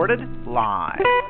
recorded live.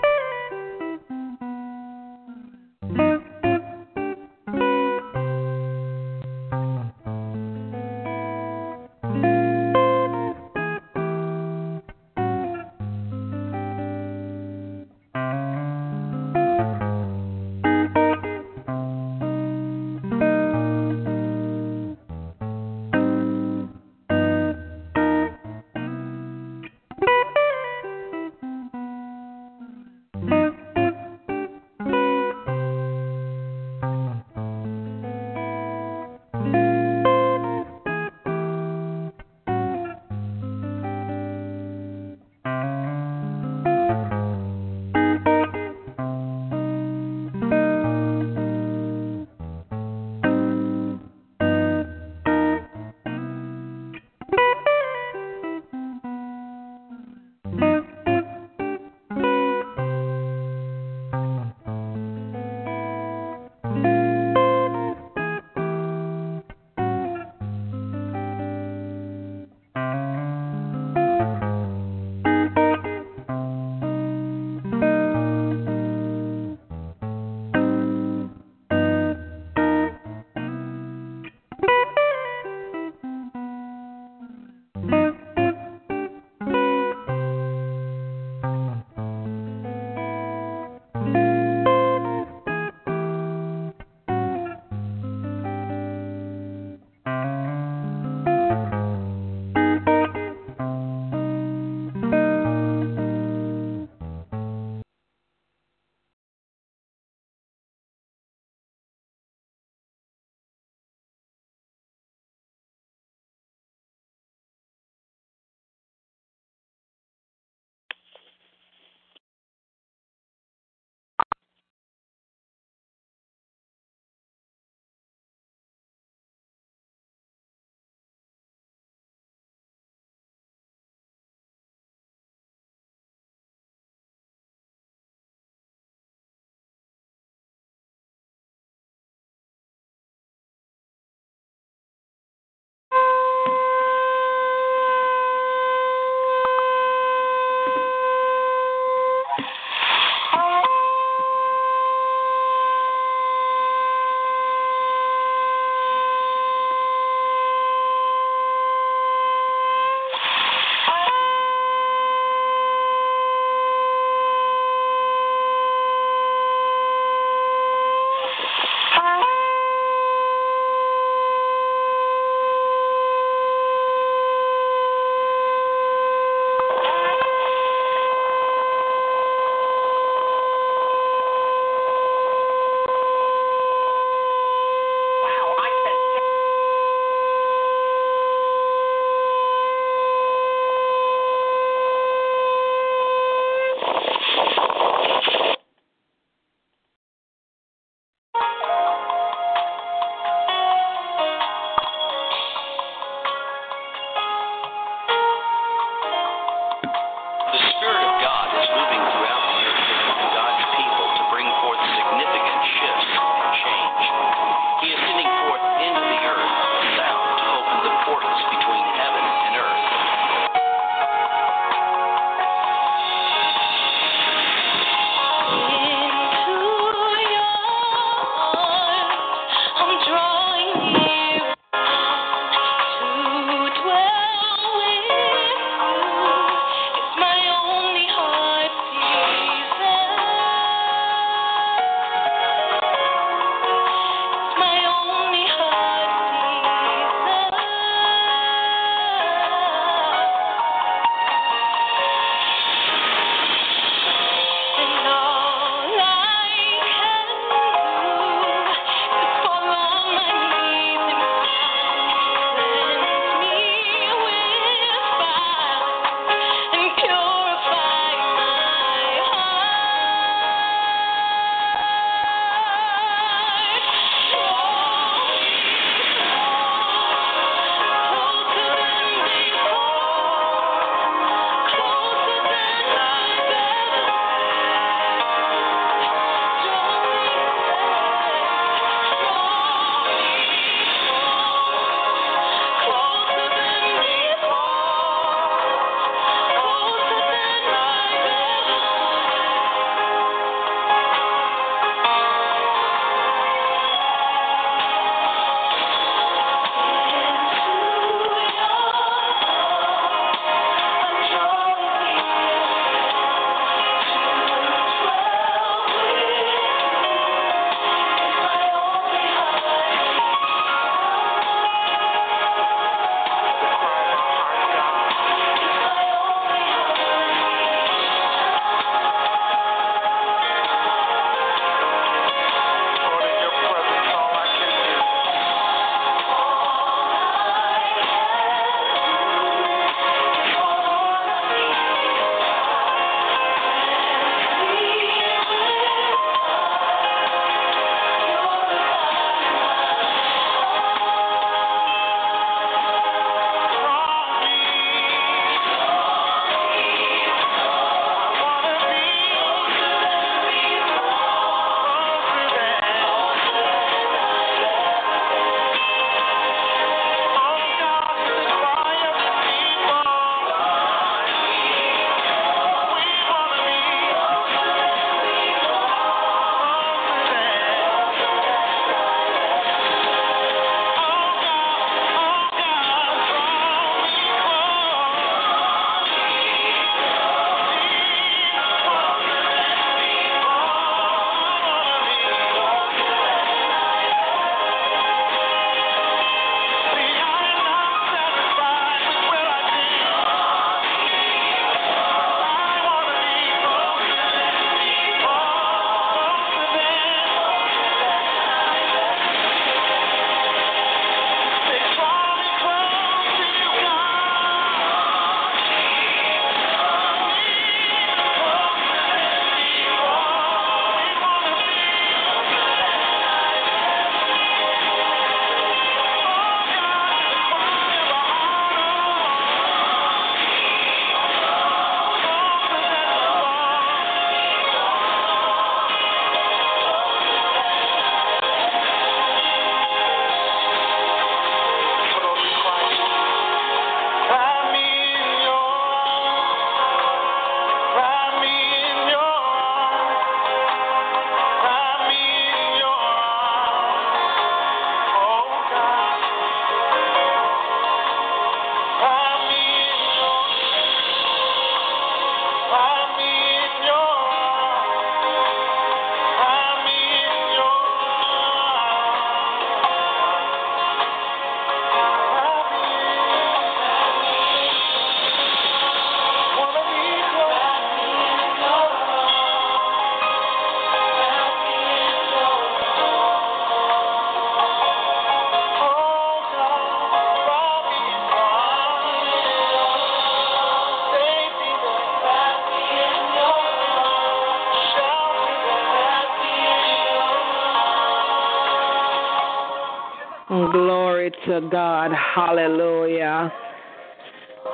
To God. Hallelujah.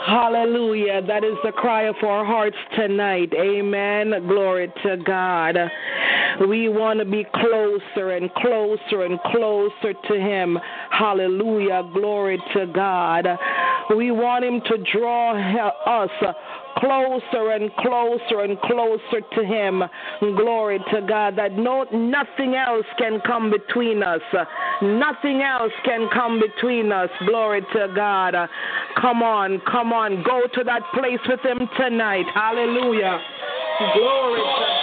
Hallelujah. That is the cry of our hearts tonight. Amen. Glory to God. We want to be closer and closer and closer to Him. Hallelujah. Glory to God. We want Him to draw us closer and closer and closer to Him. Glory to God. That no nothing else can come between us. Nothing else can come between us. Glory to God. Uh, come on, come on. Go to that place with Him tonight. Hallelujah. Glory to God.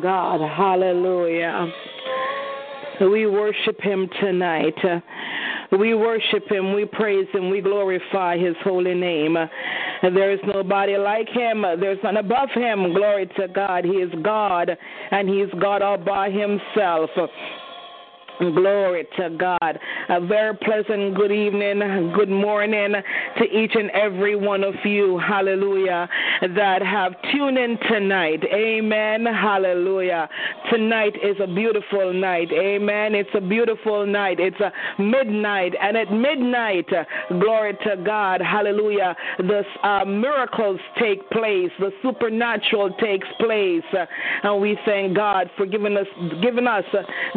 God. Hallelujah. We worship Him tonight. We worship Him, we praise Him, we glorify His holy name. There is nobody like Him, there's none above Him. Glory to God. He is God, and He is God all by Himself. Glory to God. A very pleasant good evening, good morning to each and every one of you, hallelujah, that have tuned in tonight. Amen. Hallelujah. Tonight is a beautiful night. Amen. It's a beautiful night. It's a midnight. And at midnight, glory to God, hallelujah, the uh, miracles take place, the supernatural takes place. And we thank God for giving us, giving us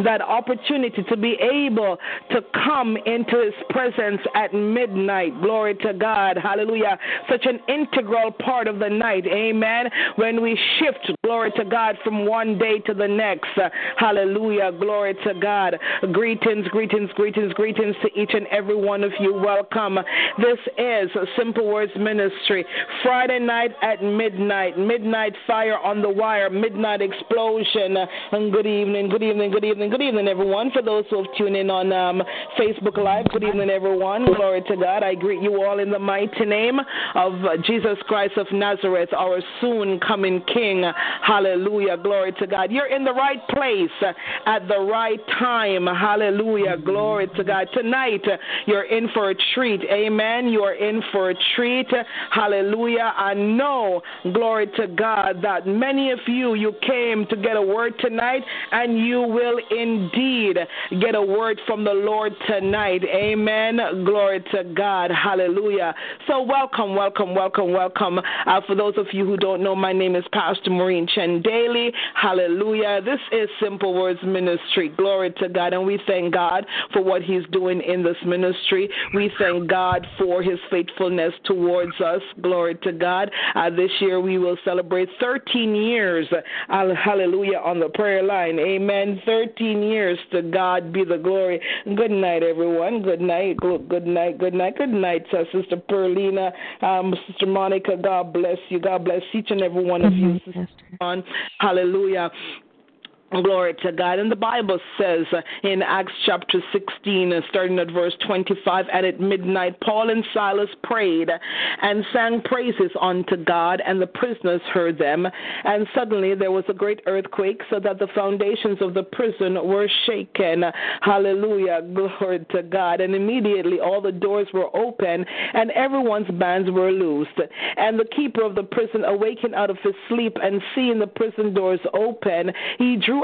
that opportunity to be able to come into his presence at midnight. Glory to God. Hallelujah. Such an integral part of the night. Amen. When we shift, glory to God, from one day to the next. Hallelujah. Glory to God. Greetings, greetings, greetings, greetings to each and every one of you. Welcome. This is Simple Words Ministry. Friday night at midnight. Midnight fire on the wire. Midnight explosion. And good evening, good evening, good evening, good evening, everyone. For those who have tuned in on um, Facebook Live, good evening, everyone. Glory to God. I greet you all in the mighty name of Jesus Christ of Nazareth, our soon coming King. Hallelujah. Glory to God. You're in the right place uh, at the right time. Hallelujah. Mm-hmm. Glory to God. Tonight, uh, you're in for a treat. Amen. You're in for a treat. Hallelujah. I know, glory to God, that many of you, you came to get a word tonight, and you will indeed get a word from the Lord tonight. Amen. Glory to God. Hallelujah. So, welcome, welcome, welcome, welcome. Uh, for those of you who don't know, my name is Pastor Maureen Chen Daly. Hallelujah. This is Simple Words Ministry. Glory to God. And we thank God for what He's doing in this ministry. We thank God for His faithfulness towards us. Glory to God. Uh, this year we will celebrate 13 years. Uh, hallelujah. On the prayer line. Amen. 13 years to God be the glory. Good night, everyone. Good night. Good night. Good night. Good night, uh, Sister Perlina, um, Sister Monica. God bless you. God bless each and every one of you. Hallelujah. Glory to God. And the Bible says uh, in Acts chapter 16, uh, starting at verse 25, and at midnight, Paul and Silas prayed and sang praises unto God, and the prisoners heard them. And suddenly there was a great earthquake, so that the foundations of the prison were shaken. Hallelujah. Glory to God. And immediately all the doors were open, and everyone's bands were loosed. And the keeper of the prison awakened out of his sleep, and seeing the prison doors open, he drew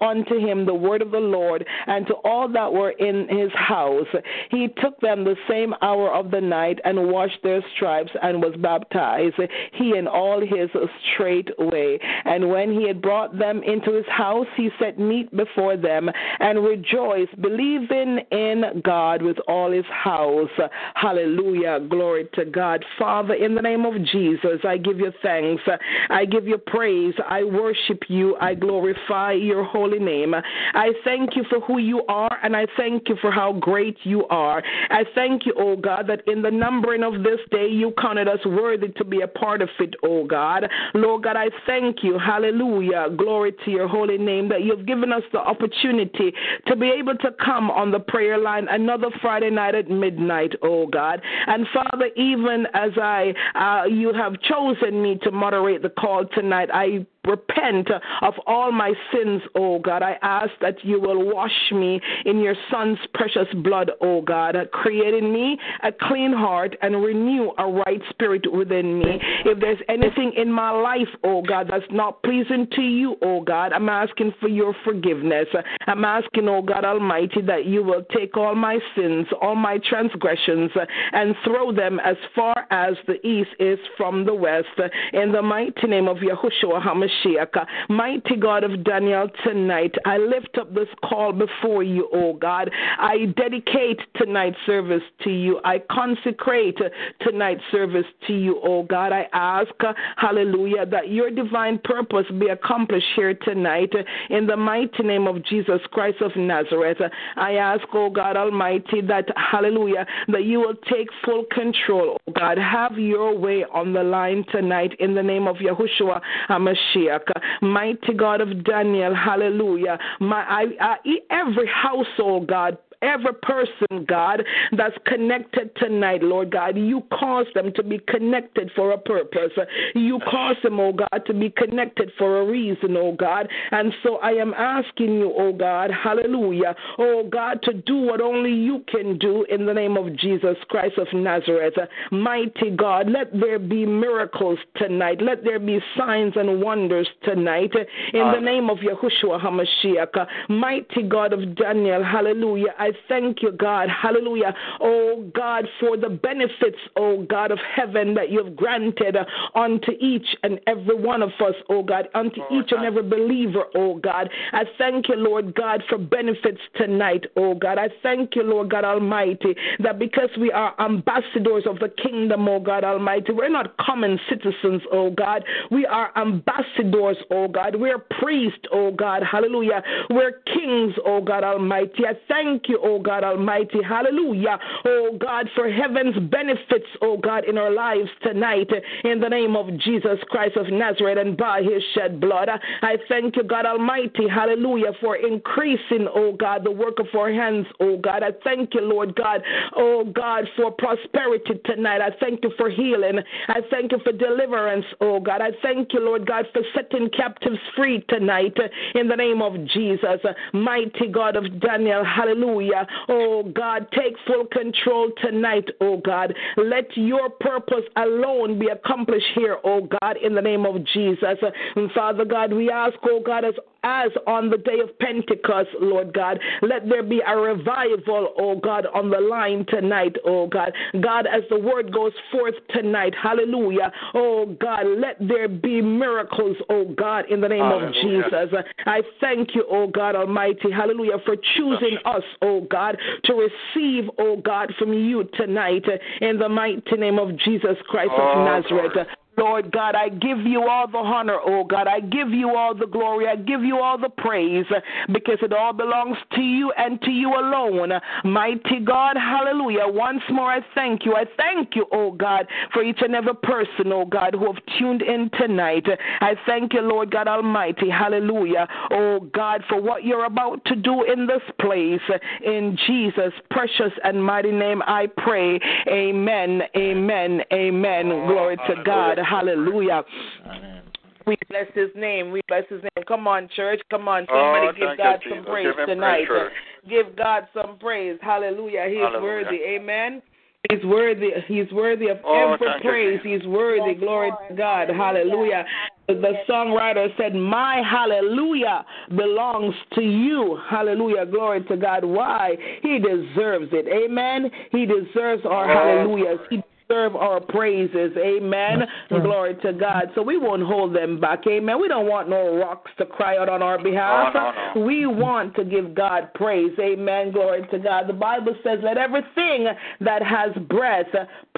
unto him the word of the Lord, and to all that were in his house. He took them the same hour of the night and washed their stripes and was baptized, he and all his straightway. And when he had brought them into his house, he set meat before them and rejoiced, believing in God with all his house. Hallelujah. Glory to God. Father, in the name of Jesus, I give you thanks. I give you praise. I worship you. I glorify your holy name. I thank you for who you are, and I thank you for how great you are. I thank you, oh God, that in the numbering of this day, you counted us worthy to be a part of it, oh God. Lord God, I thank you. Hallelujah. Glory to your holy name that you've given us the opportunity to be able to come on the prayer line another Friday night at midnight, oh God. And Father, even as I, uh, you have chosen me to moderate the call tonight, I repent of all my sins, O God. I ask that you will wash me in your Son's precious blood, O God, Create in me a clean heart and renew a right spirit within me. If there's anything in my life, O God, that's not pleasing to you, O God, I'm asking for your forgiveness. I'm asking, O God Almighty, that you will take all my sins, all my transgressions, and throw them as far as the east is from the west. In the mighty name of Yahushua HaMashiach, Mashiach. Mighty God of Daniel, tonight I lift up this call before you, oh God. I dedicate tonight's service to you. I consecrate tonight's service to you, oh God. I ask, hallelujah, that your divine purpose be accomplished here tonight in the mighty name of Jesus Christ of Nazareth. I ask, oh God Almighty, that, hallelujah, that you will take full control, oh God. Have your way on the line tonight in the name of Yahushua HaMashiach. Mashiach. Mighty God of Daniel, hallelujah. My, I, I, every household, God, every person, God, that's connected tonight, Lord God. You cause them to be connected for a purpose. You cause them, oh God, to be connected for a reason, oh God. And so I am asking you, oh God, hallelujah, oh God, to do what only you can do in the name of Jesus Christ of Nazareth. Mighty God, let there be miracles tonight. Let there be signs and wonders tonight in the name of Yahushua HaMashiach. Mighty God of Daniel, hallelujah. I thank you, God. Hallelujah. Oh, God, for the benefits, oh, God of heaven, that you've granted unto each and every one of us, oh, God, unto each and every believer, oh, God. I thank you, Lord God, for benefits tonight, oh, God. I thank you, Lord God Almighty, that because we are ambassadors of the kingdom, oh, God Almighty, we're not common citizens, oh, God. We are ambassadors, oh, God. We're priests, oh, God. Hallelujah. We're kings, oh, God Almighty. I thank you, oh God Almighty. Hallelujah. Oh God, for heaven's benefits, oh God, in our lives tonight. In the name of Jesus Christ of Nazareth and by his shed blood. I thank you, God Almighty. Hallelujah. For increasing, oh God, the work of our hands, oh God. I thank you, Lord God. Oh God, for prosperity tonight. I thank you for healing. I thank you for deliverance, oh God. I thank you, Lord God, for setting captives free tonight in the name of Jesus. Mighty God of Daniel. Hallelujah. Oh God, take full control tonight, oh God. Let your purpose alone be accomplished here, oh God, in the name of Jesus. And Father God, we ask, oh God, as as on the day of Pentecost, Lord God. Let there be a revival, oh God, on the line tonight, oh God. God, as the word goes forth tonight, hallelujah. Oh God, let there be miracles, oh God, in the name hallelujah. of Jesus. I thank you, oh God Almighty, hallelujah, for choosing us, oh God, to receive, oh God, from you tonight in the mighty name of Jesus Christ oh, of Nazareth. Lord. Lord God, I give you all the honor, oh God. I give you all the glory. I give you all the praise uh, because it all belongs to you and to you alone. Mighty God, hallelujah. Once more, I thank you. I thank you, oh God, for each and every person, oh God, who have tuned in tonight. I thank you, Lord God Almighty, hallelujah. Oh God, for what you're about to do in this place. In Jesus' precious and mighty name, I pray. Amen, amen, amen. Oh, glory to God. Hallelujah. Amen. We bless his name. We bless his name. Come on, church. Come on. Oh, give God some praise Give praise, tonight. church. give God some praise. Hallelujah. He is Hallelujah. worthy. Amen. He's worthy. He's worthy of Oh, every thank you, praise. He's worthy. Glory to God. Hallelujah. The songwriter said, My hallelujah belongs to you. Hallelujah. Glory to God. Why? He deserves it. Amen. He deserves our Oh, hallelujahs. He deserves our praises. Amen. Glory to God. So we won't hold them back. Amen. We don't want no rocks to cry out on our behalf. Oh, no, no. We want to give God praise. Amen. Glory to God. The Bible says, Let everything that has breath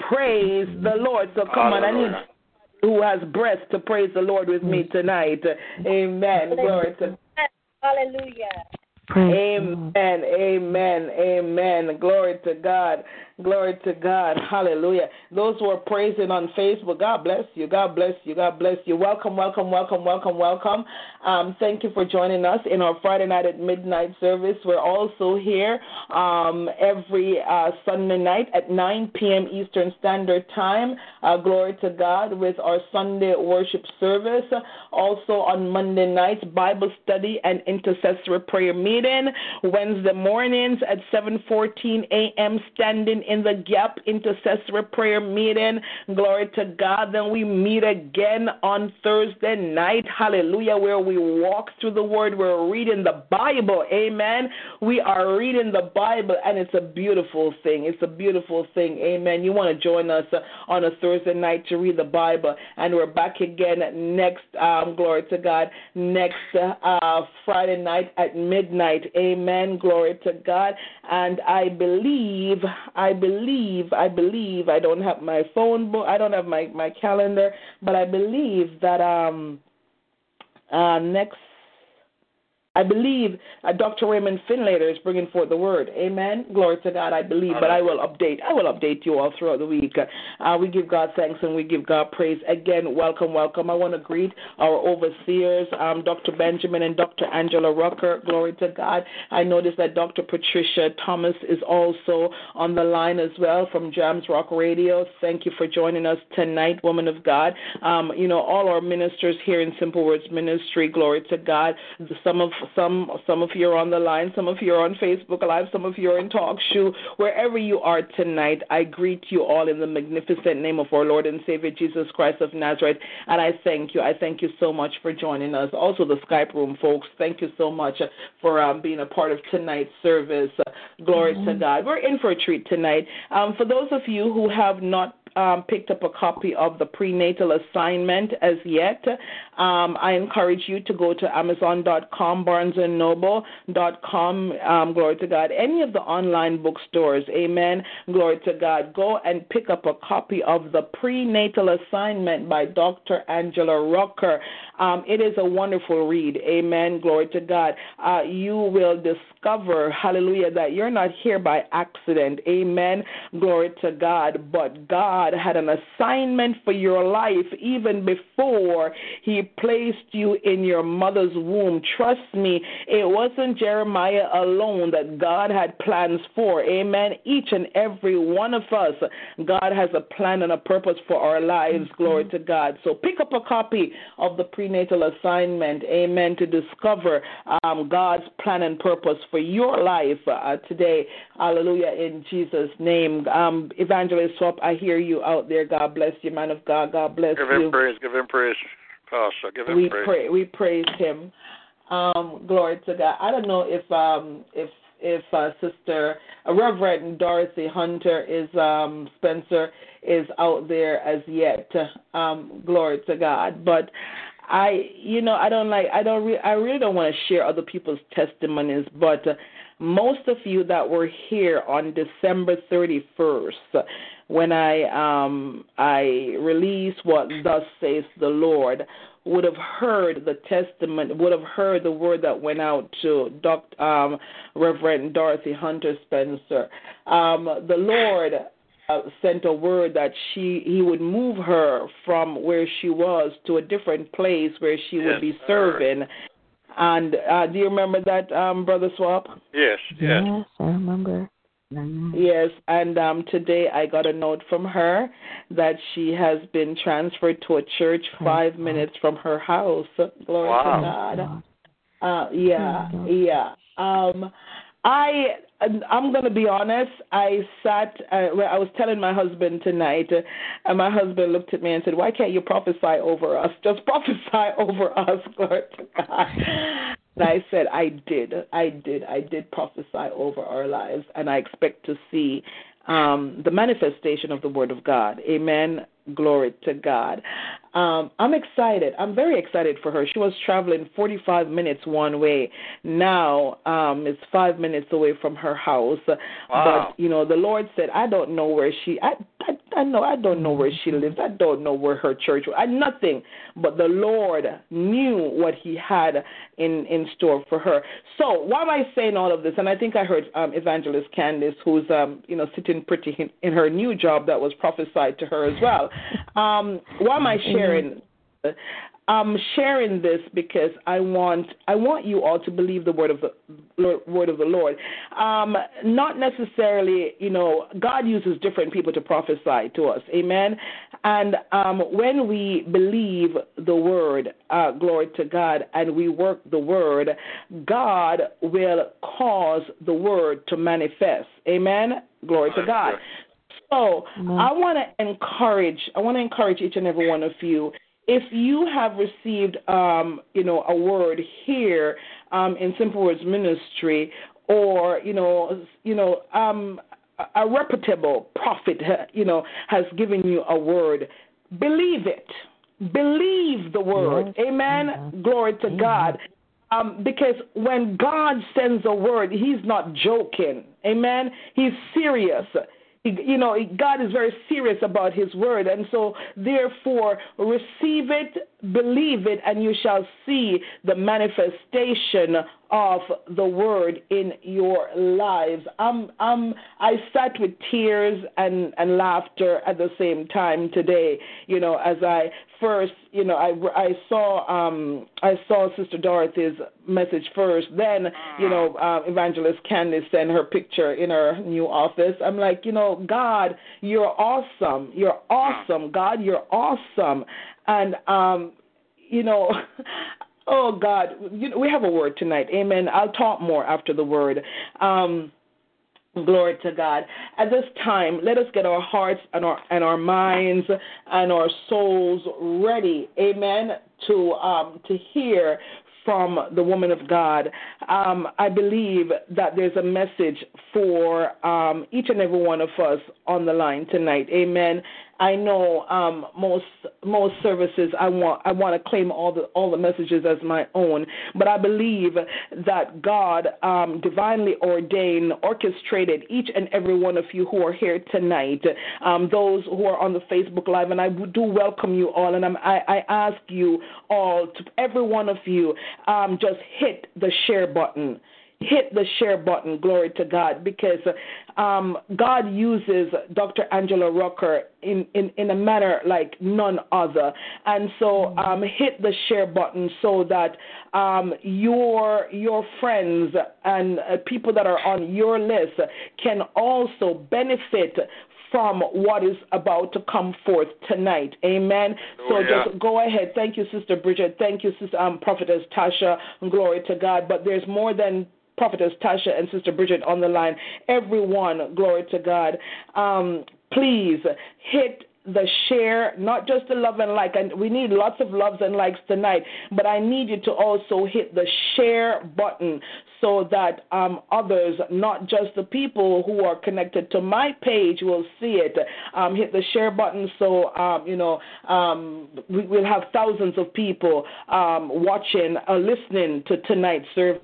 praise the Lord. So come on, I need who has breath to praise the Lord with me tonight. Amen. Glory to God. Hallelujah. Amen. Amen. Amen. Glory to God. Glory to God. Hallelujah. Those who are praising on Facebook, God bless you. God bless you. God bless you. Welcome, welcome, welcome, welcome, welcome. Um, thank you for joining us in our Friday night at midnight service. We're also here um, every uh, Sunday night at 9 p.m. Eastern Standard Time. Uh, glory to God with our Sunday worship service. Also on Monday nights, Bible study and intercessory prayer meeting. Wednesday mornings at 7:14 a.m. Standing in the Gap intercessory prayer meeting. Glory to God. Then we meet again on Thursday night. Hallelujah. Where we walk through the Word. We're reading the Bible. Amen. We are reading the Bible, and it's a beautiful thing. It's a beautiful thing. Amen. You want to join us on a Thursday night to read the Bible, and we're back again next. Um, glory to God. Next uh, Friday night at midnight. Amen. Glory to God. And I believe, I believe, I believe. I don't have my phone book. I don't have my my calendar, but I believe that um uh next. I believe uh, Dr. Raymond Finlater is bringing forth the word. Amen. Glory to God. I believe, but I will update. I will update you all throughout the week. Uh, we give God thanks and we give God praise. Again, welcome, welcome. I want to greet our overseers, um, Dr. Benjamin and Dr. Angela Rucker. Glory to God. I noticed that Dr. Patricia Thomas is also on the line as well from Jams Rock Radio. Thank you for joining us tonight, woman of God. Um, you know, all our ministers here in Simple Words Ministry. Glory to God. Some of some some of you are on the line, some of you are on Facebook Live, some of you are in Talk Show. Wherever you are tonight, I greet you all in the magnificent name of our Lord and Savior Jesus Christ of Nazareth. And I thank you. I thank you so much for joining us. Also, the Skype room folks, thank you so much for um, being a part of tonight's service. Glory to God. We're in for a treat tonight. Um, for those of you who have not um, picked up a copy of the prenatal assignment as yet, um, I encourage you to go to Amazon.com, BarnesandNoble.com, um, glory to God, any of the online bookstores, amen, glory to God. Go and pick up a copy of the prenatal assignment by Dr. Angela Rucker. Um, it is a wonderful read, amen, glory to God. Uh, you will discover, hallelujah, that you're not here by accident, amen, glory to God, but God had an assignment for your life even before He placed you in your mother's womb. Trust me, it wasn't Jeremiah alone that God had plans for, amen. Each and every one of us, God has a plan and a purpose for our lives, glory to God. So pick up a copy of the prenatal assignment, amen, to discover um, God's plan and purpose for your life uh, today. Hallelujah, in Jesus' name. Um, Evangelist Swap, I hear you out there. God bless you, man of God. God bless Give you him praise. Give him praise, Pastor. Give him we praise. pray we praise him um glory to god i don't know if um if if uh, sister uh, reverend dorothy hunter is um spencer is out there as yet um glory to god but i you know i don't like i don't re- i really don't want to share other people's testimonies but uh, most of you that were here on December 31st, when I um, I released what thus says the Lord, would have heard the testament, would have heard the word that went out to Dr. Um, Reverend Dorothy Hunter Spencer. Um, the Lord uh, sent a word that she he would move her from where she was to a different place where she Yes, would be sir. serving. And uh, do you remember that, um, Brother Swap? Yes, yes. Yes, I remember. Yes, and um, today I got a note from her that she has been transferred to a church five God. minutes from her house. Glory Wow. to God. Uh, yeah, yeah. Um, I I'm gonna be honest. I sat. Uh, well, I was telling my husband tonight, uh, and my husband looked at me and said, "Why can't you prophesy over us? Just prophesy over us, glory to God." And I said, "I did. I did. I did prophesy over our lives, and I expect to see um, the manifestation of the Word of God. Amen. Glory to God. Um, I'm excited. I'm very excited for her. She was traveling 45 minutes one way. Now um, it's five minutes away from her house. Wow. But you know, the Lord said, I don't know where she. I, I I know I don't know where she lives. I don't know where her church. I nothing. But the Lord knew what He had in in store for her. So why am I saying all of this? And I think I heard um, Evangelist Candace, who's um, you know sitting pretty in, in her new job that was prophesied to her as well. Um, why am I sharing? I'm sharing this because I want I want you all to believe the word of the Lord, word of the Lord. Um, not necessarily, you know, God uses different people to prophesy to us. Amen. And um, when we believe the word, uh, glory to God, and we work the word, God will cause the word to manifest. Amen. Glory to God. So I want to encourage. I want to encourage each and every one of you. If you have received, um, you know, a word here um, in Simple Words Ministry, or you know, you know, um, a- reputable prophet, you know, has given you a word, believe it. Believe the word. Yes. Amen. Amen. Glory to Amen. God. Um, because when God sends a word, He's not joking. Amen. He's serious. You know, God is very serious about His word, and so therefore receive it, believe it, and you shall see the manifestation of the word in your lives. I'm, I'm, I sat with tears and, and laughter at the same time today. You know, as I first, you know, I, I saw um, I saw Sister Dorothy's message first. Then, you know, uh, Evangelist Candace sent her picture in her new office. I'm like, you know, God, you're awesome. You're awesome. God, you're awesome. And um, you know, oh God, you know, we have a word tonight. Amen. I'll talk more after the word. Um, Glory to God. At this time, let us get our hearts and our and our minds and our souls ready, Amen, to um, to hear from the woman of God. Um, I believe that there's a message for um, each and every one of us on the line tonight. Amen. I know um, most most services I want I want to claim all the all the messages as my own, but I believe that God um, divinely ordained, orchestrated each and every one of you who are here tonight. Um, those who are on the Facebook Live, and I do welcome you all, and I'm, I, I ask you all, to every one of you, um, just hit the share button. Hit the share button, glory to God, because um, God uses Dr. Angela Rucker in, in, in a manner like none other. And so um, hit the share button so that um, your, your friends and uh, people that are on your list can also benefit from what is about to come forth tonight. Amen. So Hallelujah. just go ahead. Thank you, Sister Bridget. Thank you, Sister um, Prophetess Tasha. Glory to God. But there's more than Prophetess Tasha and Sister Bridget on the line. Everyone, glory to God. Um, please hit the share, not just the love and like. And we need lots of loves and likes tonight, but I need you to also hit the share button so that um, others, not just the people who are connected to my page, will see it. Um, hit the share button so um, you know um, we will have thousands of people um, watching or listening to tonight's service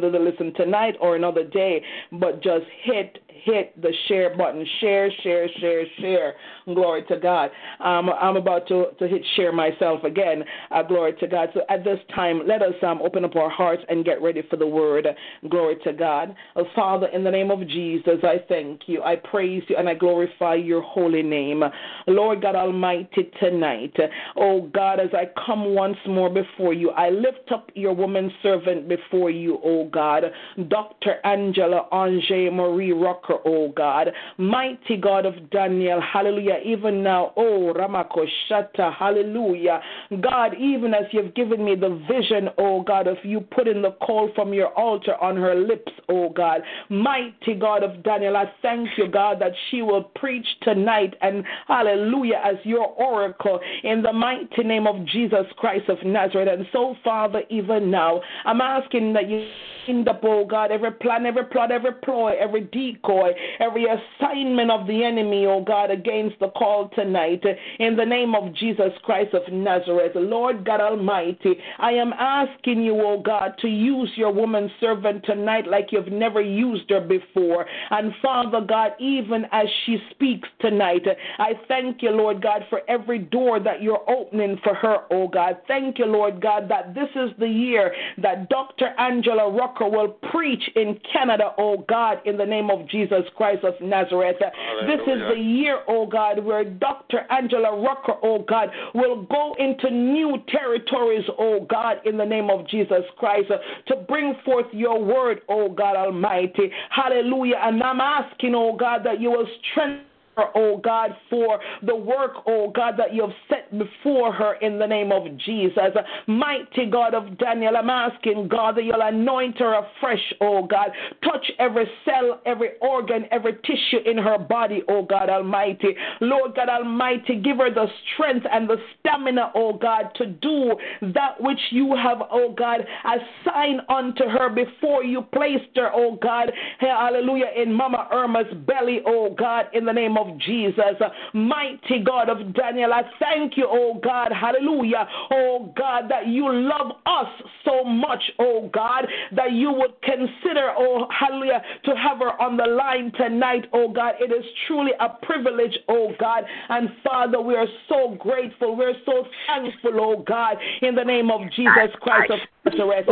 to listen tonight or another day, but just hit hit the share button. Share, share, share, share. Glory to God. Um, I'm about to, to hit share myself again. Uh, glory to God. So at this time, let us um, open up our hearts and get ready for the word. Glory to God. Uh, Father, in the name of Jesus, I thank you. I praise you and I glorify your holy name. Lord God Almighty, tonight, oh God, as I come once more before you, I lift up your woman servant before you, oh God, Dr. Angela Ange Marie Rucker oh God. Mighty God of Daniel, hallelujah. Even now, oh Ramakoshata, hallelujah. God, even as you've given me the vision, oh God, of you putting the call from your altar on her lips, oh God. Mighty God of Daniel, I thank you, God, that she will preach tonight and hallelujah as your oracle in the mighty name of Jesus Christ of Nazareth. And so, Father, even now, I'm asking that you the oh God, every plan, every plot, every ploy, every decoy, every assignment of the enemy, oh God, against the call tonight. In the name of Jesus Christ of Nazareth, Lord God Almighty, I am asking you, oh God, to use your woman servant tonight like you've never used her before. And Father God, even as she speaks tonight, I thank you, Lord God, for every door that you're opening for her, oh God. Thank you, Lord God, that this is the year that Dr. Angela Ruck Rucker will preach in Canada, oh God, in the name of Jesus Christ of Nazareth. Hallelujah. This is the year, oh God, where Dr. Angela Rucker, oh God, will go into new territories, oh God, in the name of Jesus Christ, to bring forth your word, oh God Almighty. Hallelujah. And I'm asking, oh God, that you will strengthen oh God, for the work, oh God, that you have set before her in the name of Jesus. Mighty God of Daniel, I'm asking, God, that you'll anoint her afresh, oh God. Touch every cell, every organ, every tissue in her body, oh God Almighty. Lord God Almighty, give her the strength and the stamina, oh God, to do that which you have, oh God, assigned unto her before you placed her, oh God, hallelujah, in Mama Irma's belly, oh God, in the name of of Jesus. Mighty God of Daniel, I thank you, oh God, hallelujah, oh God, that you love us so much, oh God, that you would consider, oh hallelujah, to have her on the line tonight, oh God. It is truly a privilege, oh God. And Father, we are so grateful. We're so thankful, oh God, in the name of Jesus Christ of Nazareth.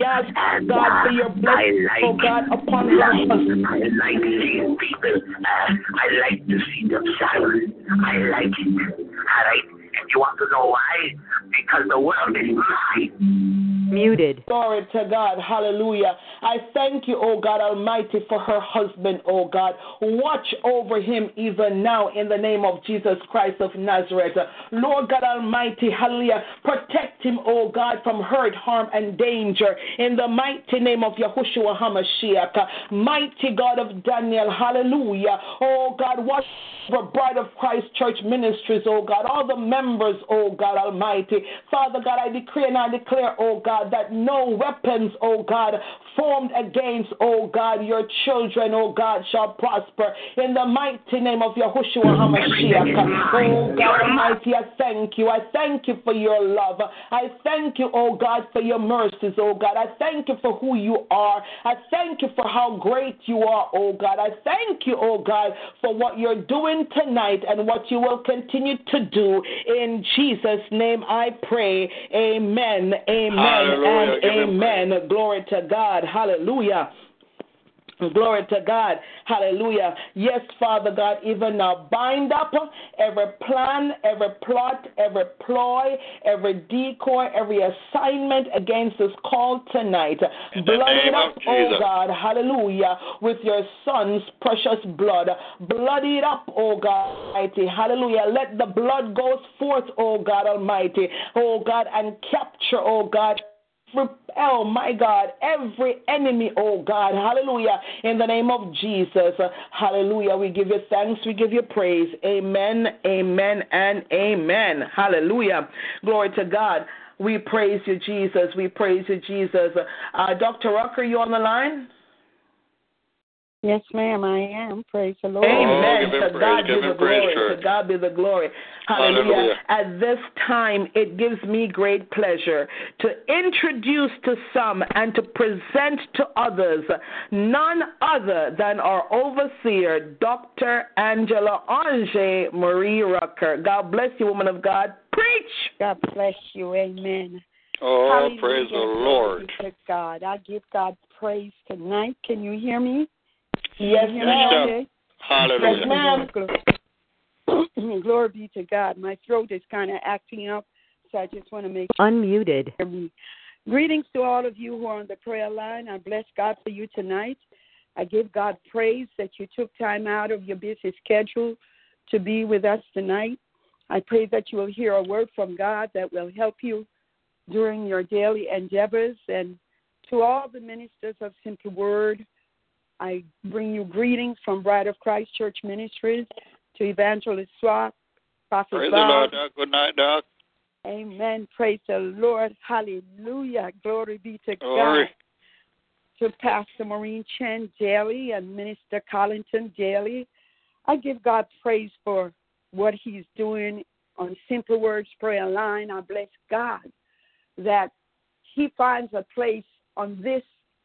Yes, God, for your blessing, oh God, upon her. I like seeing people. I like to see them silent. I like it. All right? And you want to know why? Because the world is mine. Muted. Glory to God. Hallelujah. I thank you, oh God Almighty, for her husband, oh God. Watch over him even now in the name of Jesus Christ of Nazareth. Lord God Almighty, hallelujah. Protect him, oh God, from hurt, harm, and danger in the mighty name of Yahushua HaMashiach. Mighty God of Daniel, hallelujah. Oh God, watch over Bride of Christ Church Ministries, oh God. All the members, oh God Almighty. Father God, I decree and I declare, oh God, God, that no weapons, oh God, formed against, oh God, your children, oh God, shall prosper. In the mighty name of Yahushua HaMashiach. Oh God Almighty, I thank you. I thank you for your love. I thank you, oh God, for your mercies, oh God. I thank you for who you are. I thank you for how great you are, oh God. I thank you, oh God, for what you're doing tonight and what you will continue to do. In Jesus' name I pray. Amen. Amen and amen. Glory to God. Hallelujah. Glory to God. Hallelujah. Yes, Father God, even now bind up every plan, every plot, every ploy, every decoy, every assignment against this call tonight. Blood it up, oh God. Hallelujah. With your son's precious blood. Blood it up, oh God Almighty. Hallelujah. Let the blood go forth, oh God Almighty. Oh God, and capture, oh God repel, my God, every enemy, oh God. Hallelujah. In the name of Jesus. Hallelujah. We give you thanks. We give you praise. Amen, amen, and amen. Hallelujah. Glory to God. We praise you, Jesus. We praise you, Jesus. Uh, Dr. Rucker, you on the line? Yes, ma'am, I am. Praise the Lord. Amen. give him to praise, God give be the glory. church. To God be the glory. Hallelujah. Hallelujah. At this time, it gives me great pleasure to introduce to some and to present to others none other than our overseer, Dr. Angela Ange Marie Rucker. God bless you, woman of God. Preach. God bless you. Amen. Oh, Hallelujah. praise the Lord. be to God. I give God praise tonight. Can you hear me? Yes, Can ma'am. Hallelujah. Yes, ma'am. Glory- Glory be to God. My throat is kind of acting up, so I just want to make Unmuted. hear me. Greetings to all of you who are on the prayer line. I bless God for you tonight. I give God praise that you took time out of your busy schedule to be with us tonight. I pray that you will hear a word from God that will help you during your daily endeavors. And to all the ministers of Simple Word, I bring you greetings from Bride of Christ Church Ministries to Evangelist Swap, Prophet Praise the Lord, Doc. Good night, Doc. Amen. Praise the Lord. Hallelujah. Glory be to Glory. God. To Pastor Maureen Chen daily and Minister Collington daily. I give God praise for what He's doing on Simple Words Prayer Line. I bless God that He finds a place on this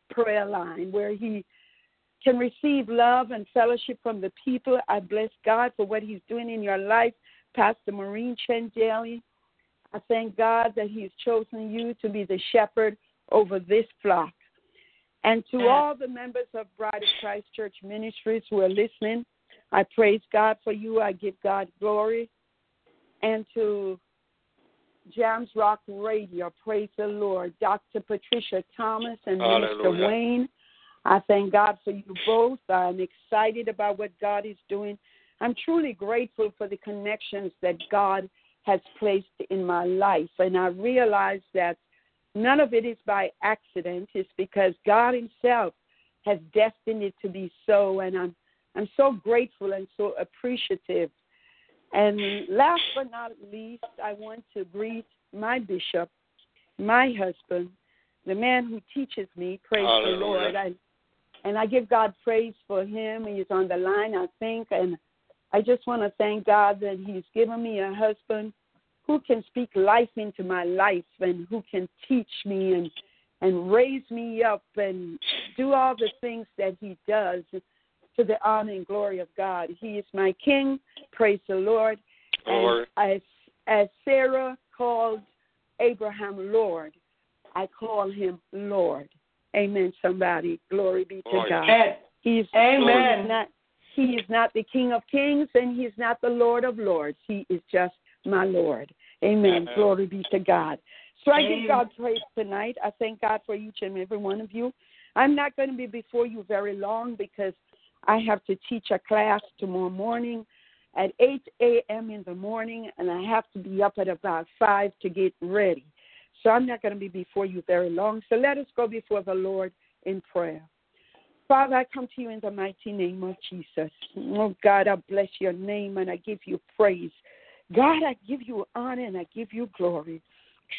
prayer line where He can receive love and fellowship from the people. I bless God for what He's doing in your life, Pastor Maureen Chen daily. I thank God that He's chosen you to be the shepherd over this flock. And to all the members of Bride of Christ Church Ministries who are listening, I praise God for you. I give God glory. And to Jams Rock Radio, praise the Lord. Dr. Patricia Thomas and Minister Hallelujah. Wayne, I thank God for you both. I'm excited about what God is doing. I'm truly grateful for the connections that God has placed in my life. And I realize that none of it is by accident. It's because God Himself has destined it to be so. And I'm I'm so grateful and so appreciative. And last but not least, I want to greet my bishop, my husband, the man who teaches me. Praise the Lord. I, and I give God praise for him. He's on the line, I think. And I just want to thank God that He's given me a husband who can speak life into my life and who can teach me and and raise me up and do all the things that he does to the honor and glory of God. He is my king. Praise the Lord. Glory. And as as Sarah called Abraham Lord, I call him Lord. Amen. Somebody, glory be to Oh, God. And He's Amen. He is not he is not the King of Kings and he is not the Lord of Lords. He is just my Lord. Amen. Amen. Glory be to God. So I Amen. give God praise tonight. I thank God for each and every one of you. I'm not going to be before you very long because I have to teach a class tomorrow morning at 8 a.m. in the morning, and I have to be up at about 5 to get ready. So I'm not going to be before you very long. So let us go before the Lord in prayer. Father, I come to you in the mighty name of Jesus. Oh, God, I bless your name and I give you praise. God, I give you honor and I give you glory.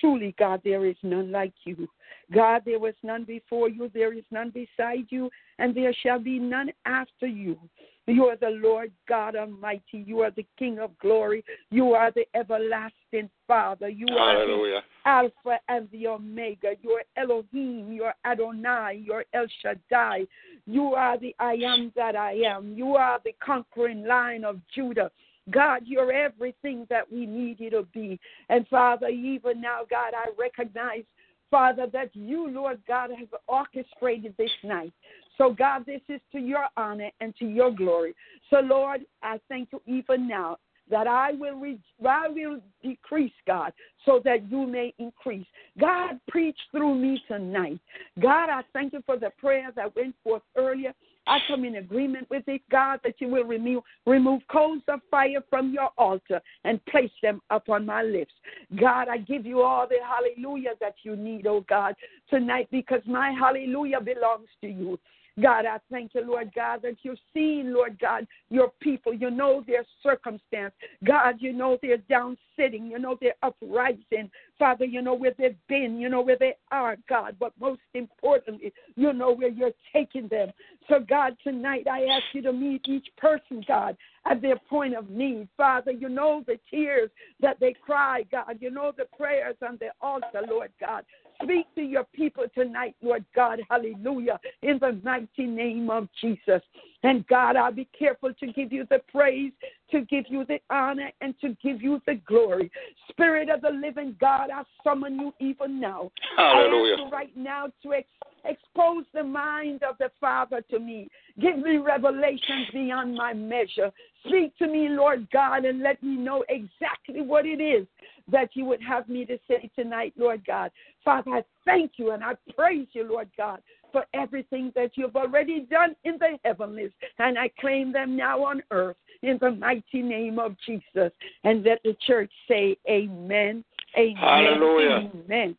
Truly, God, there is none like you. God, there was none before you, there is none beside you, and there shall be none after you. You are the Lord God Almighty. You are the King of glory. You are the everlasting Father. You are the Hallelujah. Alpha and the Omega. You're Elohim. You're Adonai. You're El Shaddai. You are the I am that I am. You are the conquering lion of Judah. God, you're everything that we need you to be. And Father, even now, God, I recognize, Father, that you, Lord God, have orchestrated this night. So, God, this is to your honor and to your glory. So, Lord, I thank you even now that I will re- I will decrease, God, so that you may increase. God, preach through me tonight. God, I thank you for the prayer that went forth earlier. I come in agreement with it, God, that you will remove remove coals of fire from your altar and place them upon my lips. God, I give you all the hallelujah that you need, oh God, tonight because my hallelujah belongs to you. God, I thank you, Lord God, that you're seeing, Lord God, your people. You know their circumstance. God, you know they're down sitting. You know they're uprising. Father, you know where they've been. You know where they are, God. But most importantly, you know where you're taking them. So, God, tonight I ask you to meet each person, God, at their point of need. Father, you know the tears that they cry, God. You know the prayers on the altar, Lord God. Speak to your people tonight, Lord God. Hallelujah. In the mighty name of Jesus. And God, I'll be careful to give you the praise, to give you the honor, and to give you the glory. Spirit of the living God, I summon you even now. Hallelujah. I ask right now to ex- expose the mind of the Father to me. Give me revelations beyond my measure. Speak to me, Lord God, and let me know exactly what it is that you would have me to say tonight, Lord God. Father, I thank you and I praise you, Lord God, for everything that you've already done in the heavenlies, and I claim them now on earth in the mighty name of Jesus. And let the church say, Amen. Amen. Hallelujah. Amen.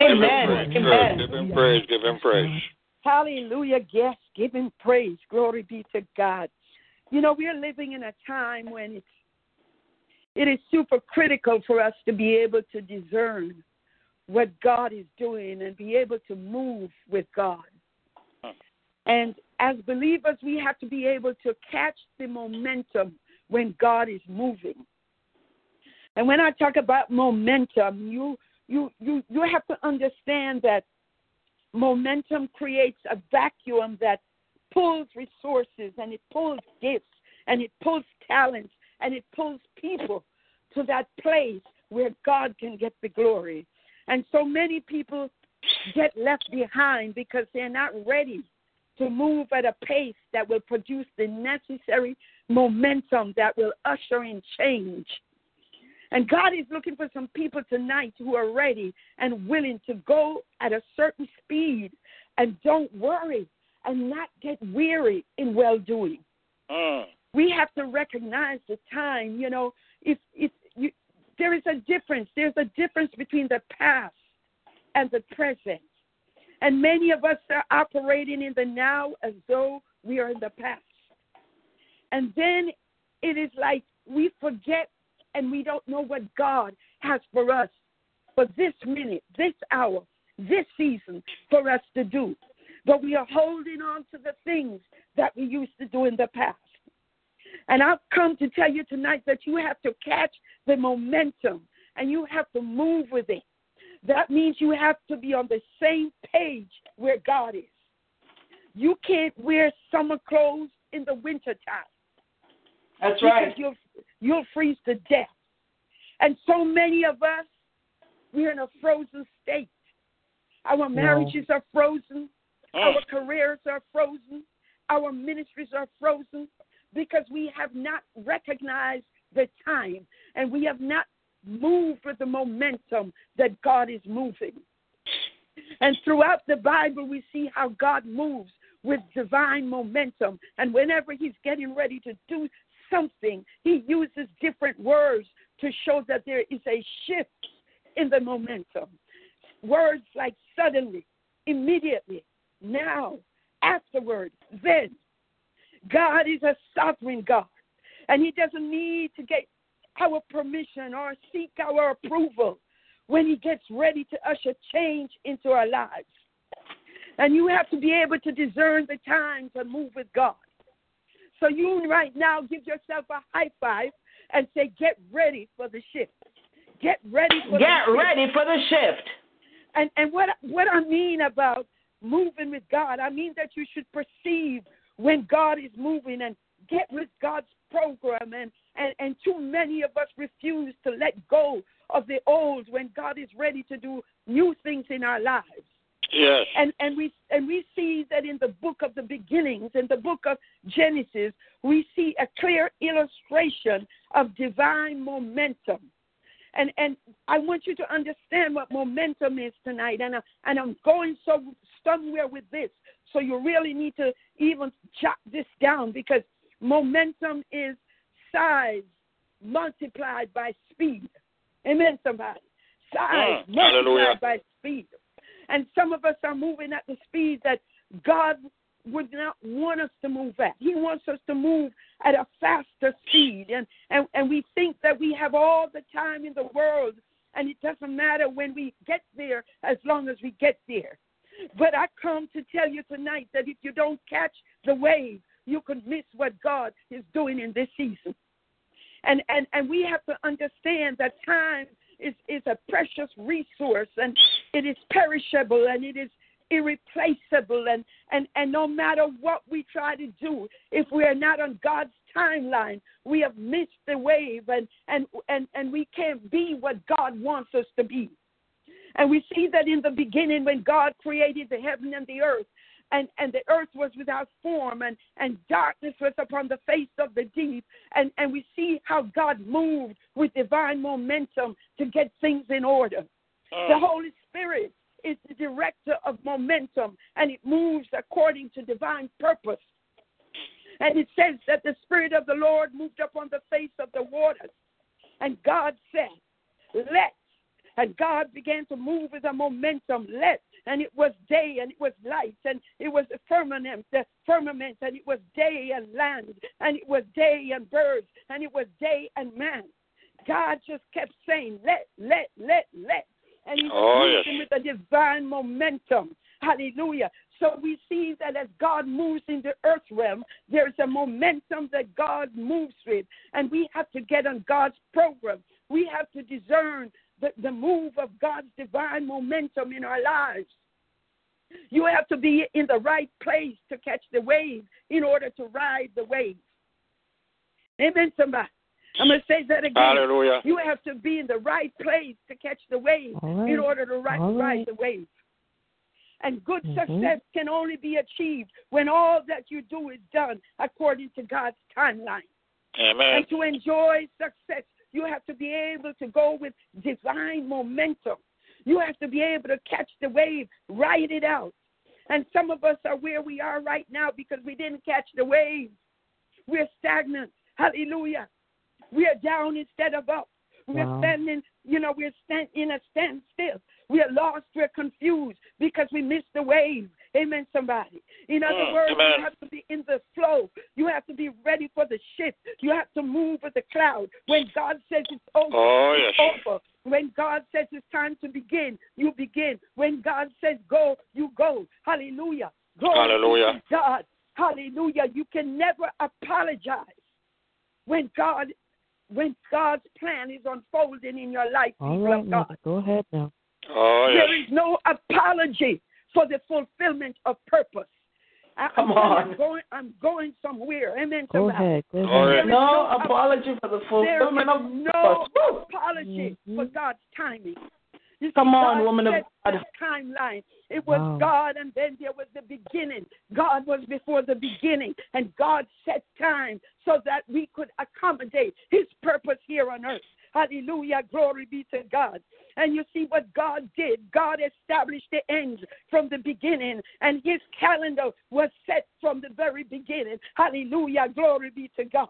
Give him Amen. praise. Amen. Give him praise. Give him praise. Hallelujah. Yes, give him praise. Glory be to God. You know, we are living in a time when it's it is super critical for us to be able to discern what God is doing and be able to move with God. Hmm. And as believers, we have to be able to catch the momentum when God is moving. And when I talk about momentum, you you you you have to understand that momentum creates a vacuum that pulls resources and it pulls gifts and it pulls talents and it pulls people to that place where God can get the glory. And so many people get left behind because they're not ready to move at a pace that will produce the necessary momentum that will usher in change. And God is looking for some people tonight who are ready and willing to go at a certain speed and don't worry and not get weary in well doing. Mm. We have to recognize the time. You know, if if you, there is a difference. There's a difference between the past and the present. And many of us are operating in the now as though we are in the past. And then it is like we forget and we don't know what God has for us for this minute, this hour, this season for us to do. But we are holding on to the things that we used to do in the past. And I've come to tell you tonight that you have to catch the momentum and you have to move with it. That means you have to be on the same page where God is. You can't wear summer clothes in the wintertime. That's because right. You'll, you'll freeze to death. And so many of us, we're in a frozen state. Our marriages are frozen. Mm. Our careers are frozen. Our ministries are frozen because we have not recognized the time and we have not moved with the momentum that God is moving. And throughout the Bible, we see how God moves with divine momentum. And whenever He's getting ready to do something, He uses different words to show that there is a shift in the momentum. Words like suddenly, immediately, now, afterward, then. God is a sovereign God, and He doesn't need to get our permission or seek our approval when He gets ready to usher change into our lives. And you have to be able to discern the time to move with God. So you right now give yourself a high five and say, "Get ready for the shift. Get ready for the Get shift." ready for the shift. And and what what I mean about moving with God, I mean that you should perceive when God is moving and get with God's program and and and too many of us refuse to let go of the old when God is ready to do new things in our lives. Yes. And and we and we see that in the book of the beginnings, in the book of Genesis, we see a clear illustration of divine momentum. And and I want you to understand what momentum is tonight. And I, and I'm going so somewhere with this. So you really need to even jot this down because momentum is size multiplied by speed. Amen, somebody. Size Mm, hallelujah. multiplied by speed. And some of us are moving at the speed that God would not want us to move at. He wants us to move at a faster speed. And, and, and we think that we have all the time in the world, and it doesn't matter when we get there as long as we get there. But I come to tell you tonight that if you don't catch the wave, you can miss what God is doing in this season. And and, and we have to understand that time is, is a precious resource and it is perishable and it is irreplaceable and, and, and no matter what we try to do, if we are not on God's timeline, we have missed the wave and, and, and, and we can't be what God wants us to be. And we see that in the beginning when God created the heaven and the earth, and, and the earth was without form, and, and darkness was upon the face of the deep. And, and we see how God moved with divine momentum to get things in order. Mm. The Holy Spirit is the director of momentum, and it moves according to divine purpose. And it says that the Spirit of the Lord moved upon the face of the waters. And God said, Let. And God began to move with a momentum. Let. And it was day and it was light and it was the firmament, the firmament, and it was day and land, and it was day and birds, and it was day and man. God just kept saying, Let, let, let, let. And he Oh, yes. with a divine momentum. Hallelujah. So we see that as God moves in the earth realm, there's a momentum that God moves with. And we have to get on God's program. We have to discern the, the move of God's divine momentum in our lives. You have to be in the right place to catch the wave in order to ride the wave. Amen, somebody. I'm going to say that again. Hallelujah. You have to be in the right place to catch the wave All right. in order to ride, All right. ride the wave. And good Mhm. success can only be achieved when all that you do is done according to God's timeline. Amen. And to enjoy success, you have to be able to go with divine momentum. You have to be able to catch the wave, ride it out. And some of us are where we are right now because we didn't catch the wave. We're stagnant. Hallelujah. We are down instead of up. We're Wow. standing, you know, we're stand, in a standstill. We are lost. We're confused because we missed the wave. Amen, somebody. In other Mm, words, amen. you have to be in the flow. You have to be ready for the shift. You have to move with the cloud. When God says it's over, Oh, it's over. When God says it's time to begin, you begin. When God says go, you go. Hallelujah. Glory Hallelujah. to God. Hallelujah. You can never apologize when God when God's plan is unfolding in your life, All people right, of God. mother. Go ahead now. Oh, There yes. is no apology for the fulfillment of purpose. I, Come I'm, on. I'm going, I'm going somewhere. Amen. Go somebody. ahead. Go ahead. right. No apology for the fulfillment of no purpose. Woo! apology Mhm. for God's timing. You see, Come on, God woman of God. timeline. It was Wow. God, and then there was the beginning. God was before the beginning, and God set time so that we could accommodate His purpose here on earth. Hallelujah. Glory be to God. And you see what God did. God established the ends from the beginning, and His calendar was set from the very beginning. Hallelujah. Glory be to God.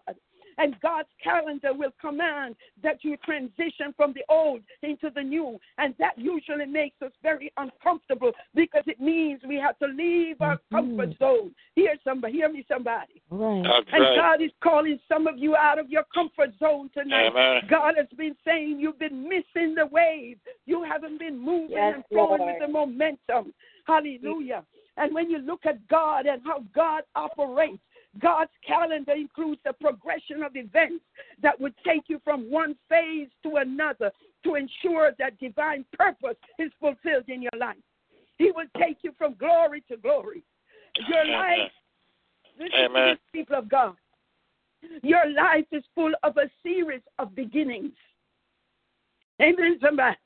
And God's calendar will command that you transition from the old into the new. And that usually makes us very uncomfortable because it means we have to leave our Mhm. comfort zone. Hear somebody, hear me somebody. All right. That's And right. God is calling some of you out of your comfort zone tonight. Amen. God has been saying you've been missing the wave. You haven't been moving Yes, and flowing Lord. with the momentum. Hallelujah. And when you look at God and how God operates, God's calendar includes a progression of events that would take you from one phase to another to ensure that divine purpose is fulfilled in your life. He will take you from glory to glory. Your life, listen to Amen. this, people of God. Your life is full of a series of beginnings. Amen, somebody.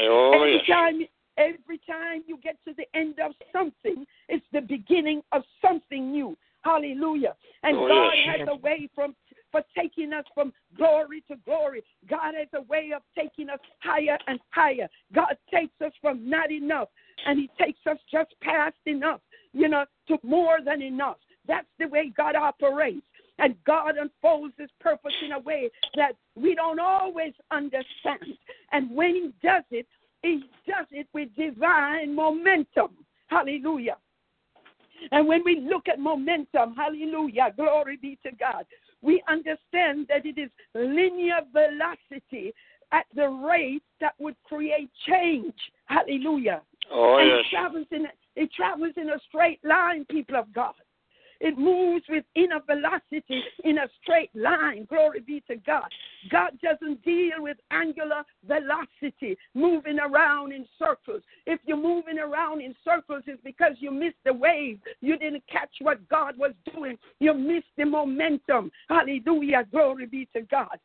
Oh, every yes. time, every time you get to the end of something, it's the beginning of something new. Hallelujah. And Oh, God yes. has a way from for taking us from glory to glory. God has a way of taking us higher and higher. God takes us from not enough and He takes us just past enough, you know, to more than enough. That's the way God operates. And God unfolds His purpose in a way that we don't always understand. And when He does it, He does it with divine momentum. Hallelujah. And when we look at momentum, hallelujah, glory be to God, we understand that it is linear velocity at the rate that would create change. Hallelujah. Oh, and yes. it travels in it travels in a straight line, people of God. It moves with linear velocity in a straight line. Glory be to God. God doesn't deal with angular velocity, moving around in circles. If you're moving around in circles, it's because you missed the wave. You didn't catch what God was doing. You missed the momentum. Hallelujah. Glory be to God.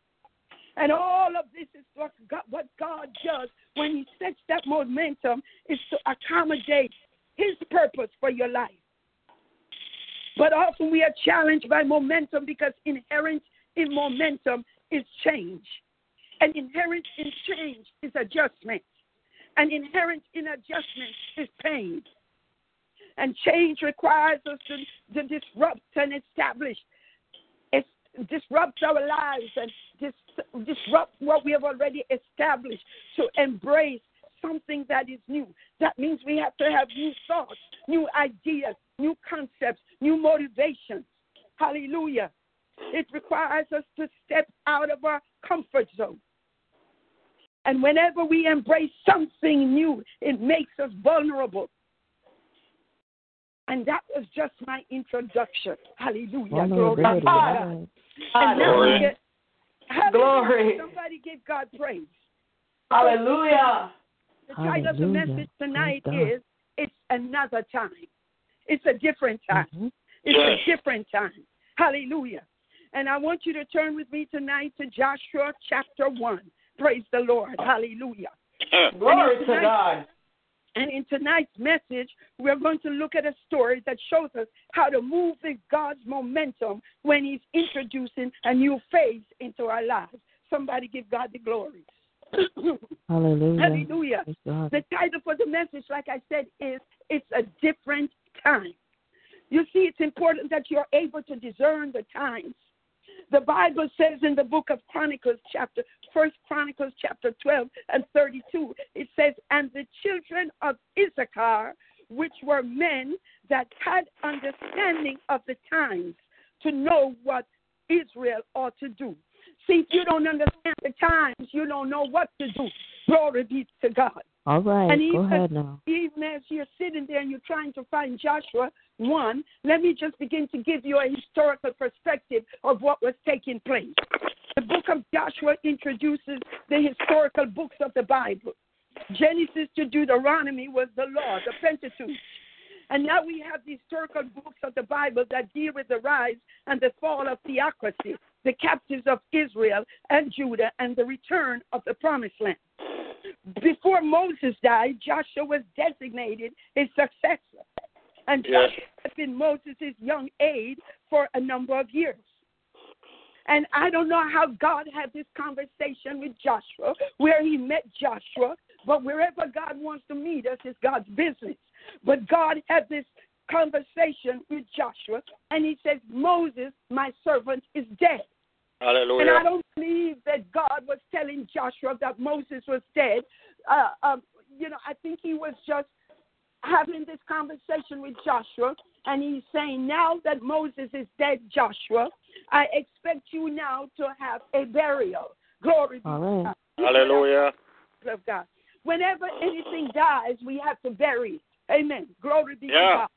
And all of this is what God, what God does when He sets that momentum is to accommodate His purpose for your life. But often we are challenged by momentum because inherent in momentum is change. And inherent in change is adjustment. And inherent in adjustment is pain. And change requires us to, to disrupt and establish, it disrupt our lives and dis, disrupt what we have already established to embrace something that is new. That means we have to have new thoughts, new ideas, new concepts, new motivations. Hallelujah. It requires us to step out of our comfort zone. And whenever we embrace something new, it makes us vulnerable. And that was just my introduction. Hallelujah. Glory Vulnerability. to God. Yes. And now we Glory. get, hallelujah. Glory. Somebody give God praise. Hallelujah. The title of the message tonight is It's Another Time. It's a different time. Mhm. It's Yes. a different time. Hallelujah. And I want you to turn with me tonight to Joshua chapter 1. Praise the Lord. Hallelujah. Glory to God. And in tonight's message, we're going to look at a story that shows us how to move with God's momentum when He's introducing a new phase into our lives. Somebody give God the glory. Hallelujah. Hallelujah. The title for the message, like I said, is It's a Different Time. You see, it's important that you're able to discern the times. The Bible says in the book of Chronicles, chapter First Chronicles, chapter 12 and 32, it says, And the children of Issachar, which were men that had understanding of the times, to know what Israel ought to do. See, you don't understand the times, you don't know what to do. Glory be to God. All right. And Go even- ahead now. Even as you're sitting there and you're trying to find Joshua 1, let me just begin to give you a historical perspective of what was taking place. The book of Joshua introduces the historical books of the Bible. Genesis to Deuteronomy was the law, the Pentateuch. And now we have the historical books of the Bible that deal with the rise and the fall of theocracy, the captives of Israel and Judah, and the return of the promised land. Before Moses died, Joshua was designated his successor. And Yes. Joshua had been Moses' young aide for a number of years. And I don't know how God had this conversation with Joshua, where he met Joshua, but wherever God wants to meet us is God's business. But God had this conversation with Joshua, and he says, Moses, my servant, is dead. And I don't believe that God was telling Joshua that Moses was dead. Uh, um, you know, I think he was just having this conversation with Joshua, and he's saying, Now that Moses is dead, Joshua, I expect you now to have a burial. Glory be to right. God. Hallelujah. Of God. Whenever anything dies, we have to bury it. Amen. Glory be to Yeah. God.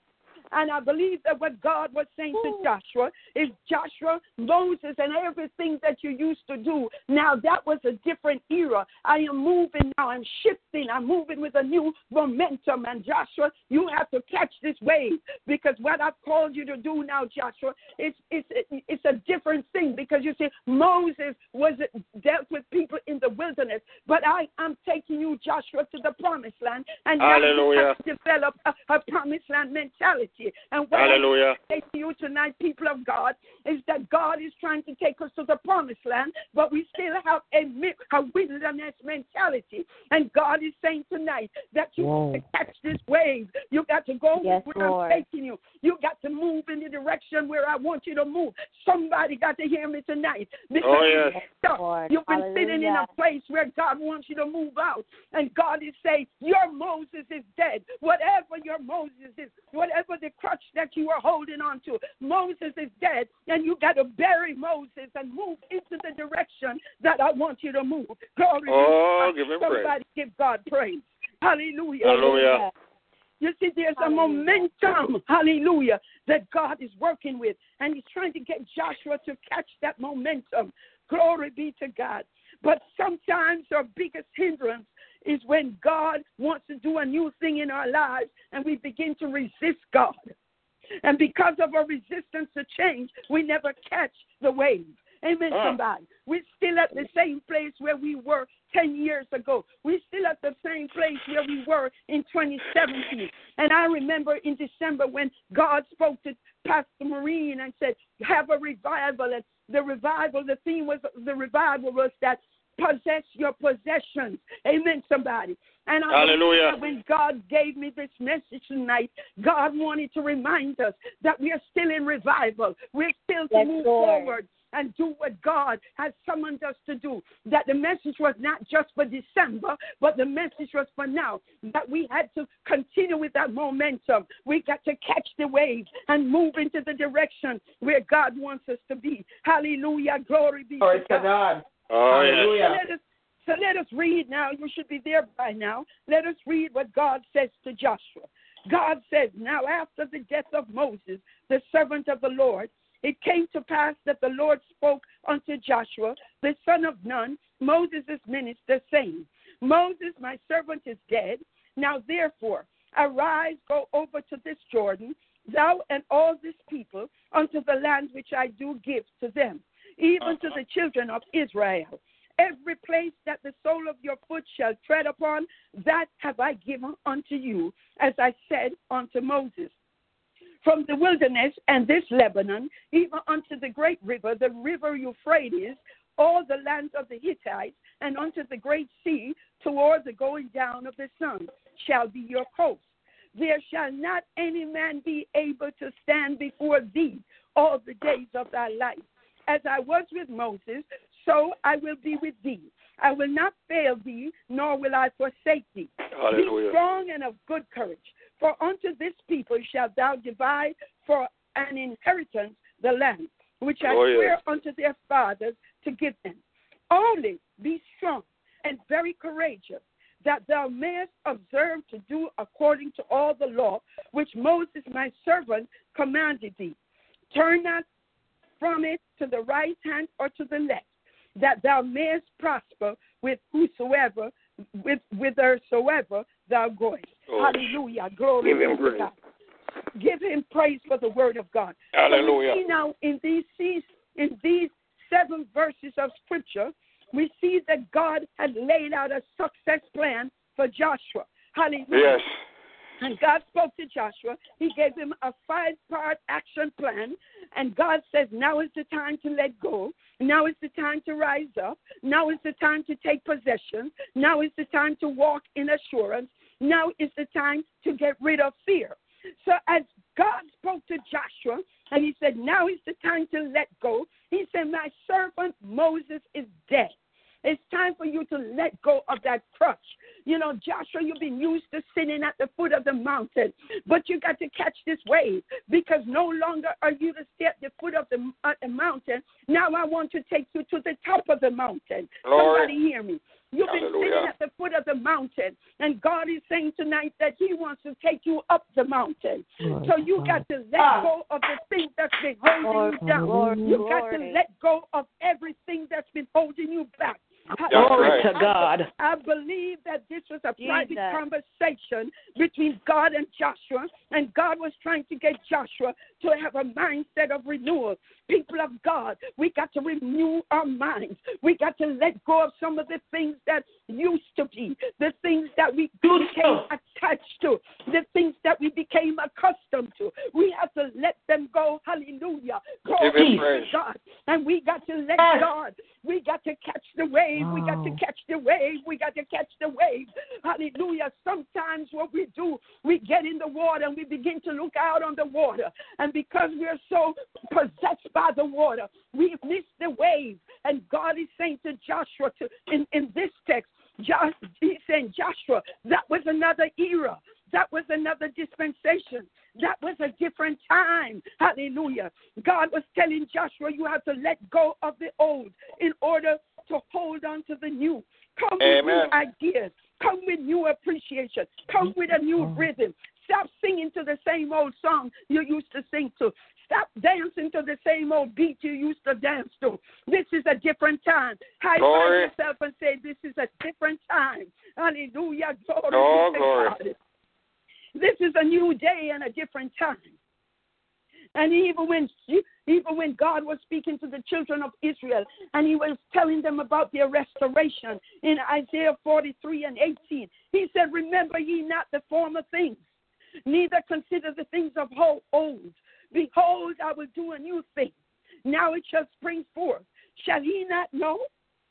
And I believe that what God was saying to Joshua is Joshua, Moses, and everything that you used to do. Now that was a different era. I am moving now. I'm shifting. I'm moving with a new momentum. And Joshua, you have to catch this wave because what I've called you to do now, Joshua, it's it's it's a different thing. Because you see, Moses was dealt with people in the wilderness, but I am taking you, Joshua, to the promised land, and now you Hallelujah. have to develop a, a promised land mentality. And what I Hallelujah. say to you tonight, people of God, is that God is trying to take us to the promised land, but we still have a, mi- a wilderness mentality. And God is saying tonight that you Whoa. got to catch this wave. You got to go Yes, where Lord. I'm taking you. You got to move in the direction where I want you to move. Somebody got to hear me tonight. Because Oh, you've yes. been. Lord. You've been sitting in a place where God wants you to move out. And God is saying, Your Moses is dead. Whatever your Moses is, whatever the the crutch that you are holding on to. Moses is dead, and you got to bury Moses and move into the direction that I want you to move. Glory Oh, to give him God. praise. Somebody give God praise. Hallelujah. Hallelujah. You see, there's a momentum, hallelujah, that God is working with. And He's trying to get Joshua to catch that momentum. Glory be to God. But sometimes our biggest hindrance is when God wants to do a new thing in our lives and we begin to resist God. And because of our resistance to change, we never catch the wave. Amen, Ah. somebody. We're still at the same place where we were 10 years ago. We're still at the same place where we were in 2017. And I remember in December when God spoke to Pastor Maureen and said, Have a revival. And the revival, the theme was the revival was that possess your possessions. Amen, somebody. And I believe Hallelujah. that when God gave me this message tonight, God wanted to remind us that we are still in revival. We're still to Yes, move Lord. forward and do what God has summoned us to do. That the message was not just for December, but the message was for now. That we had to continue with that momentum. We got to catch the wave and move into the direction where God wants us to be. Hallelujah. Glory be Glory to to God. Oh. So let us so let us read now. You should be there by now. Let us read what God says to Joshua. God says, Now after the death of Moses, the servant of the Lord, it came to pass that the Lord spoke unto Joshua, the son of Nun, Moses' minister, saying, Moses, my servant, is dead. Now therefore, arise, go over to this Jordan, thou and all this people, unto the land which I do give to them, even to uh-huh. the children of Israel. Every place that the sole of your foot shall tread upon, that have I given unto you, as I said unto Moses. From the wilderness and this Lebanon, even unto the great river, the river Euphrates, all the lands of the Hittites, and unto the great sea, toward the going down of the sun, shall be your coast. There shall not any man be able to stand before thee all the days of thy life. As I was with Moses, so I will be with thee. I will not fail thee, nor will I forsake thee. Be strong and of good courage, for unto this people shalt thou divide for an inheritance the land, which I Oh, swear unto their fathers to give them. Only be strong and very courageous, that thou mayest observe to do according to all the law which Moses my servant commanded thee. Turn not from it to the right hand or to the left, that thou mayest prosper with whosoever, with whithersoever thou goest. Oh, Hallelujah. Glory give him to praise. God. Give him praise for the word of God. Hallelujah. So we see now in these in these seven verses of scripture, we see that God had laid out a success plan for Joshua. Hallelujah. Yes. And God spoke to Joshua. He gave him a five part action plan. And God says, now is the time to let go. Now is the time to rise up. Now is the time to take possession. Now is the time to walk in assurance. Now is the time to get rid of fear. So as God spoke to Joshua, and he said, now is the time to let go, he said, my servant Moses is dead. It's time for you to let go of that crutch. You know, Joshua, you've been used to sitting at the foot of the mountain, but you got to catch this wave because no longer are you to stay at the foot of the, uh, the mountain. Now I want to take you to the top of the mountain. Lord. Somebody hear me. You've been sitting at the foot of the mountain, and God is saying tonight that He wants to take you up the mountain. Glory So you God. got to let go of the thing that's been holding you down. Glory, You got to let go of everything that's been holding you back. Glory right. to God. I believe that this was a private Jesus. conversation between God and Joshua, and God was trying to get Joshua to have a mindset of renewal. People of God, we got to renew our minds. We got to let go of some of the things that used to be, the things that we became attached to, the things that we became accustomed to. We have to let them go. Hallelujah. Glory to. God. And we got to let God. We got to catch the wave. We got to catch the wave. We got to catch the wave. Hallelujah. Sometimes what we do, we get in the water and we begin to look out on the water. And because we're so possessed by the water, we've missed the wave. And God is saying to Joshua to, in, in this text, Josh, he's saying, Joshua, that was another era. That was another dispensation. That was a different time. Hallelujah. God was telling Joshua, you have to let go of the old in order to hold on to the new. Come with new ideas. Come with new appreciation. Come with a new mm-hmm. rhythm. Stop singing to the same old song you used to sing to. Stop dancing to the same old beat you used to dance to. This is a different time. High Glory. five yourself and say, This is a different time. Hallelujah. Glory Oh, glory. This is a new day and a different time. And even when even when God was speaking to the children of Israel and he was telling them about their restoration in Isaiah 43 and 18, he said, Remember ye not the former things, neither consider the things of old. Behold, I will do a new thing. Now it shall spring forth. Shall he not know?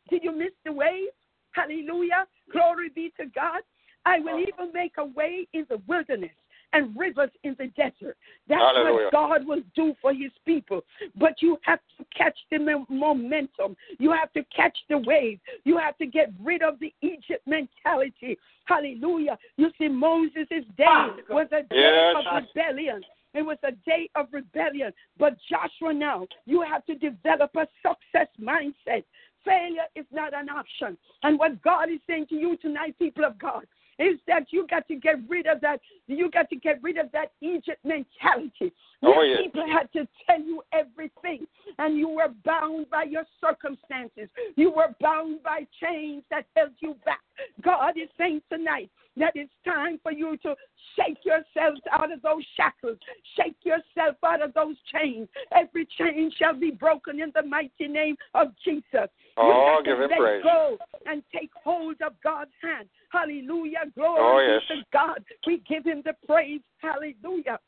Did you miss the wave? Hallelujah. Glory be to God. I will oh. even make a way in the wilderness and rivers in the desert. That's Hallelujah. what God will do for his people. But you have to catch the momentum. You have to catch the wave. You have to get rid of the Egypt mentality. Hallelujah. You see, Moses' day was a day Yes. of rebellion. It was a day of rebellion. But Joshua, now, you have to develop a success mindset. Failure is not an option. And what God is saying to you tonight, people of God, is that you got to get rid of that. You got to get rid of that Egypt mentality. Oh, yes. People had to tell you everything, and you were bound by your circumstances. You were bound by chains that held you back. God is saying tonight that it's time for you to shake yourselves out of those shackles, shake yourself out of those chains. Every chain shall be broken in the mighty name of Jesus. Oh, give him let praise. go and take hold of God's hand. Hallelujah. Glory Oh, be yes. to God. We give him the praise. Hallelujah.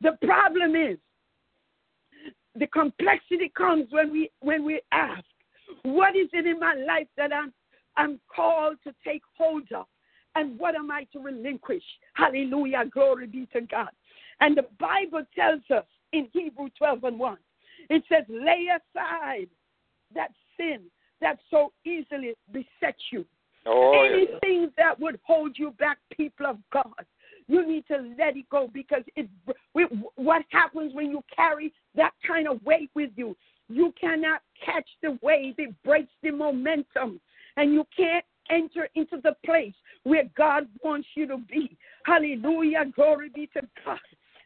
The problem is the complexity comes when we when we ask, what is it in my life that I'm I'm called to take hold of? And what am I to relinquish? Hallelujah. Glory be to God. And the Bible tells us in Hebrew 12 and 1, it says, lay aside that sin that so easily besets you. Oh. Anything that would hold you back, people of God, you need to let it go because it. we- What happens when you carry that kind of weight with you? You cannot catch the wave; it breaks the momentum, and you can't enter into the place where God wants you to be. Hallelujah! Glory be to God.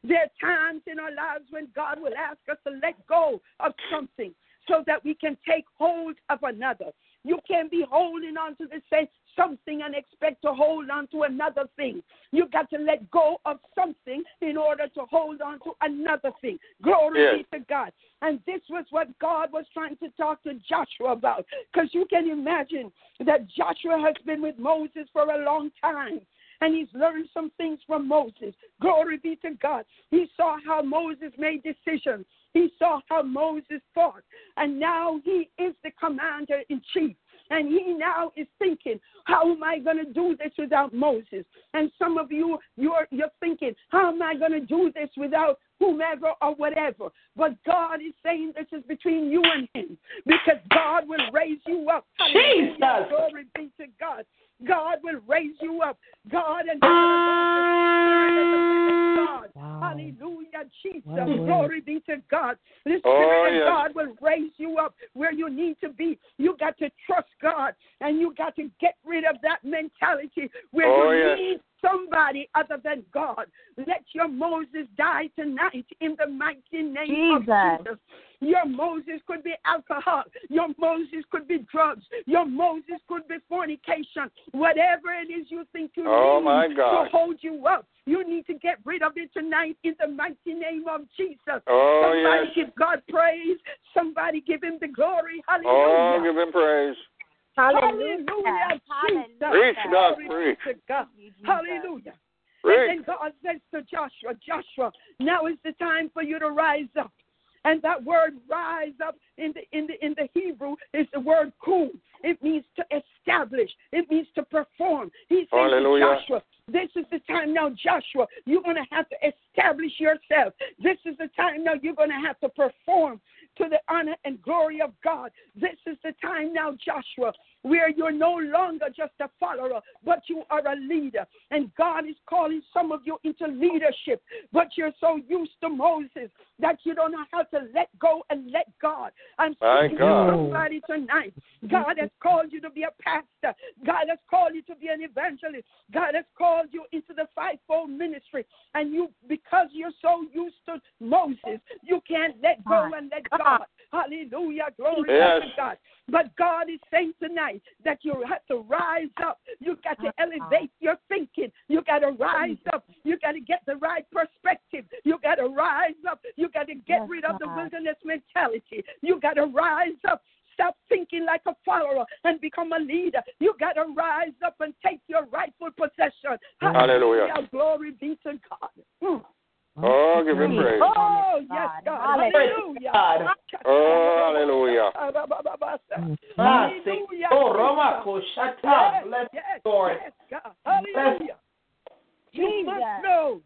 There are times in our lives when God will ask us to let go of something so that we can take hold of another. You can't be holding on to the same something and expect to hold on to another thing. You got to let go of something in order to hold on to another thing. Glory Yes. be to God. And this was what God was trying to talk to Joshua about. Because you can imagine that Joshua has been with Moses for a long time and he's learned some things from Moses. Glory be to God. He saw how Moses made decisions. He saw how Moses fought. And now he is the commander in chief. And he now is thinking, how am I going to do this without Moses? And some of you, you're, you're thinking, how am I going to do this without whomever or whatever? But God is saying this is between you and him because God will raise you up. Jesus. Glory be to God. God will raise you up. God and God. Wow. Hallelujah, Jesus. What a word. Glory be to God. The oh, Spirit Oh, of. God will raise you up where you need to be. You got to trust God and you got to get rid of that mentality where Oh, you yes. need somebody other than God. Let your Moses die tonight in the mighty name Jesus. of Jesus. Your Moses could be alcohol. Your Moses could be drugs. Your Moses could be fornication. Whatever it is you think you Oh, need my God. to hold you up, you need to get rid of it tonight in the mighty name of Jesus. Oh, Somebody yes. give God praise. Somebody give him the glory. Hallelujah. Oh, Hallelujah. give him praise. Hallelujah. Hallelujah. Jesus. Preach, God, Glory preach. be to God. you, Jesus. Hallelujah. And then God says to Joshua, Joshua, now is the time for you to rise up. And that word rise up in the in the in the Hebrew is the word kum. It means to establish. It means to perform. He says. Joshua, this is the time now, Joshua, you're gonna have to establish yourself. This is the time now you're gonna have to perform to the honor and glory of God. This is the time now, Joshua, where you're no longer just a follower, but you are a leader. And God is calling some of you into leadership, but you're so used to Moses that you don't know how to let go and let God. I'm My speaking to somebody tonight. God has called you to be a pastor. God has called you to be an evangelist. God has called you into the fivefold ministry. And you, because you're so used to Moses, you can't let go and let God. Hallelujah. Glory Yes. to God. But God is saying tonight that you have to rise up. You got to elevate your thinking. You got to rise up. You got to get the right perspective. You got to rise up. You got to get Yes, rid of the wilderness mentality. You got to rise up. Stop thinking like a follower and become a leader. You got to rise up and take your rightful possession. Hallelujah. Glory be to God. Mm. Oh, give him praise. Oh, yes, God. Hallelujah. Hallelujah. God. Oh, hallelujah. Hallelujah. Oh, Romako, shut Yes, up. Bless yes, Lord. yes, God. Hallelujah. You must know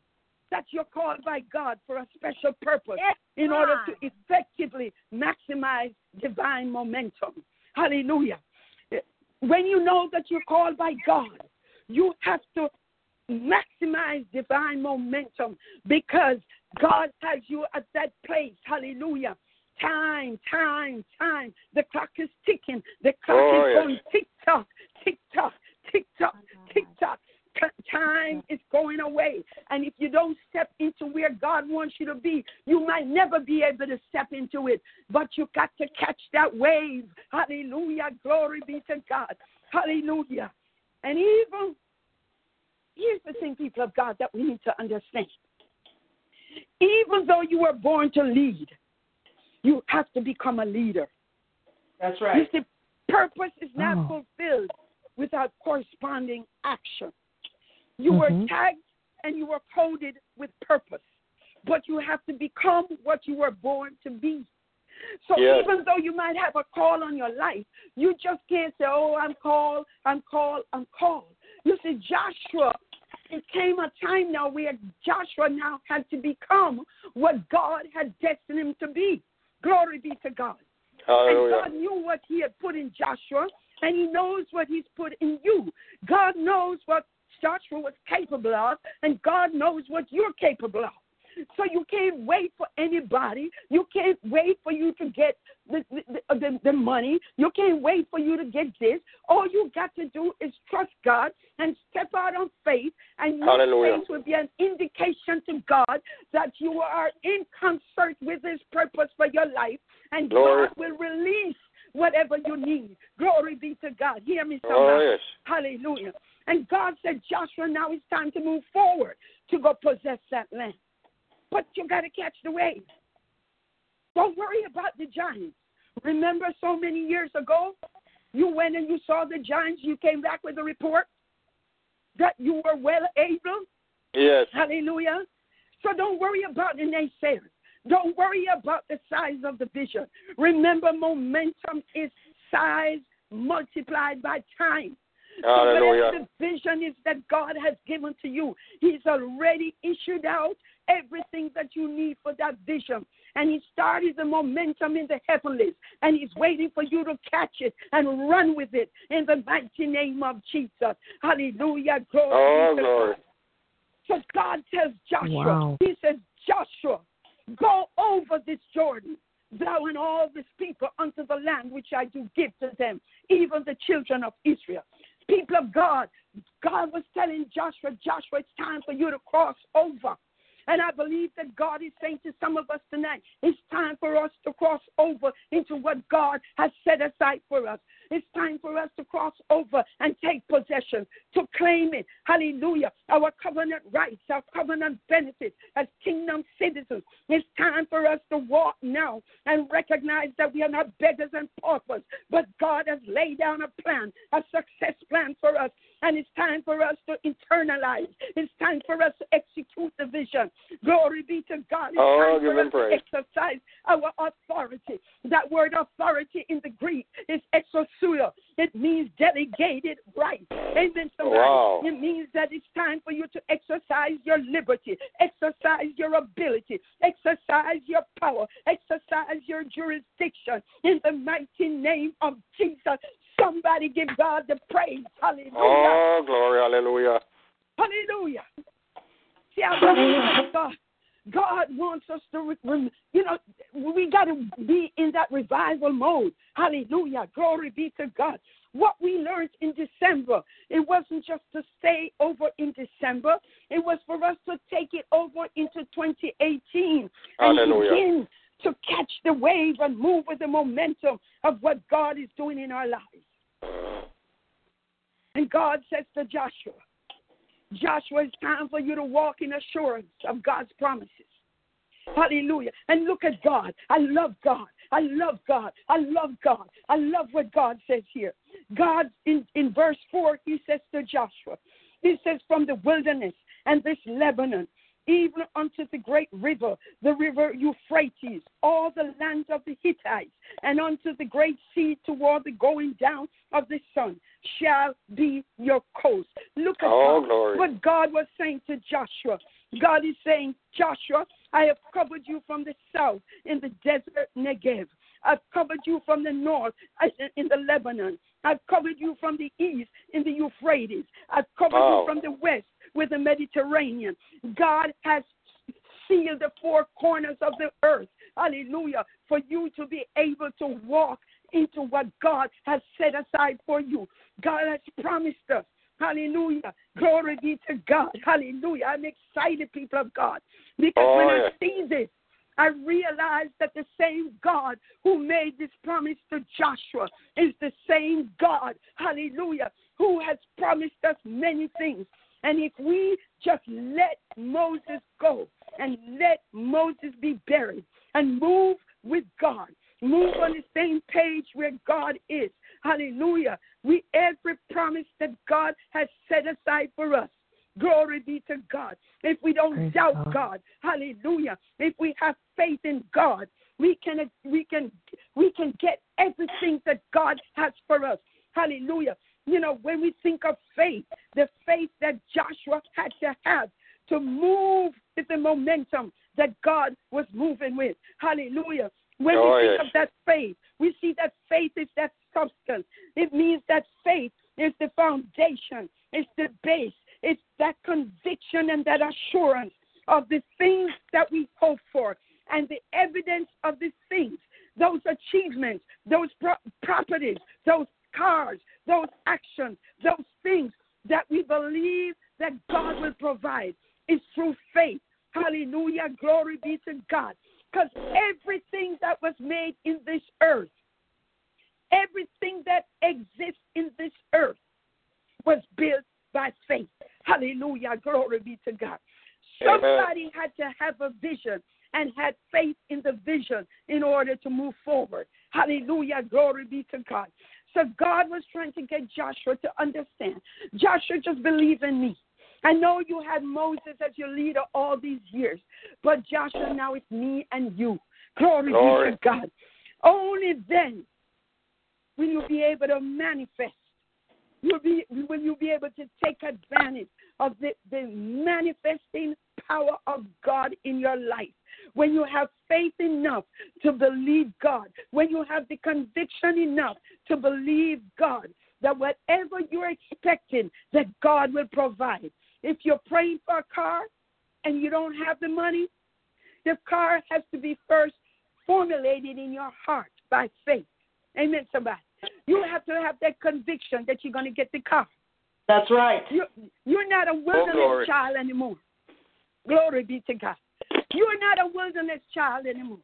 that you're called by God for a special purpose Yes, in order to effectively maximize divine momentum. Hallelujah. When you know that you're called by God, you have to maximize divine momentum because God has you at that place. Hallelujah. Time, time, time. The clock is ticking. The clock Oh, is yes. going tick tock, tick tock, tick tock, tick tock. Time is going away. And if you don't step into where God wants you to be, you might never be able to step into it. But you got to catch that wave. Hallelujah. Glory be to God. Hallelujah. And even, here's the thing, people of God, that we need to understand. Even though you were born to lead, you have to become a leader. That's right. You see, purpose is not Oh. fulfilled without corresponding action. You were Mhm. tagged and you were coded with purpose, but you have to become what you were born to be. So Yes. even though you might have a call on your life, you just can't say, "Oh, I'm called, I'm called, I'm called." You see, Joshua, it came a time now where Joshua now had to become what God had destined him to be. Glory be to God. And God knew what He had put in Joshua, and He knows what He's put in you. God knows what Joshua was capable of, and God knows what you're capable of. So you can't wait for anybody. You can't wait for you to get the, the, uh, the, the money. You can't wait for you to get this. All you got to do is trust God and step out on faith, and your Hallelujah. faith will be an indication to God that you are in concert with His purpose for your life, and Glory. God will release whatever you need. Glory be to God. Hear me, Oh, somebody. yes. Hallelujah. And God said, Joshua, now it's time to move forward to go possess that land. But you got to catch the wave. Don't worry about the giants. Remember so many years ago, you went and you saw the giants, you came back with a report that you were well able. Yes. Hallelujah. So don't worry about the naysayers. Don't worry about the size of the vision. Remember, momentum is size multiplied by time. So Hallelujah. whatever the vision is that God has given to you, He's already issued out everything that you need for that vision. And He started the momentum in the heavenlies, and He's waiting for you to catch it and run with it in the mighty name of Jesus. Hallelujah. Glory Oh, to glory. God. So God tells Joshua, Wow. He says, Joshua, go over this Jordan, thou and all this people unto the land which I do give to them, even the children of Israel. People of God, God was telling Joshua, Joshua, it's time for you to cross over. And I believe that God is saying to some of us tonight, it's time for us to cross over into what God has set aside for us. It's time for us to cross over and take possession, to claim it. Hallelujah. Our covenant rights, our covenant benefits as kingdom citizens. It's time for us to walk now and recognize that we are not beggars and paupers, but God has laid down a plan, a success plan for us. And it's time for us to internalize. It's time for us to execute the vision. Glory be to God. It's Oh, time give for us praise. to exercise our authority. That word authority in the Greek is exousia. It means delegated right. Amen. Somebody. Wow. It means that it's time for you to exercise your liberty, exercise your ability, exercise your power, exercise your jurisdiction in the mighty name of Jesus. Somebody give God the praise. Hallelujah. Oh, glory. Hallelujah. Hallelujah. See, I believe that God, God wants us to, you know, we got to be in that revival mode. Hallelujah. Glory be to God. What we learned in December, it wasn't just to stay over in December, it was for us to take it over into 2018 and begin to catch the wave and move with the momentum of what God is doing in our lives. And God says to Joshua, Joshua, it's time for you to walk in assurance of God's promises. Hallelujah. And look at God. I love God. I love God. I love God. I love what God says here. God, in, in verse 4, he says to Joshua, he says, from the wilderness and this Lebanon, even unto the great river, the river Euphrates, all the lands of the Hittites, and unto the great sea toward the going down of the sun shall be your coast. Look at Oh, God. what God was saying to Joshua. God is saying, Joshua, I have covered you from the south in the desert Negev. I've covered you from the north uh, in the Lebanon. I've covered you from the east in the Euphrates. I've covered Wow. you from the west with the Mediterranean. God has sealed the four corners of the earth. Hallelujah. For you to be able to walk into what God has set aside for you. God has promised us. Hallelujah. Glory be to God. Hallelujah. I'm excited, people of God, because Oh, when I oh, see this, I realize that the same God who made this promise to Joshua is the same God, hallelujah, who has promised us many things. And if we just let Moses go and let Moses be buried and move with God, move on the same page where God is, hallelujah, we every promise that God has set aside for us. Glory be to God. If we don't Praise doubt God. God, hallelujah. If we have faith in God, we can we can we can get everything that God has for us. Hallelujah. You know, when we think of faith, the faith that Joshua had to have to move with the momentum that God was moving with. Hallelujah. When Oh, we think yes. of that faith, we see that faith is that substance. It means that faith is the foundation, it's the base, it's that conviction and that assurance of the things that we hope for and the evidence of the things, those achievements, those pro- properties, those cars, those actions, those things that we believe that God will provide is through faith. Hallelujah. Glory be to God. Because everything that was made in this earth, everything that exists in this earth was built by faith. Hallelujah. Glory be to God. Amen. Somebody had to have a vision and had faith in the vision in order to move forward. Hallelujah. Glory be to God. So God was trying to get Joshua to understand. Joshua, just believe in me. I know you had Moses as your leader all these years, but Joshua, now it's me and you. Glory, Glory. be to God. Only then will you be able to manifest. You'll be, will you be able to take advantage of the, the manifesting power of God in your life? When you have faith enough to believe God, when you have the conviction enough to believe God, that whatever you're expecting, that God will provide. If you're praying for a car and you don't have the money, the car has to be first formulated in your heart by faith. Amen, somebody. You have to have that conviction that you're going to get the car. That's right. You, you're not a oh, wilderness glory. child anymore. Glory be to God. You're not a wilderness child anymore.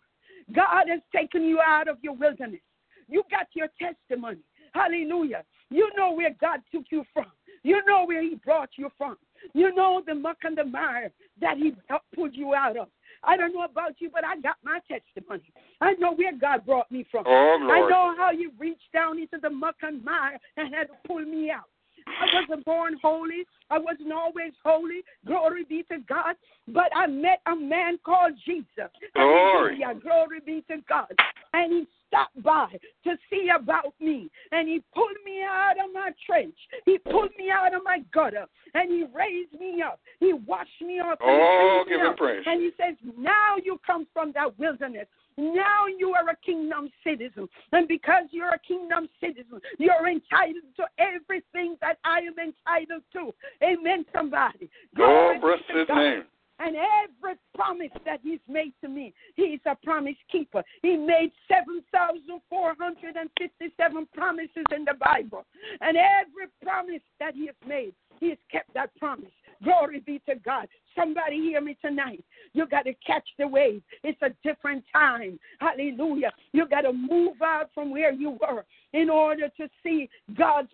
God has taken you out of your wilderness. You got your testimony. Hallelujah. You know where God took you from. You know where He brought you from. You know the muck and the mire that He pulled you out of. I don't know about you, but I got my testimony. I know where God brought me from. Oh, I know how you reached down into the muck and mire and had to pull me out. I wasn't born holy. I wasn't always holy. Glory be to God. But I met a man called Jesus. Glory. Hallelujah. Glory be to God. And he stopped by to see about me. And he pulled me out of my trench. He pulled me out of my gutter. And he raised me up. He washed me off. and Oh, give him up. praise. And he says, Now you come from that wilderness. Now you are a kingdom citizen. And because you're a kingdom citizen, you're entitled to everything that I am entitled to. Amen, somebody. Oh, Glory bless his God. name. And every promise that he's made to me, he's a promise keeper. He made 7,457 promises in the Bible. And every promise that he has made, he has kept that promise. Glory be to God. Somebody hear me tonight. You got to catch the wave. It's a different time. Hallelujah. You got to move out from where you were in order to see God's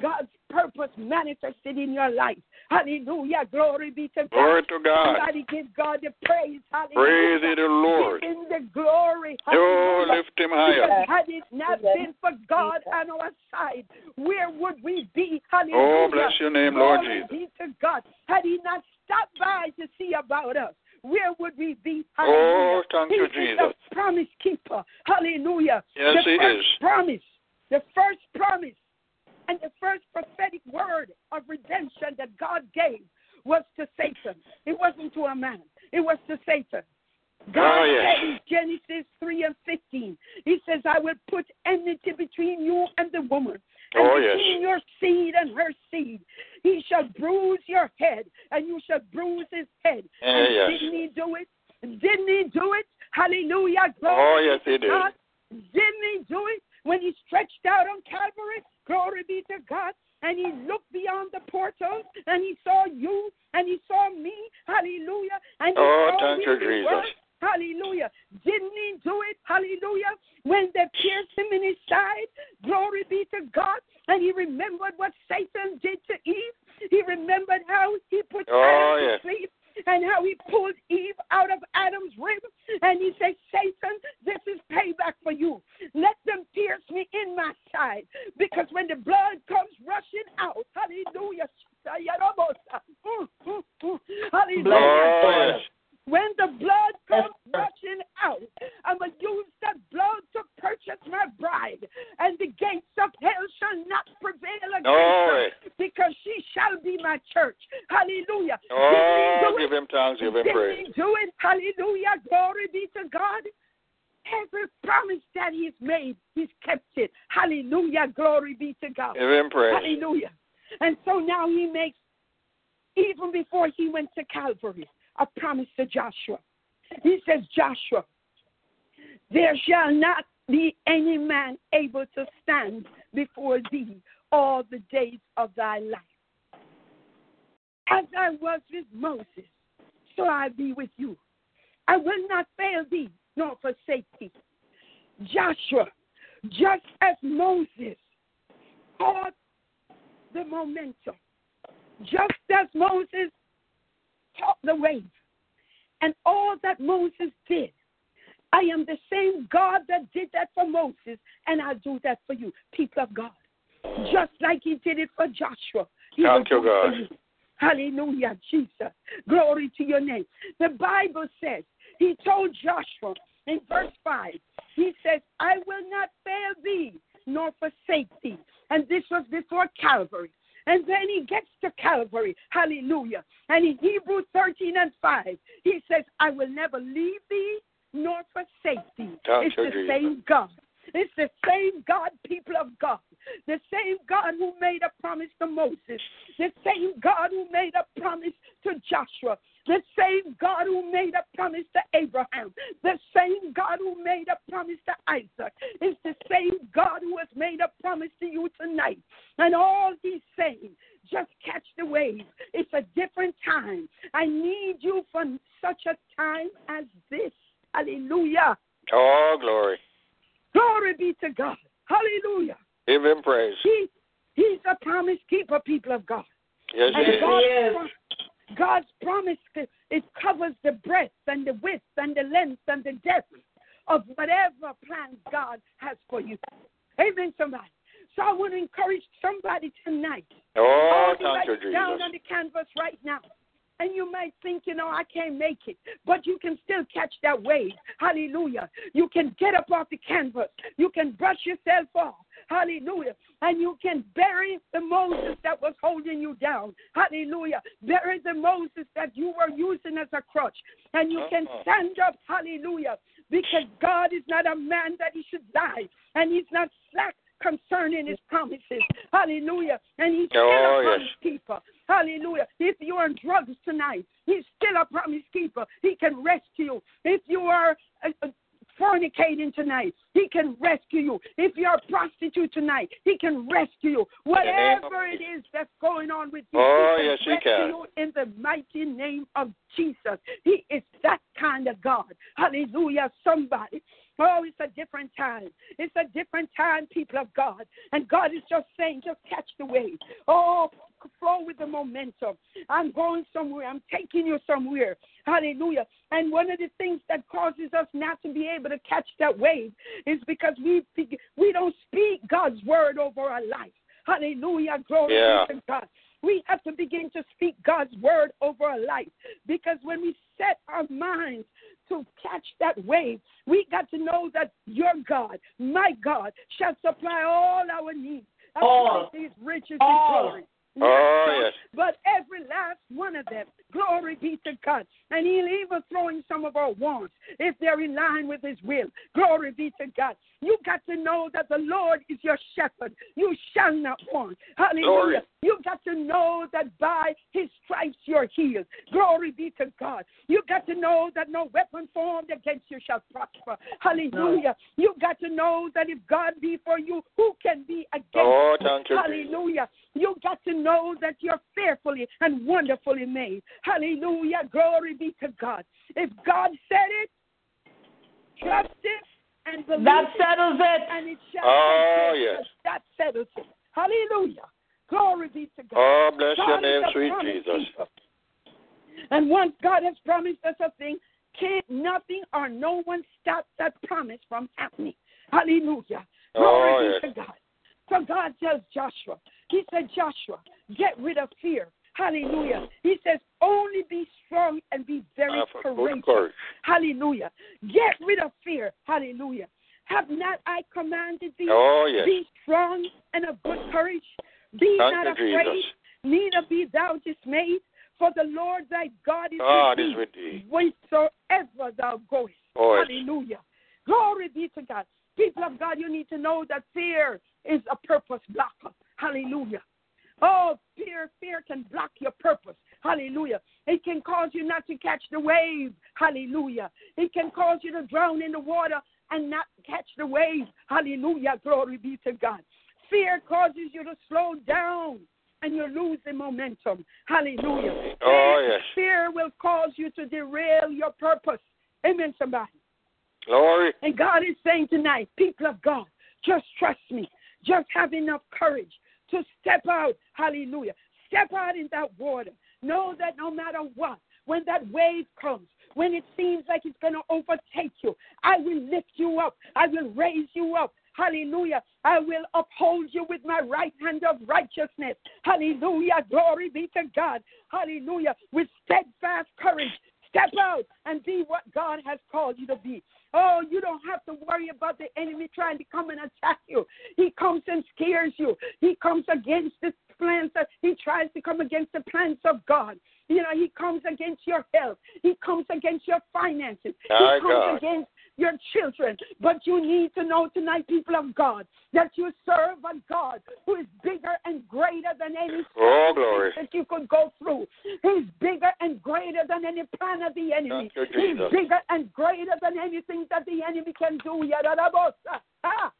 God's purpose manifested in your life. Hallelujah. Glory be to God. Glory to God. Somebody give God the praise. Hallelujah. Praise ye the Lord. Give him the glory. Hallelujah. Oh, lift him higher. Because had it not been for God on our side, where would we be? Oh, Hallelujah. Oh, bless your name, Lord Glory Jesus. be to God. Had he not stopped by to see about us, where would we be? Oh, Hallelujah. thank he you, is Jesus. the promise keeper. Hallelujah. Yes, the he first is. promise. The first promise and the first prophetic word of redemption that God gave was to Satan. It wasn't to a man. It was to Satan. God Oh, yes. said in Genesis 3 and 15, He says, I will put enmity between you and the woman, and Oh, yes. between your seed and her seed. He shall bruise your head, and you shall bruise his head. Eh, and yes. didn't he do it? Didn't he do it? Hallelujah. Oh, yes, he did. God. Didn't he do it when he stretched out on Calvary? Glory be to God. And he looked beyond the portals and he saw you and he saw me. Hallelujah. And he Oh, saw thank you. Jesus. Hallelujah. Didn't he do it? Hallelujah. When they God said it, trust it and believe That settles it. and it shall Oh, come yes. That settles it. Hallelujah. Glory be to God. Oh, bless your God is name, sweet Jesus. keeper. And once God has promised us a thing, can't nothing or no one stop that promise from happening. Hallelujah. Oh, Glory Oh, be to God. So God tells Joshua, He said, Joshua, get rid of fear. Hallelujah. He says, only be strong and be very Have a good courageous. Hallelujah. Get rid of fear. Hallelujah. Have not I commanded thee? Oh, yes. Be strong and of good courage. Be Thank not afraid, Jesus. neither be thou dismayed, for the Lord thy God is God with is thee, with thee. wheresoever thou goest. Oh, yes. Hallelujah. Glory be to God. People of God, you need to know that fear is a purpose blocker. Hallelujah. Oh, fear, fear can block your purpose. Hallelujah. It can cause you not to catch the wave. Hallelujah. It can cause you to drown in the water and not catch the wave. Hallelujah. Glory be to God. Fear causes you to slow down and you lose the momentum. Hallelujah. Oh, yes. Fear will cause you to derail your purpose. Amen, somebody. Glory. And God is saying tonight, people of God, just trust me. Just have enough courage to step out. Hallelujah. Step out in that water. Know that no matter what, when that wave comes, when it seems like it's going to overtake you, I will lift you up. I will raise you up. Hallelujah. I will uphold you with my right hand of righteousness. Hallelujah. Glory be to God. Hallelujah. With steadfast courage, step out and be what God has called you to be. Oh, you don't have to worry about the enemy trying to come and attack you. He comes and scares you. He comes against the plans that he tries to come against the plans of God. You know, he comes against your health. He comes against your finances. He comes God. against your children. But you need to know tonight, people of God, that you serve a God who is bigger and greater than any Oh, glory. that you could go through. He's bigger and greater than any plan of the enemy. You, He's bigger and greater than anything that the enemy can do. Yadadabosa. Ah.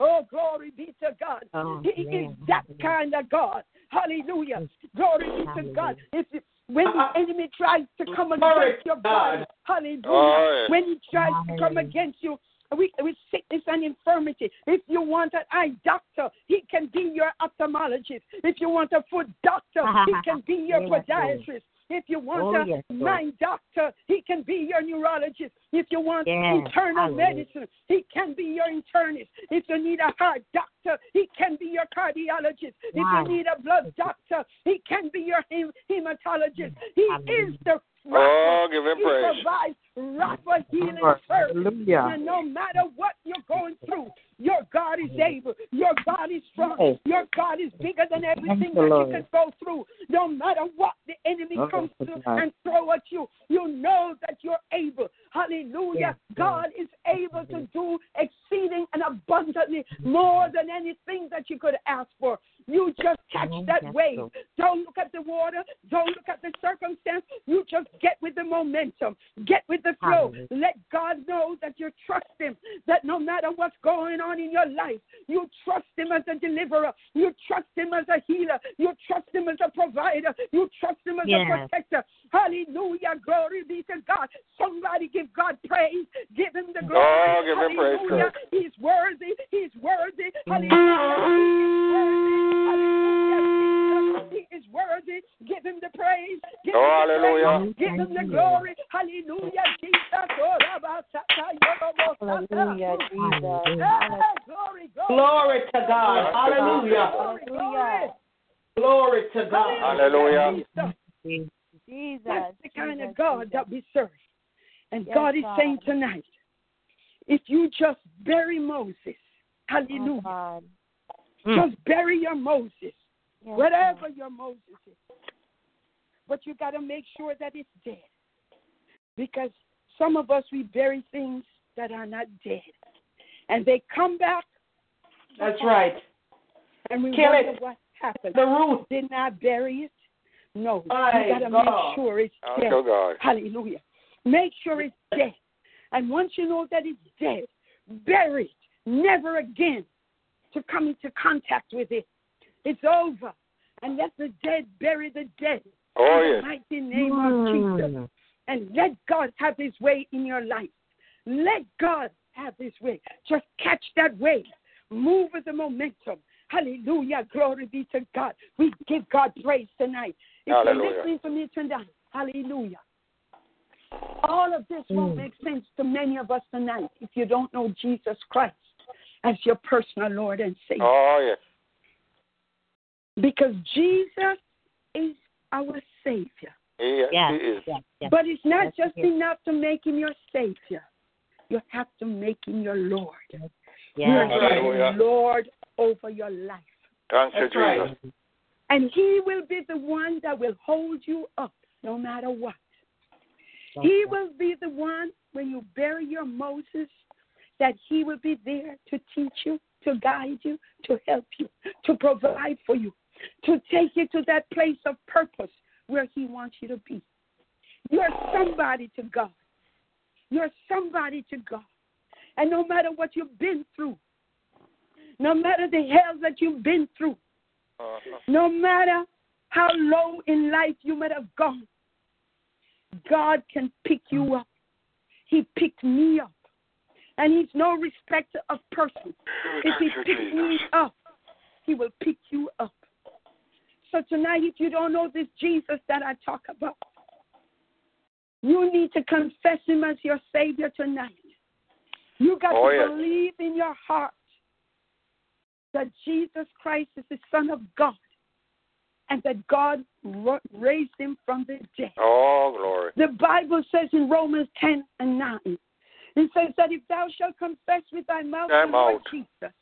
Oh, glory be to God. Oh, he is that kind of God. Hallelujah. Glory be to God. If it, when the Uh-uh. enemy tries to come against your body, God. hallelujah. When he tries to come against you, with, with sickness and infirmity. If you want an eye doctor, he can be your ophthalmologist. If you want a foot doctor, he can be your podiatrist. If you want Oh, a yes, mind doctor, he can be your neurologist. If you want Yes, internal hallelujah. medicine, he can be your internist. If you need a heart doctor, doctor, he can be your cardiologist. If you need a blood doctor, he can be your hem- hematologist. He Hallelujah. is the Oh, Rapha. give him He praise. provides Rapha healing Lord, service. And no matter what you're going through, your God is able. Your God is strong. Your God is bigger than everything that you can go through. No matter what the enemy Oh, comes to and throw at you, you know that you're able. Hallelujah. God is able to do exceeding and abundantly more than anything that you could ask for. You just catch Oh, that wave. Don't look at the water. Don't look at the circumstance. You just get with the momentum. Get with the flow. Let God know that you trust Him. That no matter what's going on in your life, you trust Him as a deliverer. You trust Him as a healer. You trust Him as a provider. You trust Him as Yes. a protector. Hallelujah. Glory be to God. Somebody give God praise. Give Him the oh, glory. Oh, give him praise, Hallelujah. Kirk. He's worthy. He's worthy. Hallelujah. He is worthy. He is worthy. Give him the praise. Give Oh, him the hallelujah. praise. Give him the glory. Hallelujah. Jesus. Oh, Rabba, Sata, Hallelujah, Jesus. Glory, glory. Glory to God. Hallelujah. Glory, glory. Glory to God. Hallelujah. Jesus. Jesus. That's the kind Jesus, of God Jesus. that we serve. And Yes, God is God. saying tonight, if you just bury Moses, Oh, hallelujah, God. Mm. just bury your Moses, Yes, whatever your Moses is. But you got to make sure that it's dead. Because some of us, we bury things that are not dead. And they come back That's right. and we Kill wonder it. what happened. The root. Did not bury it? No. My you got to make sure it's dead. to God. Hallelujah. Make sure it's dead. And once you know that it's dead, bury it. Never again to come into contact with it. It's over. And let the dead bury the dead. Oh, in the mighty name of Jesus. Mm. And let God have his way in your life. Let God have his way. Just catch that wave. Move with the momentum. Hallelujah. Glory be to God. We give God praise tonight. If Hallelujah. you're listening to me tonight, hallelujah. All of this won't Mm. make sense to many of us tonight if you don't know Jesus Christ as your personal Lord and Savior. Oh, yes. Because Jesus is our Savior. He, Yes, he is. yes, yes. But it's not Yes, just enough to make him your Savior. You have to make him your Lord. Yes. You're Hallelujah. Lord over your life. Thank you, That's right. Jesus. And he will be the one that will hold you up no matter what. Yes, He yes. will be the one when you bury your Moses, that he will be there to teach you, to guide you, to help you, to provide for you, to take you to that place of purpose where he wants you to be. You're somebody to God. You're somebody to God. And no matter what you've been through, no matter the hell that you've been through, Uh-huh. no matter how low in life you might have gone, God can pick you up. He picked me up. And He's no respecter of persons. If He picks me up, He will pick you up. So tonight, if you don't know this Jesus that I talk about, you need to confess Him as your Savior tonight. You got Oh, to yes. believe in your heart that Jesus Christ is the Son of God and that God raised him from the dead. Oh, glory. The Bible says in Romans 10 and 9, it says that if thou shalt confess with thy mouth the Lord. Jesus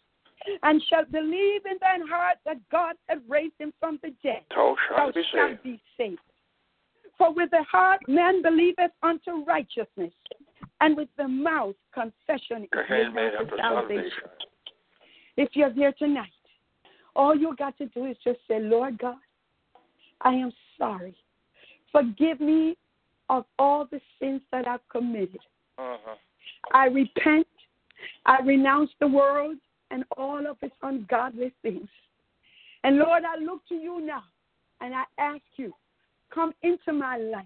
and shall believe in thine heart that God hath raised him from the dead, Thou shalt be saved. be saved. For with the heart man believeth unto righteousness, and with the mouth confession is made unto salvation. If you're here tonight, all you got to do is just say, Lord God, I am sorry. Forgive me of all the sins that I've committed. Uh-huh. I repent. I renounce the world and all of its ungodly things. And Lord, I look to you now and I ask you, come into my life.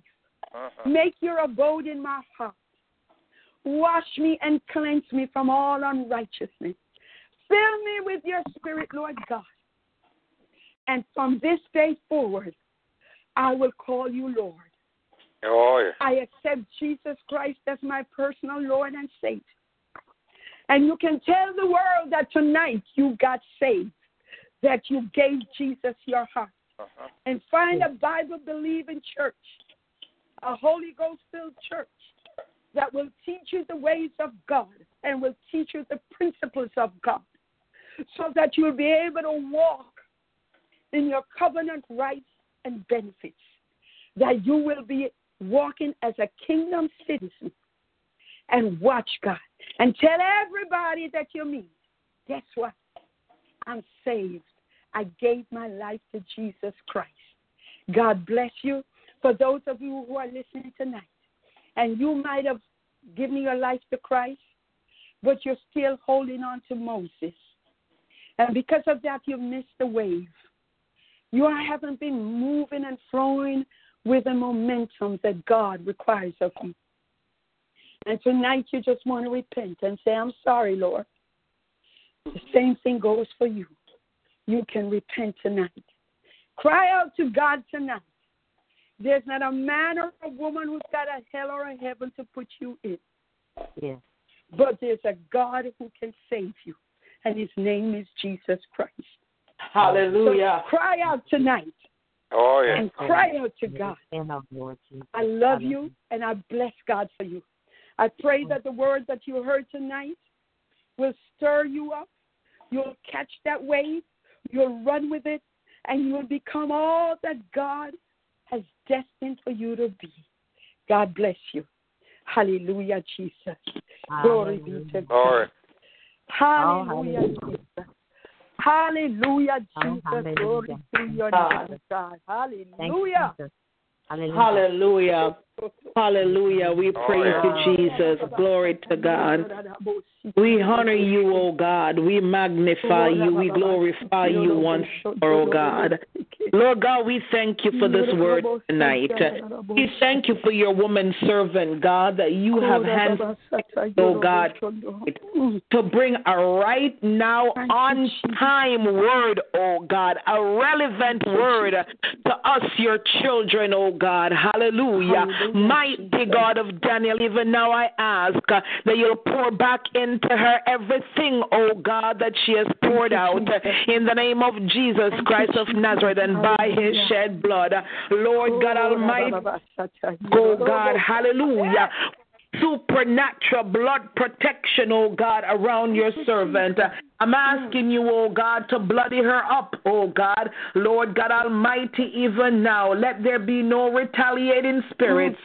Uh-huh. Make your abode in my heart. Wash me and cleanse me from all unrighteousness. Fill me with your spirit, Lord God. And from this day forward, I will call you Lord. Oh, yes. I accept Jesus Christ as my personal Lord and Savior. And you can tell the world that tonight you got saved, that you gave Jesus your heart. Uh-huh. And find a Bible believing church, a Holy Ghost filled church that will teach you the ways of God and will teach you the principles of God so that you'll be able to walk in your covenant rights and benefits, that you will be walking as a kingdom citizen and watch God and tell everybody that you meet, guess what? I'm saved. I gave my life to Jesus Christ. God bless you. For those of you who are listening tonight, and you might have given your life to Christ, but you're still holding on to Moses. And because of that, you've missed the wave. You haven't been moving and flowing with the momentum that God requires of you. And tonight you just want to repent and say, I'm sorry, Lord. The same thing goes for you. You can repent tonight. Cry out to God tonight. There's not a man or a woman who's got a hell or a heaven to put you in. Yes. But there's a God who can save you, and his name is Jesus Christ. Hallelujah. So cry out tonight Oh, yeah. and cry out to God. And our Lord I love you and I bless God for you. I pray that the word that you heard tonight will stir you up. You'll catch that wave, you'll run with it, and you'll become all that God has destined for you to be. God bless you. Hallelujah, Jesus. Glory be to God. Hallelujah. Jesus. Hallelujah, Oh, Jesus. Glory to your God. name, God. Hallelujah. Jesus. Hallelujah. Hallelujah. Hallelujah. We oh, praise you, Jesus. Glory to God. We honor you, O God. We magnify you. We glorify you once more, O God. Lord God, we thank you for this word tonight. We thank you for your woman servant, God, that you have hands, oh God, to bring a right now on time word, oh God, a relevant word to us, your children, oh God. Hallelujah. Mighty God of Daniel, even now I ask that you'll pour back into her everything, oh God, that she has poured out in the name of Jesus Christ of Nazareth and by his shed blood. Lord God Almighty, Oh God, hallelujah. Supernatural blood protection, oh God, around your servant. I'm asking you, oh God, to bloody her up, oh God. Lord God Almighty, even now, let there be no retaliating spirits.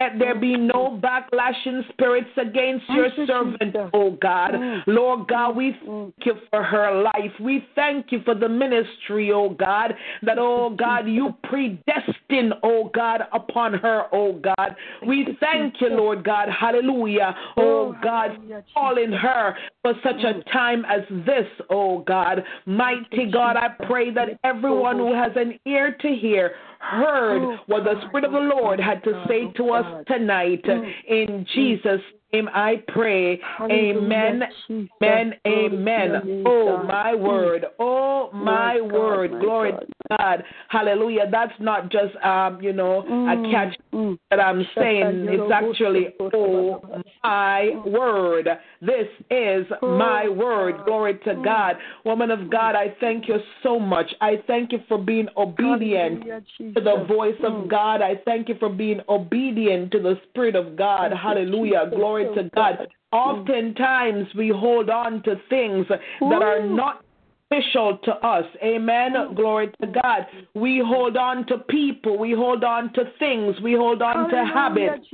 Let there be no backlashing spirits against your servant, oh God. Lord God, we thank you for her life. We thank you for the ministry, oh God, that, oh God, you predestined, oh God, upon her, oh God. We thank you, Lord God, hallelujah, oh, oh God, calling her for such a time as this, oh God. Mighty God, I pray that everyone who has an ear to hear heard what the Spirit of the Lord had to say to us tonight. In Jesus' name I pray. Amen. Amen. Amen. Oh, my word. Oh, my word. Glory to God. Hallelujah. That's not just, um, you know, a catch that I'm saying. It's actually, oh, my word. This is my word. Glory to God. Woman of God, I thank you so much. I thank you for being obedient to the voice of God. I thank you for being obedient to the Spirit of God. Hallelujah. Glory to God. Oftentimes we hold on to things that are not beneficial to us. Amen. Glory to God. We hold on to people. We hold on to things. We hold on to habits.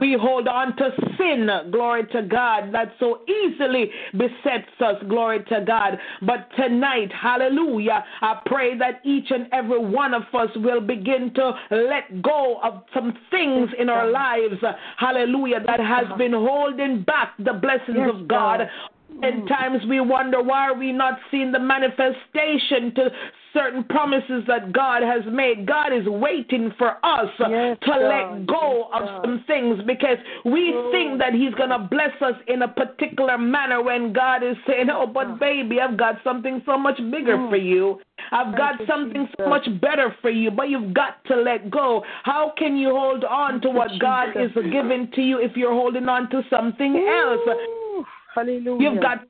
We hold on to sin, glory to God, that so easily besets us, glory to God. But tonight, hallelujah, I pray that each and every one of us will begin to let go of some things in our lives, hallelujah, that has been holding back the blessings of God. And times we wonder why are we not seeing the manifestation to certain promises that God has made. God is waiting for us Yes, to God. let go Yes, of God. some things because we think that He's going to bless us in a particular manner when God is saying, Oh, but baby, I've got something so much bigger for you. I've got something so much better for you, but you've got to let go. How can you hold on to what God is giving to you if you're holding on to something else? Hallelujah. You've got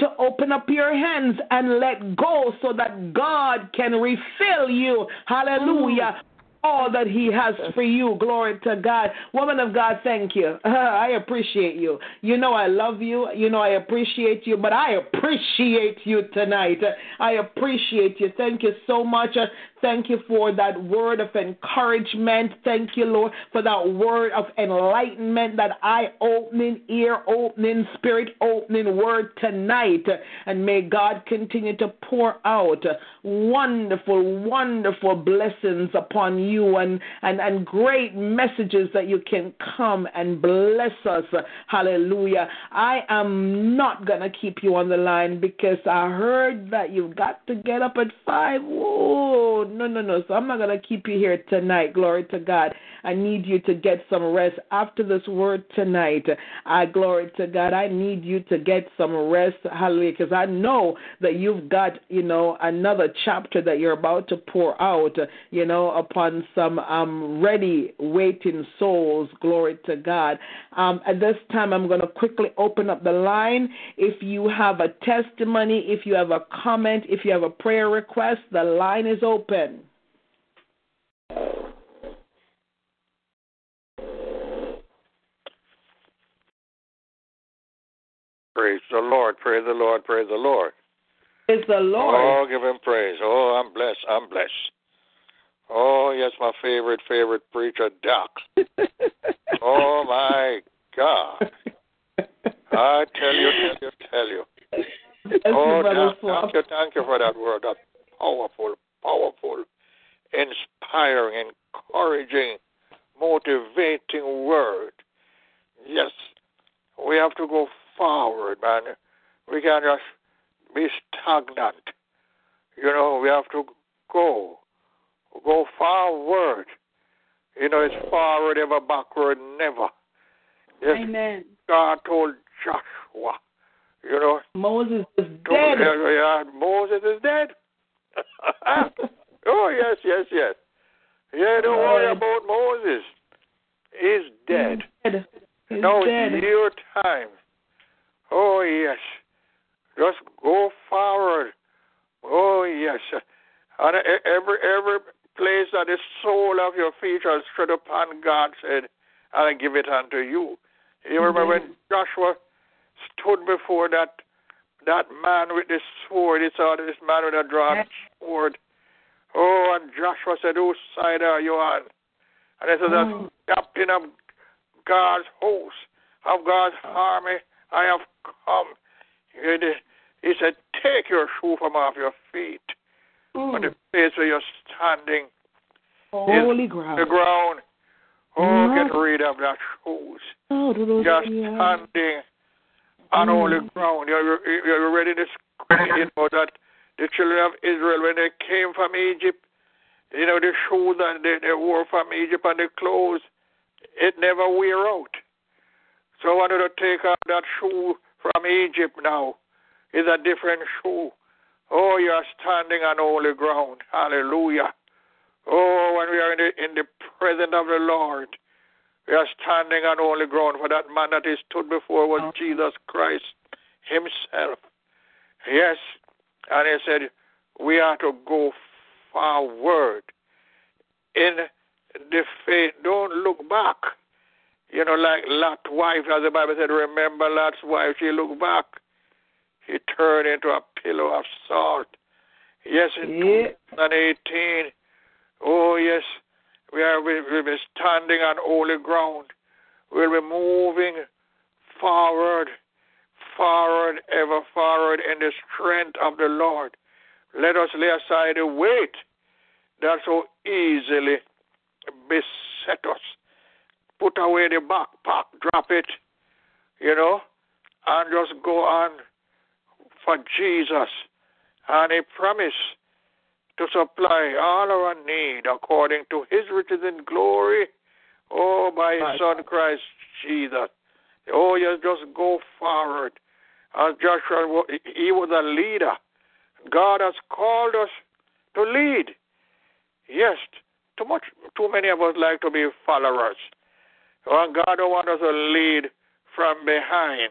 to open up your hands and let go so that God can refill you. Hallelujah. Mm. All that He has for you. Glory to God. Woman of God, thank you. I appreciate you. You know I love you. You know I appreciate you, but I appreciate you tonight. I appreciate you. Thank you so much. Thank you for that word of encouragement. Thank you, Lord, for that word of enlightenment, that eye opening, ear opening, spirit opening word tonight. And may God continue to pour out wonderful, wonderful blessings upon you and, and, and great messages that you can come and bless us. Hallelujah. I am not going to keep you on the line because I heard that you've got to get up at 5. Whoa no, no, no. So I'm not going to keep you here tonight. Glory to God. I need you to get some rest after this word tonight. I glory to God. I need you to get some rest. Hallelujah. Because I know that you've got, you know, another chapter that you're about to pour out, you know, upon some um, ready, waiting souls. Glory to God. Um, at this time, I'm going to quickly open up the line. If you have a testimony, if you have a comment, if you have a prayer request, the line is open. Praise the Lord. Praise the Lord. Praise the Lord. Is the Lord. Oh, give him praise. Oh, I'm blessed. I'm blessed. Oh, yes, my favorite, favorite preacher, Doc. oh, my God. I tell you, tell you, tell you. Oh, Doc, thank you, thank you for that word. That powerful, powerful, inspiring, encouraging, motivating word. Yes, we have to go forward, man. We can't just be stagnant. You know, we have to go, go forward. You know, it's forward ever, backward never. Yes, Amen. God told Joshua, you know, Moses is dead. yeah, yeah, Moses is dead. oh, yes, yes, yes. Yeah, don't worry about Moses. He's dead. Dead. He's Now dead. it's your time. Oh, yes. Just go forward. Oh, yes. And every every place that the sole of your feet shall tread upon, God said, I'll give it unto you. You remember when Joshua stood before that that man with the sword, he saw this man with a drawn sword. Oh, and Joshua said, Whose side are you on? And he said, Mm. The captain of God's host, of God's army, I have come. He he said, Take your shoe from off your feet. On the place where you're standing, Holy the ground. ground. Oh, Mhm. get rid of that shoes. Oh, You're standing on Mm. holy ground. You're, you're ready to you know that the children of Israel, when they came from Egypt, you know, the shoes that they, they wore from Egypt and the clothes, it never wear out. So I wanted to take off that shoe from Egypt now. It's a different shoe. Oh, you're standing on holy ground. Hallelujah. Oh, when we are in the, in the presence of the Lord, we are standing on holy ground for that man that he stood before was Jesus Christ himself. Yes. And he said, we are to go forward in the faith. Don't look back. You know, like Lot's wife, as the Bible said, remember Lot's wife, she looked back. He turned into a pillow of salt. Yes, in Yeah. 2018, oh yes, we are we will be standing on holy ground. We'll be moving forward, forward, ever forward in the strength of the Lord. Let us lay aside the weight that so easily beset us. Put away the backpack, drop it, you know, and just go on for Jesus. And He promised to supply all our need according to His riches in glory, oh, by His Right. Son Christ Jesus. Oh, yes, just go forward. As Joshua, he was a leader. God has called us to lead. Yes, too much, too many of us like to be followers. And God don't want us to lead from behind.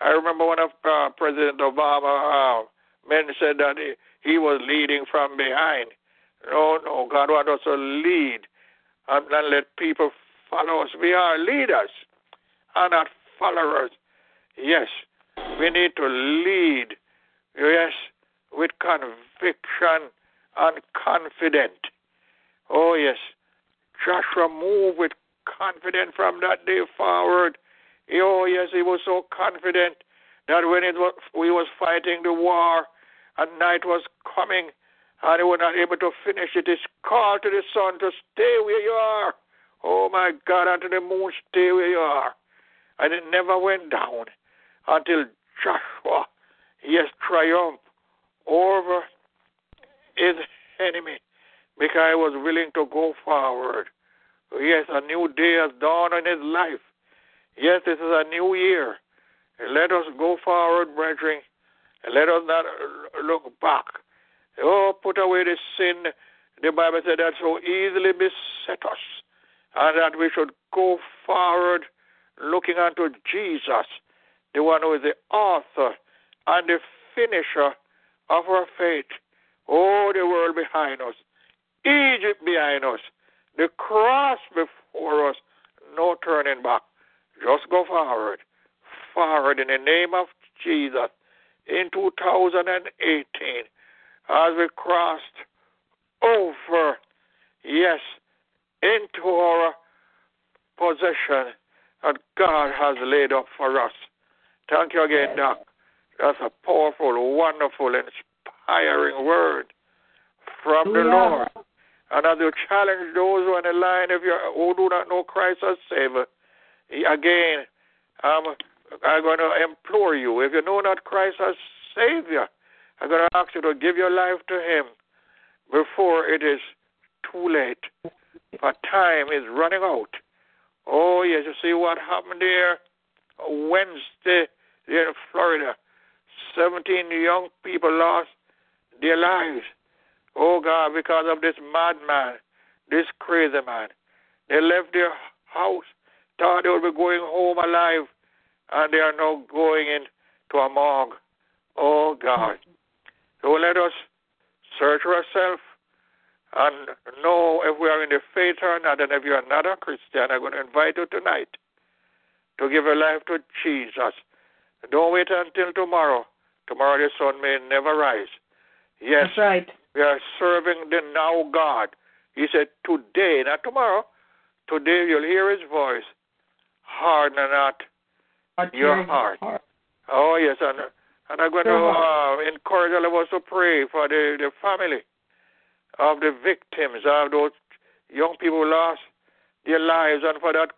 I remember when uh, President Obama men said that he, he was leading from behind. No, no, God wants us to lead and not let people follow us. We are leaders and not followers. Yes, we need to lead. Yes, with conviction and confident. Oh, yes. Joshua moved with confidence from that day forward. Oh, yes, he was so confident that when it was, we was fighting the war and night was coming and he was not able to finish it, he called to the sun to stay where you are. Oh, my God, and to the moon, stay where you are. And it never went down until Joshua, yes, triumphed over his enemy because he was willing to go forward. Yes, a new day has dawned in his life. Yes, this is a new year. Let us go forward, brethren. Let us not look back. Oh, put away the sin. The Bible said that so easily beset us, and that we should go forward looking unto Jesus, the one who is the author and the finisher of our faith. Oh, the world behind us, Egypt behind us, the cross before us, no turning back. Just go forward, forward in the name of Jesus in 2018 as we crossed over, yes, into our possession that God has laid up for us. Thank you again, Doc. That's a powerful, wonderful, inspiring word from the Yeah. Lord. And as you challenge those who are in the line, if you who do not know Christ as Savior, again, um, I'm going to implore you, if you know not Christ as Savior, I'm going to ask you to give your life to Him before it is too late. For time is running out. Oh, yes, you see what happened there Wednesday there in Florida. 17 young people lost their lives. Oh, God, because of this madman, this crazy man. They left their house, thought they would be going home alive, and they are now going into a morgue. Oh, God. So let us search ourselves and know if we are in the faith or not. And if you are not a Christian, I'm going to invite you tonight to give your life to Jesus. Don't wait until tomorrow. Tomorrow the sun may never rise. Yes, That's right. we are serving the now God. He said, Today, not tomorrow, today you'll hear his voice. Harden not your heart. Oh, yes, and, and I'm going to uh, encourage all of us to pray for the, the family of the victims, of those young people who lost their lives, and for that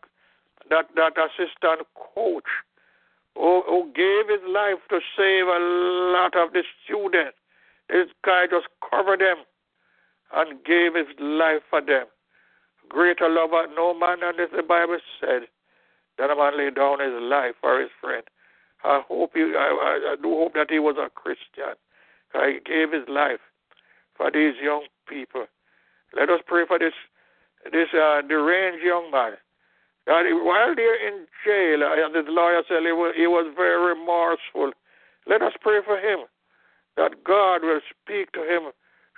that, that assistant coach who, who gave his life to save a lot of the students. This guy just covered them and gave his life for them. Greater love had no man, and as the Bible said, that a man lay down his life for his friend. I hope he, I, I, do hope that he was a Christian. He gave his life for these young people. Let us pray for this this uh, deranged young man. While they're in jail, and the lawyer said he was, he was very remorseful. Let us pray for him that God will speak to him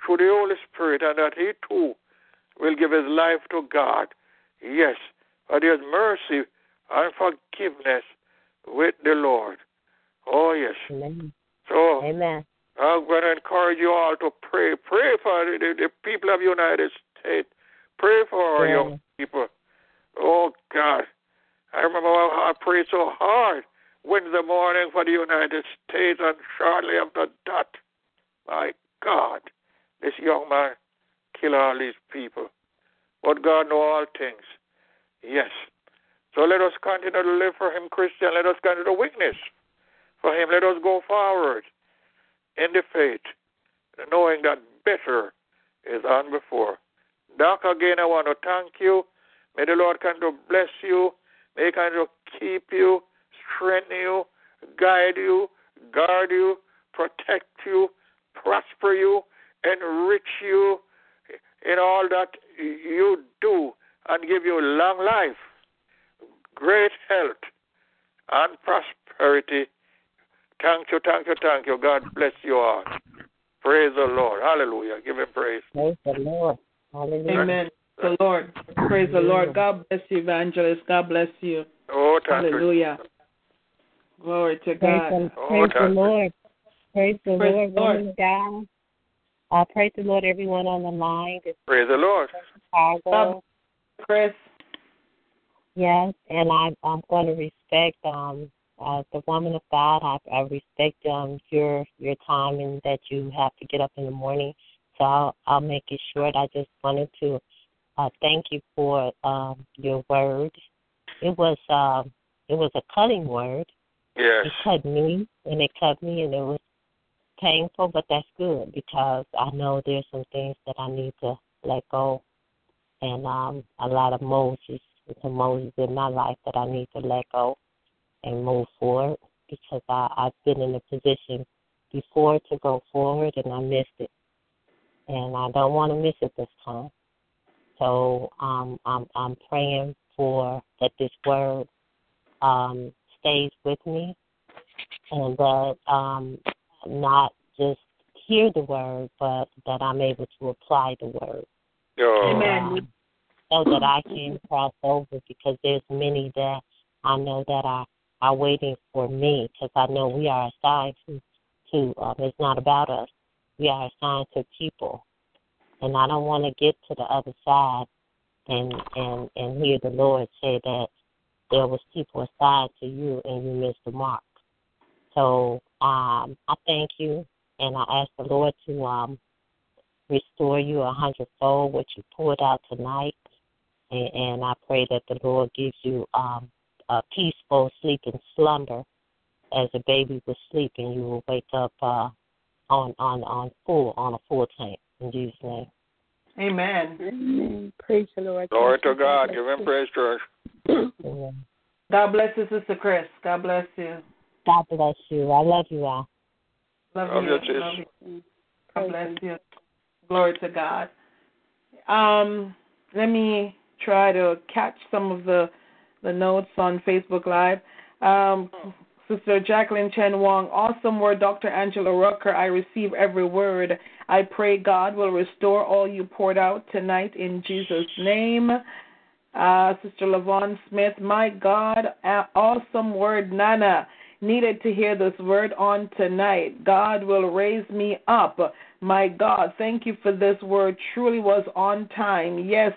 through the Holy Spirit and that he too will give his life to God. Yes, but there's mercy and forgiveness with the Lord. Oh, yes. Amen. So Amen. I'm going to encourage you all to pray. Pray for the, the, people of the United States. Pray for our Yeah. young people. Oh, God. I remember how I prayed so hard Wednesday morning for the United States, and shortly after that, my God, this young man killed all these people. But God knows all things. Yes. So let us continue to live for Him, Christian. Let us continue to witness for Him. Let us go forward in the faith, knowing that better is on before. Doc, again, I want to thank you. May the Lord continue to bless you. May He continue to keep you, strengthen you, guide you, guard you, protect you, prosper you, enrich you in all that you do, and give you long life, great health, and prosperity thank you. Thank you, thank you. God bless you all. Praise the Lord. Hallelujah. Give him praise. Praise the Lord. Hallelujah. Amen. The Lord. Praise the Lord. God bless you, evangelist. God bless you. Oh, thank you. Hallelujah. Glory to Praise, God. the, Oh, praise the. Lord. Praise the Praise Lord, the Lord. woman of God. Uh, praise the Lord, everyone on the line. This Praise the Lord. Chicago. Chris. Yes, and I, I'm going to respect um, uh, the woman of God. I, I respect um, your your time and that you have to get up in the morning. So I'll, I'll make it short. I just wanted to uh, thank you for um, your word. It was um, it was a cutting word. Yes. It cut me, and it cut me, and it was painful, but that's good because I know there's some things that I need to let go, and um, a lot of Moses, some Moses in my life that I need to let go and move forward because I, I've been in a position before to go forward, and I missed it, and I don't want to miss it this time. So um, I'm I'm praying for that this word um, stays with me, and that um, not just hear the word, but that I'm able to apply the word. Oh, Amen. So that I can cross over because there's many that I know that are are waiting for me because I know we are assigned to to um, it's not about us. We are assigned to people, and I don't want to get to the other side and and and hear the Lord say that there was people assigned to you and you missed the mark. So um, I thank you, and I ask the Lord to um, restore you a hundredfold what you poured out tonight, and, and I pray that the Lord gives you um, a peaceful sleep and slumber as a baby would sleep, and you will wake up uh, on on on full on a full tank in Jesus' name. Amen. Amen. Praise the Lord. Glory to. God. Give him praise, church. God bless you, Sister Chris. God bless you. God bless you. I love you all. Love, Love you. you. Love you. God bless you. Glory to God. Um, let me try to catch some of the the notes on Facebook Live. Um, Sister Jacqueline Chen Wong, awesome word, Dr. Angela Rucker. I receive every word. I pray God will restore all you poured out tonight in Jesus' name. Uh, Sister Lavon Smith, my God, awesome word, Nana. Needed to hear this word on tonight. God will raise me up. My God, thank you for this word. Truly was on time. Yes,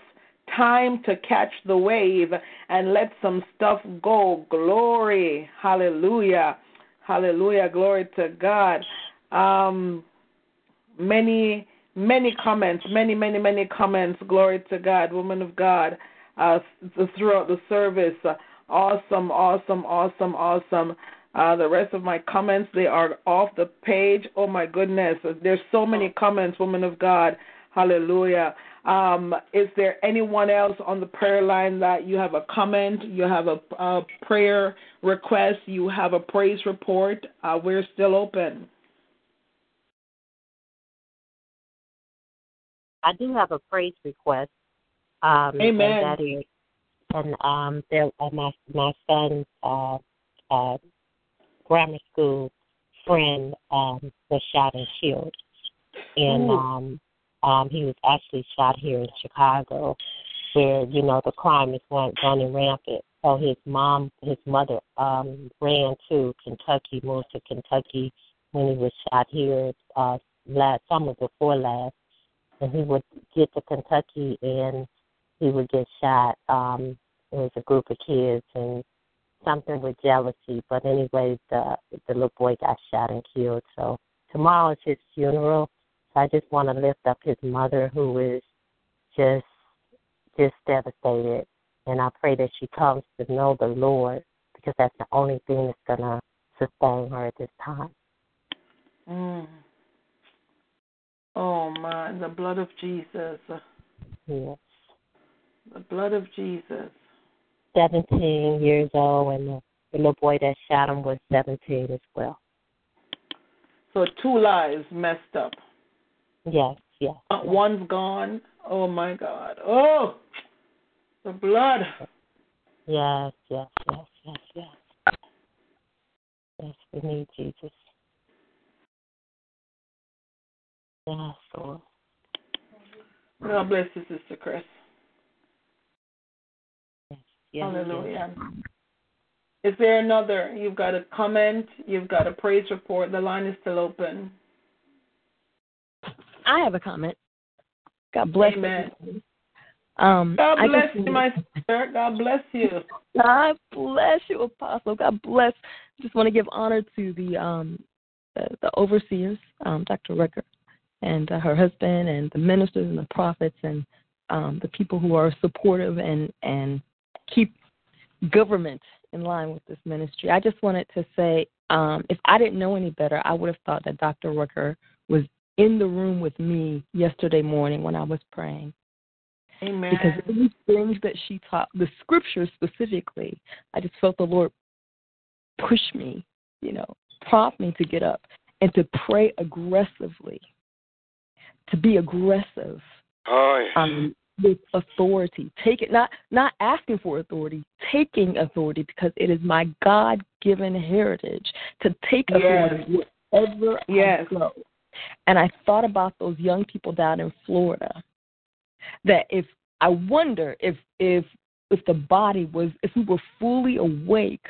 time to catch the wave and let some stuff go. Glory. Hallelujah. Hallelujah. Glory to God. Um, many, many comments, many, many, many comments. Glory to God, woman of God, uh, throughout the service. Awesome, awesome, awesome, awesome. Uh, the rest of my comments, they are off the page. Oh my goodness, there's so many comments, woman of God. Hallelujah. Um, is there anyone else on the prayer line that you have a comment, you have a, a prayer request, you have a praise report? Uh, we're still open. I do have a praise request. Um, Amen. And that is, and um, there, uh, my my son's uh, uh, grammar school friend um, was shot and killed, and Ooh. um, um, he was actually shot here in Chicago, where you know the crime is run, running rampant. So his mom, his mother, um, ran to Kentucky, moved to Kentucky when he was shot here uh, last summer before last and he would get to Kentucky and he would get shot. Um, it was a group of kids and something with jealousy. But anyway, the the little boy got shot and killed. So tomorrow is his funeral. So I just want to lift up his mother who is just just devastated. And I pray that she comes to know the Lord because that's the only thing that's gonna sustain her at this time. Mm. Oh my, the blood of Jesus. Yes. The blood of Jesus. 17 years old, and the, the little boy that shot him was 17 as well. So two lives messed up. Yes, yes. Uh, One's gone. Oh my God. Oh, the blood. Yes, yes, yes, yes, yes. Yes, we need Jesus. Yes, Lord. God bless you, Sister Chris. Yes, yes, Hallelujah. Is there another? You've got a comment. You've got a praise report. The line is still open. I have a comment. God bless Amen. everybody. Um, God bless you, my sister. God bless you. God bless you, Apostle. God bless. Just want to give honor to the um the, the overseers, um, Dr. Rucker, and uh, her husband, and the ministers and the prophets, and um, the people who are supportive and and keep government in line with this ministry. I just wanted to say, um, if I didn't know any better, I would have thought that Dr. Rucker was in the room with me yesterday morning when I was praying Amen. because these things that she taught, the scriptures specifically, I just felt the Lord push me, you know, prompt me to get up and to pray aggressively, to be aggressive Oh, yes. um, with authority. Take it, not not asking for authority, taking authority because it is my God given heritage to take Yes. authority wherever Yes. I go. And I thought about those young people down in Florida. That if I wonder if if if the body was if we were fully awake,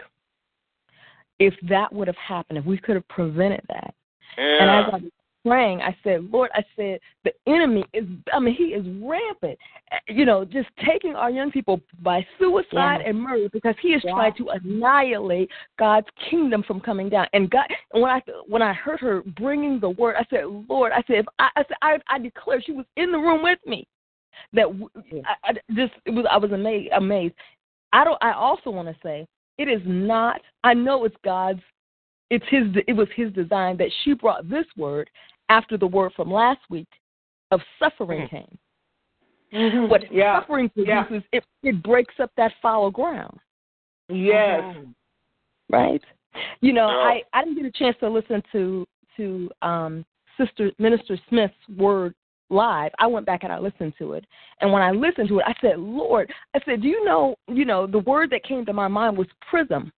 if that would have happened, if we could have prevented that. And as I was praying, I said, Lord, I said, the enemy is, I mean, he is rampant, you know, just taking our young people by suicide Yeah. and murder because he is Yeah. trying to annihilate God's kingdom from coming down. And God, when I when I heard her bringing the word, I said, Lord, I said, if I, I said, I, I declare she was in the room with me. That I I just it was I was amazed. Amazed. I don't. I also want to say it is not. I know it's God's it's his it was his design that she brought this word after the word from last week of suffering came Mhm. what yeah. suffering Yeah. produces it it breaks up that fallow ground Yes. right you know Yeah. i i didn't get a chance to listen to to um sister minister smith's word live i went back and i listened to it and when i listened to it i said lord i said do you know you know the word that came to my mind was prism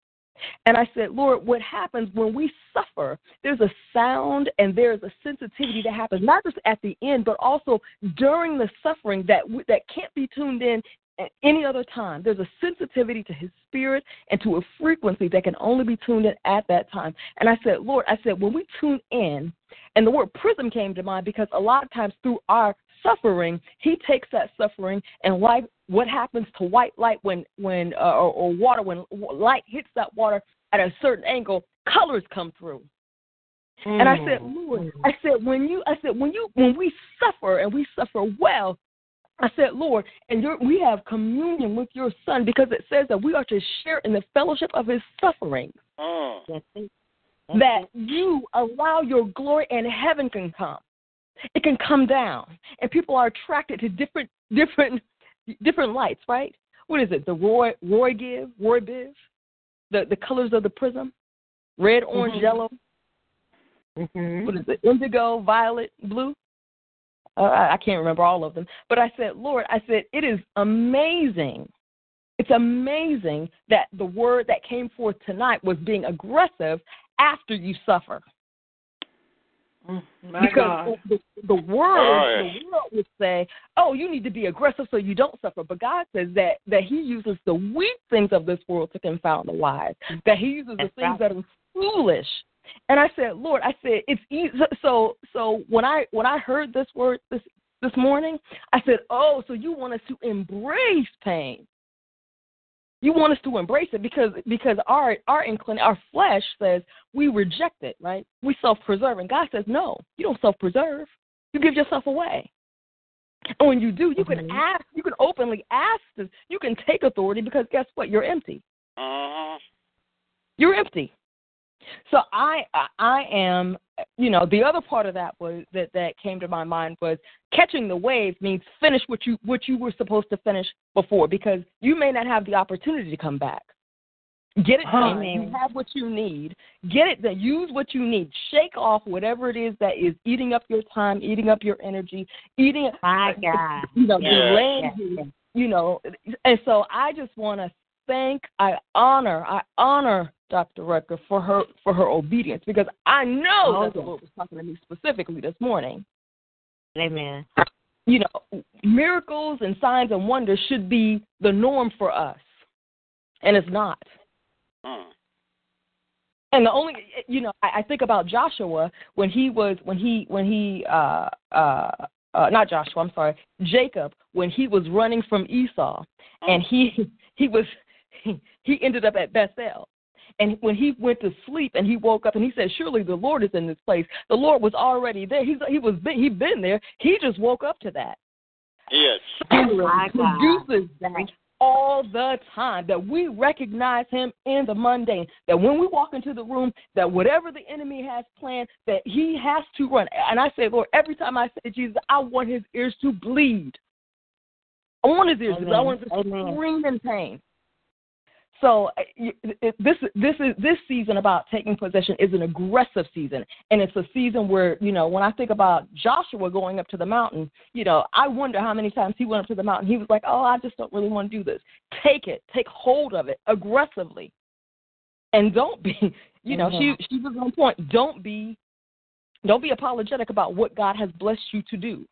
and I said, Lord, what happens when we suffer? There's a sound and there's a sensitivity that happens, not just at the end, but also during the suffering that that can't be tuned in at any other time. There's a sensitivity to His Spirit and to a frequency that can only be tuned in at that time. And I said, Lord, I said, when we tune in, and the word prism came to mind because a lot of times through our suffering, He takes that suffering and light. What happens to white light when when uh, or, or water when light hits that water at a certain angle? Colors come through. And I said, Lord, I said when you, I said when you, when we suffer and we suffer well, I said, Lord, and you're, we have communion with your Son because it says that we are to share in the fellowship of His suffering. Mm. That you allow your glory and heaven can come. It can come down, and people are attracted to different, different, different lights. Right? What is it? The Roy, Roy give, Roy Biv, the the colors of the prism, red, orange, Mhm. yellow. Mhm. what is it, indigo, violet, blue. Uh, I I can't remember all of them. But I said, Lord, I said, it is amazing. It's amazing that the word that came forth tonight was being aggressive after you suffer. Mm, My because God. the, the word, Oh, yes. the world would say, "Oh, you need to be aggressive so you don't suffer." But God says that that He uses the weak things of this world to confound the wise. That He uses the things right. that are foolish. And I said, Lord, I said it's easy. So so when I when I heard this word this this morning, I said, "Oh, so you want us to embrace pain." You want us to embrace it because because our our inclin our flesh says we reject it, right? We self preserve, and God says no, you don't self preserve. You give yourself away. And when you do, you can Mhm. ask, you can openly ask, this, you can take authority because guess what? You're empty. Mhm. You're empty. So I- I am you know the other part of that was that that came to my mind was catching the wave means finish what you what you were supposed to finish before because you may not have the opportunity to come back. Get it done. Amen. You have what you need. Get it done. Use what you need. Shake off whatever it is that is eating up your time, eating up your energy, eating My God. you know, Yes, delaying you you know, and so I just want to thank, I honor, I honor Dr. Rucker for her for her obedience because I know Oh, that the yes. Lord was talking to me specifically this morning. Amen. You know, miracles and signs and wonders should be the norm for us, and it's not. Mm. And the only, you know, I, I think about Joshua when he was when he when he uh uh. Uh, not Joshua, I'm sorry, Jacob, when he was running from Esau, and he he was he, he ended up at Bethel. And when he went to sleep and he woke up and he said, "Surely the Lord is in this place." The Lord was already there. He's he was he'd been there. He just woke up to that. Yes. Oh my God. produces that all the time that we recognize him in the mundane that when we walk into the room that whatever the enemy has planned that he has to run and i say lord every time i say jesus i want his ears to bleed i want his ears to bleed i want him to Amen. scream in pain so uh, it- this this is this season about taking possession is an aggressive season, and it's a season where you know when I think about Joshua going up to the mountain, you know I wonder how many times he went up to the mountain. He was like, "Oh, I just don't really want to do this." Take it, take hold of it aggressively, and don't be. You know, Mhm. she she was on point. Don't be, don't be apologetic about what God has blessed you to do.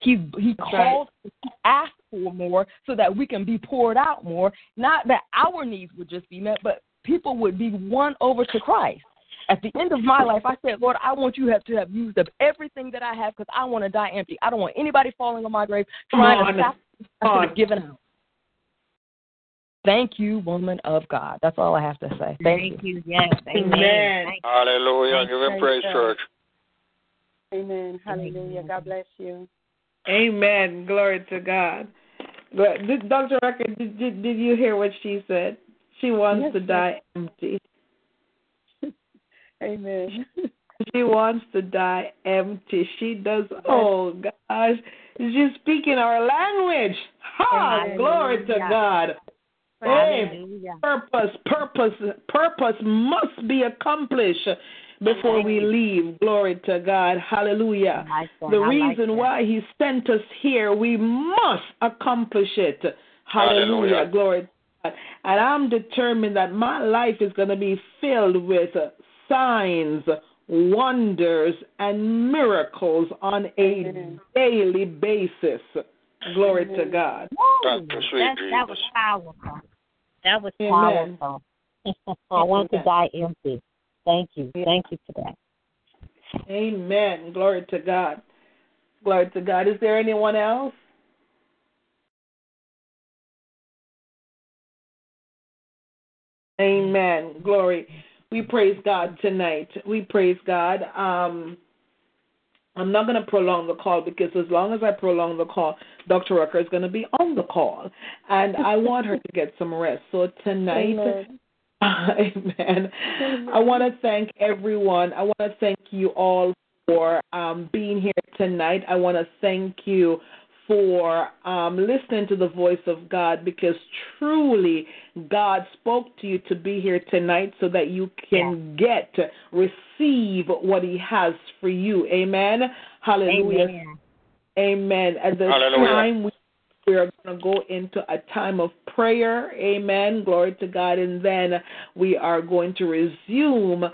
He he That's called us to ask for more so that we can be poured out more. Not that our needs would just be met, but people would be won over to Christ. At the end of my life, I said, Lord, I want you to have, to have used up everything that I have because I want to die empty. I don't want anybody falling on my grave trying on. to stop. I Come should on. have given out. Thank you, woman of God. That's all I have to say. Thank, Thank you. Yes. Amen. Amen. Thank Hallelujah. Give him Praise praise, God. church. Amen. Hallelujah. God bless you. Amen. Glory to God. Dr. Rucker, did, did, did you hear what she said? She wants Yes, to yes. die empty. Amen. She wants to die empty. She does. Oh gosh, she's speaking our language. Ha! Hallelujah. Glory to God. Hey, purpose, purpose, purpose must be accomplished before we leave. Glory to God. Hallelujah. I like that. The reason why He sent us here, we must accomplish it. Hallelujah. Hallelujah. Glory to God. And I'm determined that my life is going to be filled with signs, wonders, and miracles on a Amen. daily basis. Glory to God. Woo! That's the sweet That, that was powerful. That was Amen. powerful. I want to die empty. Thank you. Thank you for that. Amen. Glory to God. Glory to God. Is there anyone else? Amen. Glory. We praise God tonight. We praise God. Um, I'm not going to prolong the call because as long as I prolong the call, Dr. Rucker is going to be on the call. And I want her to get some rest. So tonight, Amen. Amen. I want to thank everyone. I want to thank you all for um, being here tonight. I want to thank you for um, listening to the voice of God because truly God spoke to you to be here tonight so that you can get, receive what He has for you. Amen. Hallelujah. Amen. Amen. At this Hallelujah. time, we, we are going to go into a time of prayer. Amen. Glory to God. And then we are going to resume um,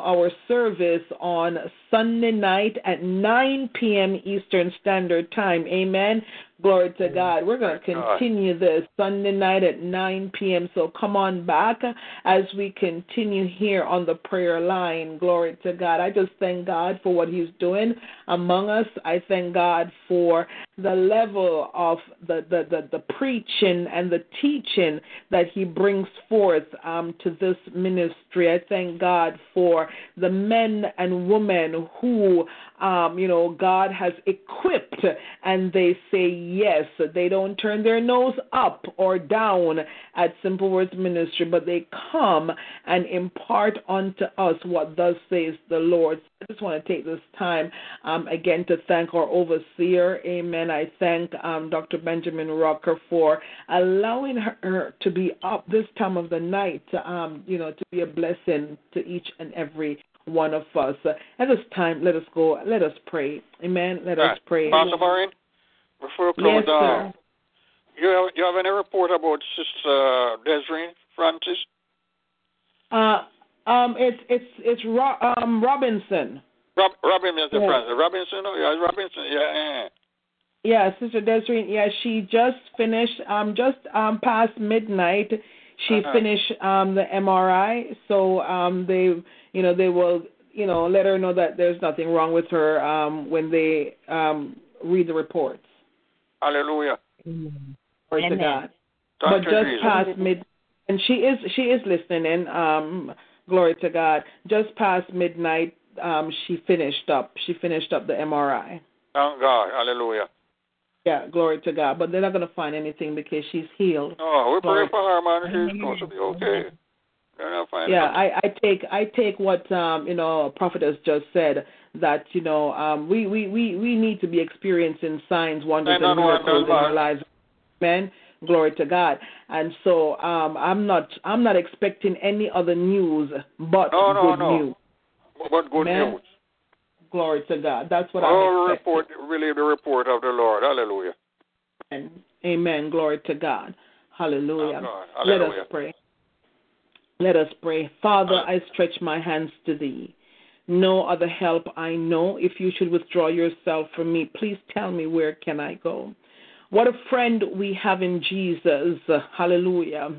our service on Sunday night at 9 p.m. Eastern Standard Time. Amen. Glory to God. We're going to continue this Sunday night at 9 p.m. So come on back as we continue here on the prayer line. Glory to God. I just thank God for what He's doing among us. I thank God for the level of the, the, the, the preaching and the teaching that He brings forth um, to this ministry. I thank God for the men and women who, um, you know, God has equipped and they say yes. They don't turn their nose up or down at Simple Words Ministry, but they come and impart unto us what thus says the Lord. I just want to take this time um, again to thank our overseer. Amen. I thank um, Dr. Benjamin Rucker for allowing her, to be up this time of the night, um, you know, to be a blessing to each and every one of us. At this time, let us go. Let us pray. Amen. Let us pray. Pastor Maureen, before we close Yes, down, you have, you have any report about Sister Desiree Francis? Uh, um, it's it's it's Ro- um, Robinson. Rob, Robin, Mr. Yeah. Francis. Robinson, oh, yeah, Robinson, yeah. eh. Yeah, Sister Desiree. Yeah, she just finished. Um, just um past midnight, she Uh-huh. finished um the MRI. So um they, you know, they will, you know, let her know that there's nothing wrong with her um when they um read the reports. Hallelujah. Glory to Amen. God. But just Jesus. past mid, and she is she is listening. And um, glory to God. Just past midnight, um, she finished up. She finished up the MRI. Thank God. Hallelujah. Yeah, glory to God. But they're not going to find anything because she's healed. Oh, we pray Glory. for her, man. She's supposed to be okay. They're not finding Yeah, nothing. I, I take I take what um you know prophet has just said that you know um we we we we need to be experiencing signs, wonders, and miracles in our lives. Amen. Glory to God. And so um I'm not I'm not expecting any other news but No, no, good no. news. But good Amen. news. Glory to God. That's what Oh, I'm expecting. report, really the report of the Lord. Hallelujah. Amen. Amen. Glory to God. Hallelujah. God. Let us pray. Let us pray. Father, I stretch my hands to thee. No other help I know. If you should withdraw yourself from me, please tell me where can I go. What a friend we have in Jesus. Hallelujah.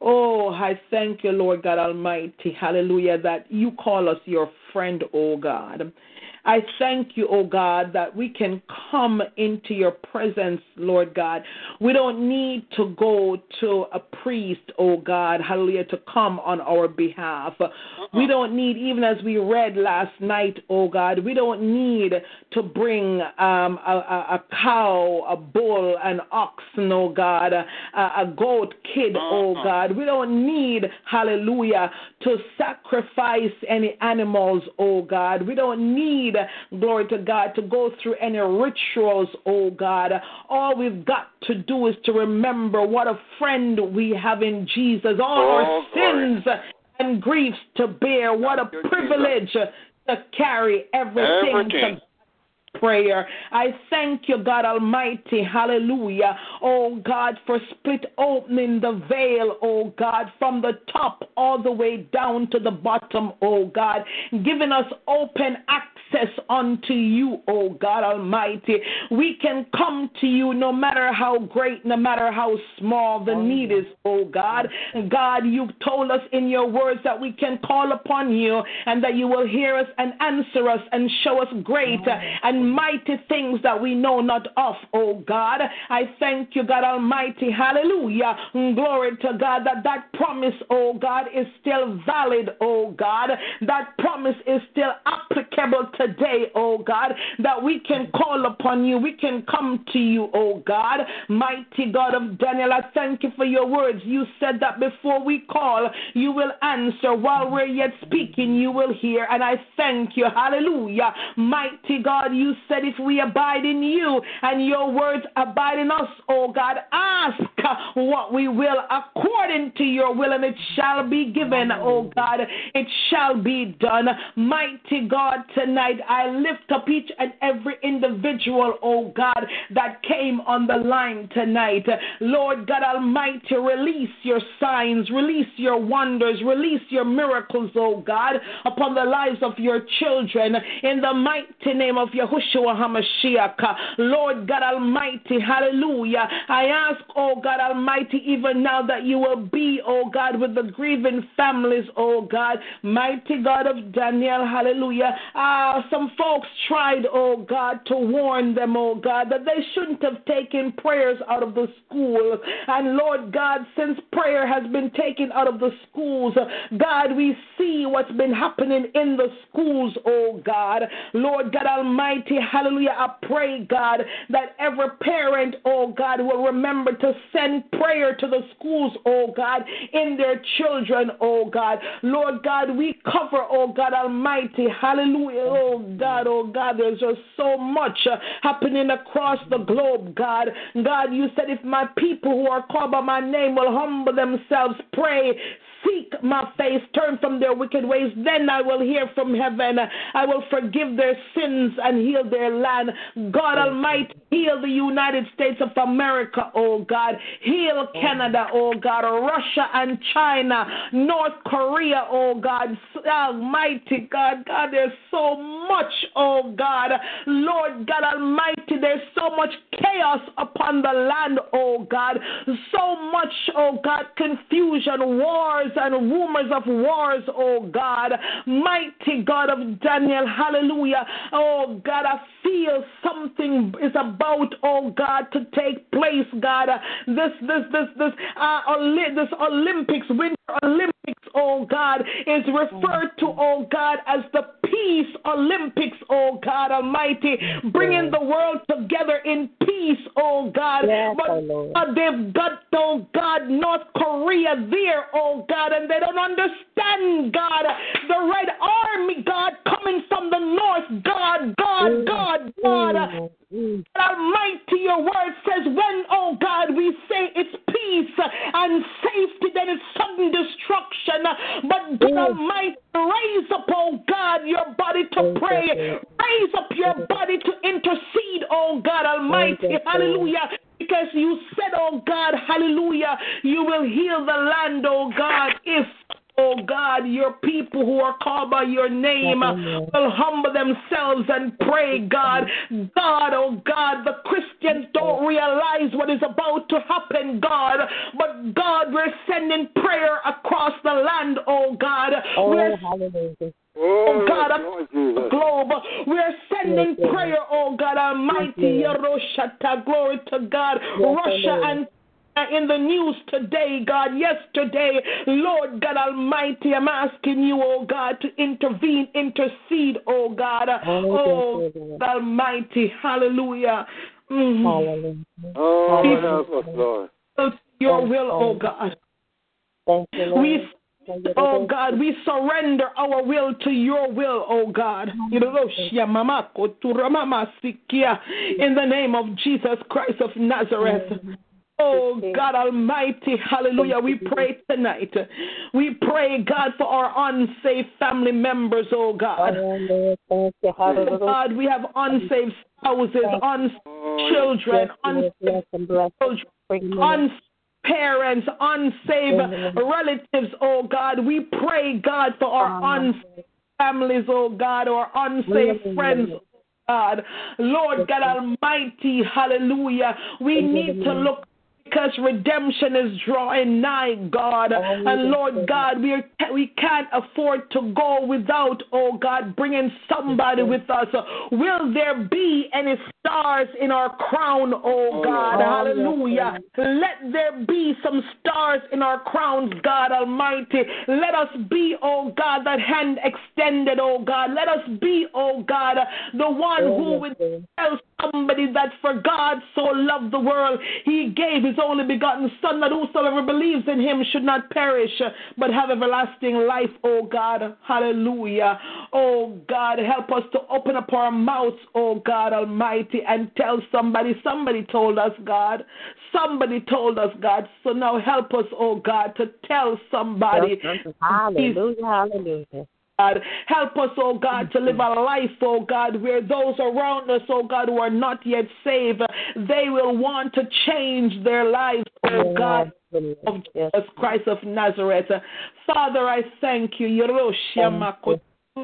Oh, I thank you, Lord God Almighty. Hallelujah, that you call us your friend, oh God. I thank you, oh God, that we can come into your presence, Lord God. We don't need to go to a priest, oh God, hallelujah, to come on our behalf. We don't need, even as we read last night, oh God, we don't need to bring um, a, a, cow, a bull, an oxen, oh God, a, a goat kid, oh God. We don't need, hallelujah, to sacrifice any animals, oh God. We don't need, Uh, glory to God, to go through any rituals, oh God. All we've got to do is to remember what a friend we have in Jesus. All Oh, our glory. sins and griefs to bear. What a privilege to carry everything, Everything. to prayer. I thank you, God Almighty. Hallelujah. Oh God, for split opening the veil, oh God, from the top all the way down to the bottom, oh God, giving us open access unto you, oh God Almighty. We can come to you no matter how great, no matter how small the oh, need is, oh God. God, you've told us in your words that we can call upon you and that you will hear us and answer us and show us great oh, and mighty things that we know not of, oh God. I thank you, God Almighty. Hallelujah. Mm, glory to God that that promise, oh God, is still valid, oh God. That promise is still applicable today, oh God, that we can call upon you. We can come to you, oh God. Mighty God of Daniel, I thank you for your words. You said that before we call, you will answer. While we're yet speaking, you will hear. And I thank you. Hallelujah. Mighty God, you said if we abide in you and your words abide in us, oh God, ask what we will according to your will, and it shall be given, oh God. It shall be done. Mighty God, tonight I lift up each and every individual, oh God, that came on the line tonight. Lord God Almighty, release your signs, release your wonders, release your miracles, oh God, upon the lives of your children in the mighty name of Yahushua HaMashiach. Lord God Almighty, hallelujah. I ask, oh God Almighty, even now that you will be, oh God, with the grieving families, oh God, mighty God of Daniel, hallelujah. Ah, some folks tried, oh God, to warn them, oh God, that they shouldn't have taken prayers out of the school. And Lord God, since prayer has been taken out of the schools, God, we see what's been happening in the schools, oh God. Lord God Almighty, hallelujah. I pray, God, that every parent, oh God, will remember to send prayer to the schools, oh God, in their children, oh God. Lord God, we cover, oh God Almighty, hallelujah, oh God, oh God, there's just so much uh, happening across the globe, God. God, you said if my people who are called by my name will humble themselves, pray, seek my face, turn from their wicked ways, then I will hear from heaven. I will forgive their sins and heal their land. God Almighty, heal the United States of America, oh God. Heal Canada, oh God. Russia and China, North Korea, oh God. Almighty God, God, there's so much, oh God. Lord God Almighty, there's so much chaos upon the land, oh God. So much, oh God, confusion, wars and rumors of wars, oh God. Mighty God of Daniel, hallelujah. Oh God, I feel something is about, oh God, to take place, God. This, this, this, this, uh, this Olympics, Winter Olympics, oh God, is referred to, oh God, as the Peace Olympics, oh God Almighty, bringing the world together in peace, oh God. Yes, but oh they've got, oh God, North Korea there, oh God, and they don't understand, God, the Red Army, God, coming from the north, God, God, God, God. Mm, mm. Almighty, your word says, when, oh God, we say it's peace and safety, then it's sudden destruction. But God Mm. Almighty, raise up, oh God, your body to pray. Raise up your body to intercede, oh God Almighty. Thank you, Lord. Hallelujah. Because you said, oh God, hallelujah, you will heal the land, oh God, if Oh God, your people who are called by your name will humble themselves and pray, God. God, oh God, the Christians don't realize what is about to happen, God. But God, we're sending prayer across the land, oh God. Oh, We're hallelujah. Oh, God, Lord Jesus. globe. We're sending Yes, prayer, oh God Almighty. Yes, Yeroshata, glory to God. Yes, Russia Lord. and in the news today, God, yesterday, Lord God Almighty, I'm asking you, oh God, to intervene, intercede, oh God, oh yes, God Almighty, hallelujah. Mhm. Hallelujah. Oh, Hallelujah. help us, Lord. Your will, oh God. Thank you, Lord. We Oh God, we surrender our will to your will, oh God. In the name of Jesus Christ of Nazareth. Oh God Almighty, hallelujah. We pray tonight. We pray, God, for our unsaved family members, oh God. God, we have unsaved spouses, unsafe Oh, children, unsaved children, unsafe parents, unsaved Amen. relatives, oh God. We pray, God, for our Amen. unsaved families, oh God, or unsaved Amen. friends. oh God, Lord God Almighty, hallelujah. We need to look because redemption is drawing nigh, God. Oh, and Lord God, we are, we can't afford to go without, oh God, bringing somebody with us. Will there be any stars in our crown, oh God? Oh, Hallelujah. Let there be some stars in our crowns, God Almighty. Let us be, oh God, that hand extended, oh God. Let us be, oh God, the one oh, who would tell somebody that for God so loved the world, he gave his only begotten Son, that whosoever believes in him should not perish, but have everlasting life, oh God. Hallelujah. Oh God, help us to open up our mouths, oh God Almighty, and tell somebody. Somebody told us, God. Somebody told us, God. So now help us, oh God, to tell somebody. Hallelujah. Hallelujah. God. Help us, oh God, to live a life, oh God, where those around us, oh God, who are not yet saved, they will want to change their lives, oh God, of Jesus Christ of Nazareth. Father, I thank you. Yeroshia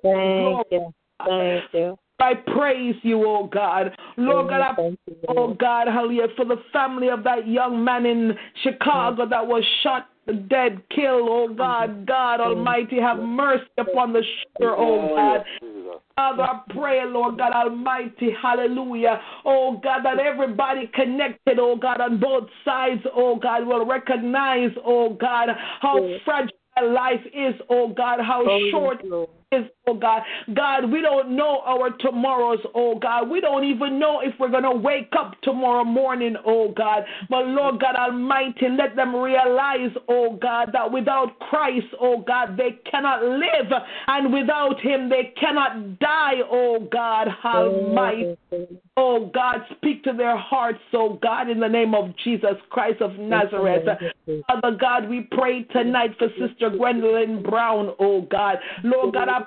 Thank you. Thank you. I praise you, oh God. Lord God, I Thank you, Oh God, hallelujah, for the family of that young man in Chicago that was shot dead, killed, oh God, God Almighty, have mercy upon the shooter, oh God. Father, I pray, Lord God Almighty, hallelujah. Oh God, that everybody connected, oh God, on both sides, oh God, will recognize, oh God, how fragile life is, oh God, how short Lord. Is, oh God. God, we don't know our tomorrows, oh God. We don't even know if we're going to wake up tomorrow morning, oh God. But Lord God Almighty, let them realize, oh God, that without Christ, oh God, they cannot live. And without Him, they cannot die, oh God Almighty. Oh God, speak to their hearts, oh God, in the name of Jesus Christ of Nazareth. Father God, we pray tonight for Sister Gwendolyn Brown, oh God. Lord God, I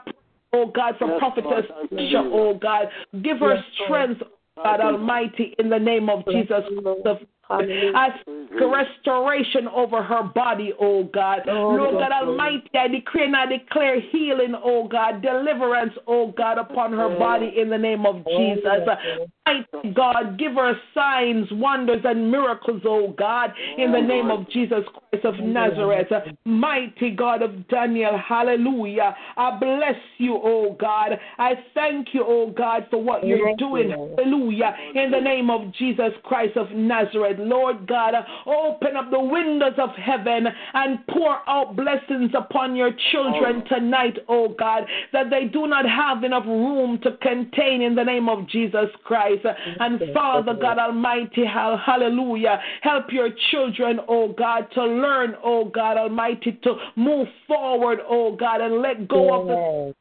oh God, for Prophetess Tisha, oh God. Give her strength, God Almighty, in the name of Jesus. Christ I speak restoration over her body, oh God. Lord God Almighty, I decree and I declare healing, oh God, deliverance, oh God, upon her body in the name of Jesus. Mighty God, give her signs, wonders, and miracles, oh God, in the name of Jesus Christ of Nazareth. Mighty God of Daniel, hallelujah. I bless you, oh God. I thank you, oh God, for what you're doing, hallelujah, in the name of Jesus Christ of Nazareth. Lord God, open up the windows of heaven and pour out blessings upon your children tonight, oh God, that they do not have enough room to contain in the name of Jesus Christ. And Father God Almighty, hallelujah, help your children, oh God, to learn, oh God Almighty, to move forward, oh God, and let go of the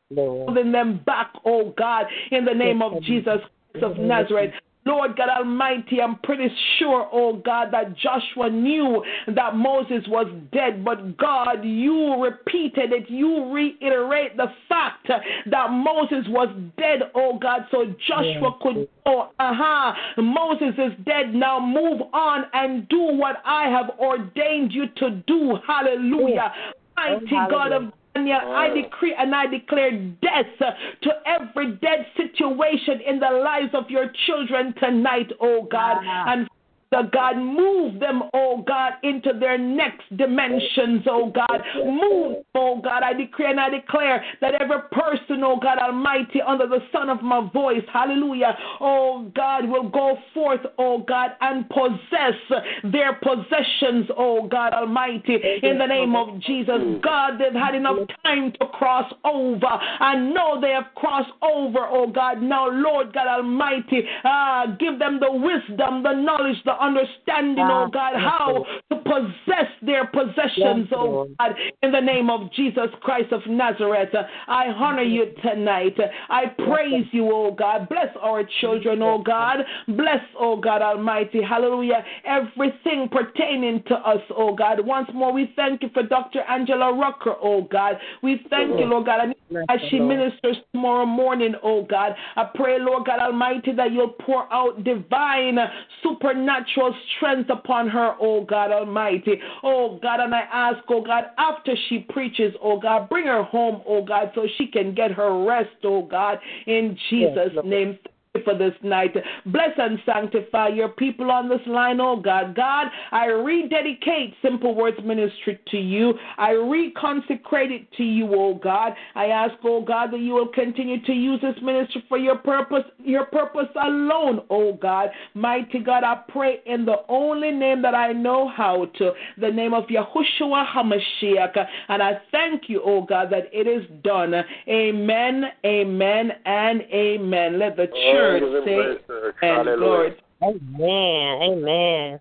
holding them back, oh God, in the name of Jesus Christ of Nazareth. Lord God Almighty, I'm pretty sure, oh God, that Joshua knew that Moses was dead, but God, you repeated it. You reiterate the fact that Moses was dead, oh God, so Joshua could Oh, aha, uh-huh. Moses is dead. Now move on and do what I have ordained you to do. Hallelujah. Mighty God of I oh. decree and I declare death to every dead situation in the lives of your children tonight, oh God. And the God, move them, oh God, into their next dimensions, oh God. Move, oh God. I decree and I declare that every person, oh God Almighty, under the sound of my voice, hallelujah, oh God, will go forth, oh God, and possess their possessions, oh God Almighty, in the name of Jesus. God, they've had enough time to cross over. I know they have crossed over, oh God. Now, Lord God Almighty, uh, give them the wisdom, the knowledge, the understanding, oh God, how to possess their possessions, oh God, in the name of Jesus Christ of Nazareth. I honor you tonight. I praise you, oh God. Bless our children, oh God. Bless, oh God Almighty. Hallelujah. Everything pertaining to us, oh God. Once more, we thank you for Dr. Angela Rucker, oh God. We thank you, Lord God, as she ministers tomorrow morning, oh God. I pray, Lord God Almighty, that you'll pour out divine, supernatural supernatural strength upon her, oh God Almighty. Oh God, and I ask, oh God, after she preaches, oh God, bring her home, oh God, so she can get her rest, oh God, in Jesus' yes, name for this night. Bless and sanctify your people on this line, oh God. God, I rededicate Simple Words Ministry to you. I reconsecrate it to you, oh God. I ask, oh God, that you will continue to use this ministry for your purpose, your purpose alone, oh God. Mighty God, I pray in the only name that I know how to, the name of Yahushua HaMashiach. And I thank you, oh God, that it is done. Amen, amen, and amen. Let the church church say, and Lord. Amen. Amen.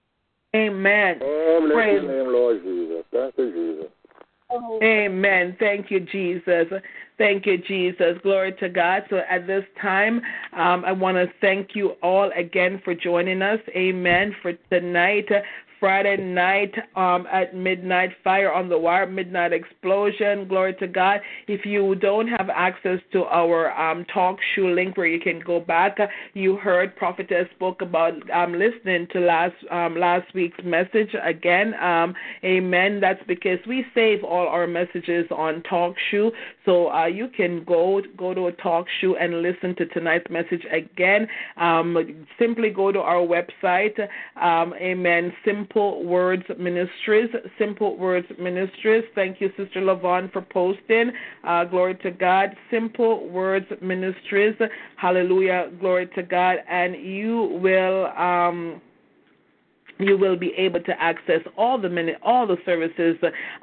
Amen. Oh, Praise. your name, Lord Jesus. Thank you, Jesus. Amen. Thank you, Jesus. Thank you, Jesus. Glory to God. So at this time, um, I want to thank you all again for joining us. Amen. For tonight, Friday night um, at midnight, Fire on the Wire, Midnight Explosion. Glory to God. If you don't have access to our um, talk show link where you can go back, you heard Prophetess spoke about um, listening to last um, last week's message again. Um, amen. That's because we save all our messages on talk show, so uh, you can go go to a talk show and listen to tonight's message again. Um, simply go to our website. Um, amen. Simple Simple Words Ministries. Simple Words Ministries. Thank you, Sister Lavon, for posting. Uh, glory to God. Simple Words Ministries. Hallelujah. Glory to God. And you will. Um, you will be able to access all the minute, all the services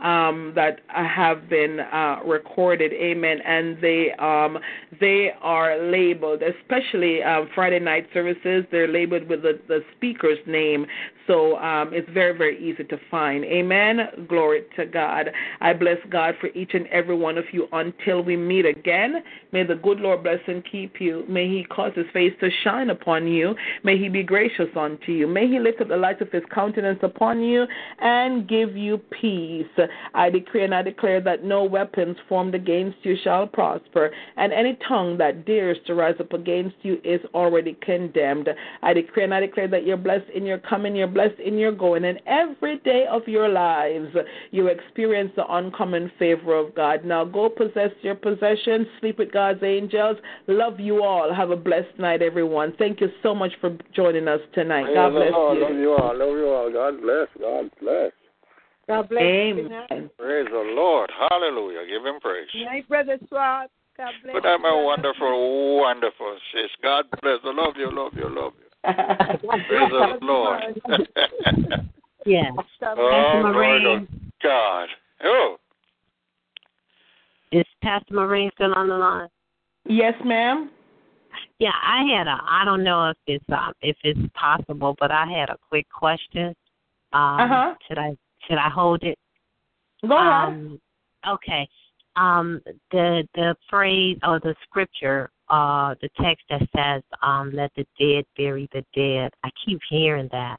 um, that have been uh, recorded. Amen. And they um, they are labeled, especially um, Friday night services. They're labeled with the, the speaker's name, so um, it's very very easy to find. Amen. Glory to God. I bless God for each and every one of you until we meet again. May the good Lord bless and keep you. May He cause His face to shine upon you. May He be gracious unto you. May He lift up the light of His countenance upon you and give you peace. I decree and I declare that no weapons formed against you shall prosper, and any tongue that dares to rise up against you is already condemned. I decree and I declare that you're blessed in your coming, you're blessed in your going, and every day of your lives you experience the uncommon favor of God. Now go possess your possessions, sleep with God's angels. Love you all. Have a blessed night, everyone. Thank you so much for joining us tonight. God bless you. Love you all. Love you all. God bless. God bless. God bless Amen. you. Praise the Lord. Hallelujah. Give him praise. Good night, Brother Swab. God bless But I'm a you. wonderful, wonderful sis. God bless. I love you, love you, love you. Praise the Lord. Yes. oh, glory Maureen. to God. Oh, Is Pastor Maureen still on the line? Yes, ma'am. Yeah, I had a. I don't know if it's um if it's possible, but I had a quick question. Um, Uh-huh. Should I should I hold it? Go ahead. Um, okay. Um, the the phrase or the scripture, uh, the text that says, um, "Let the dead bury the dead." I keep hearing that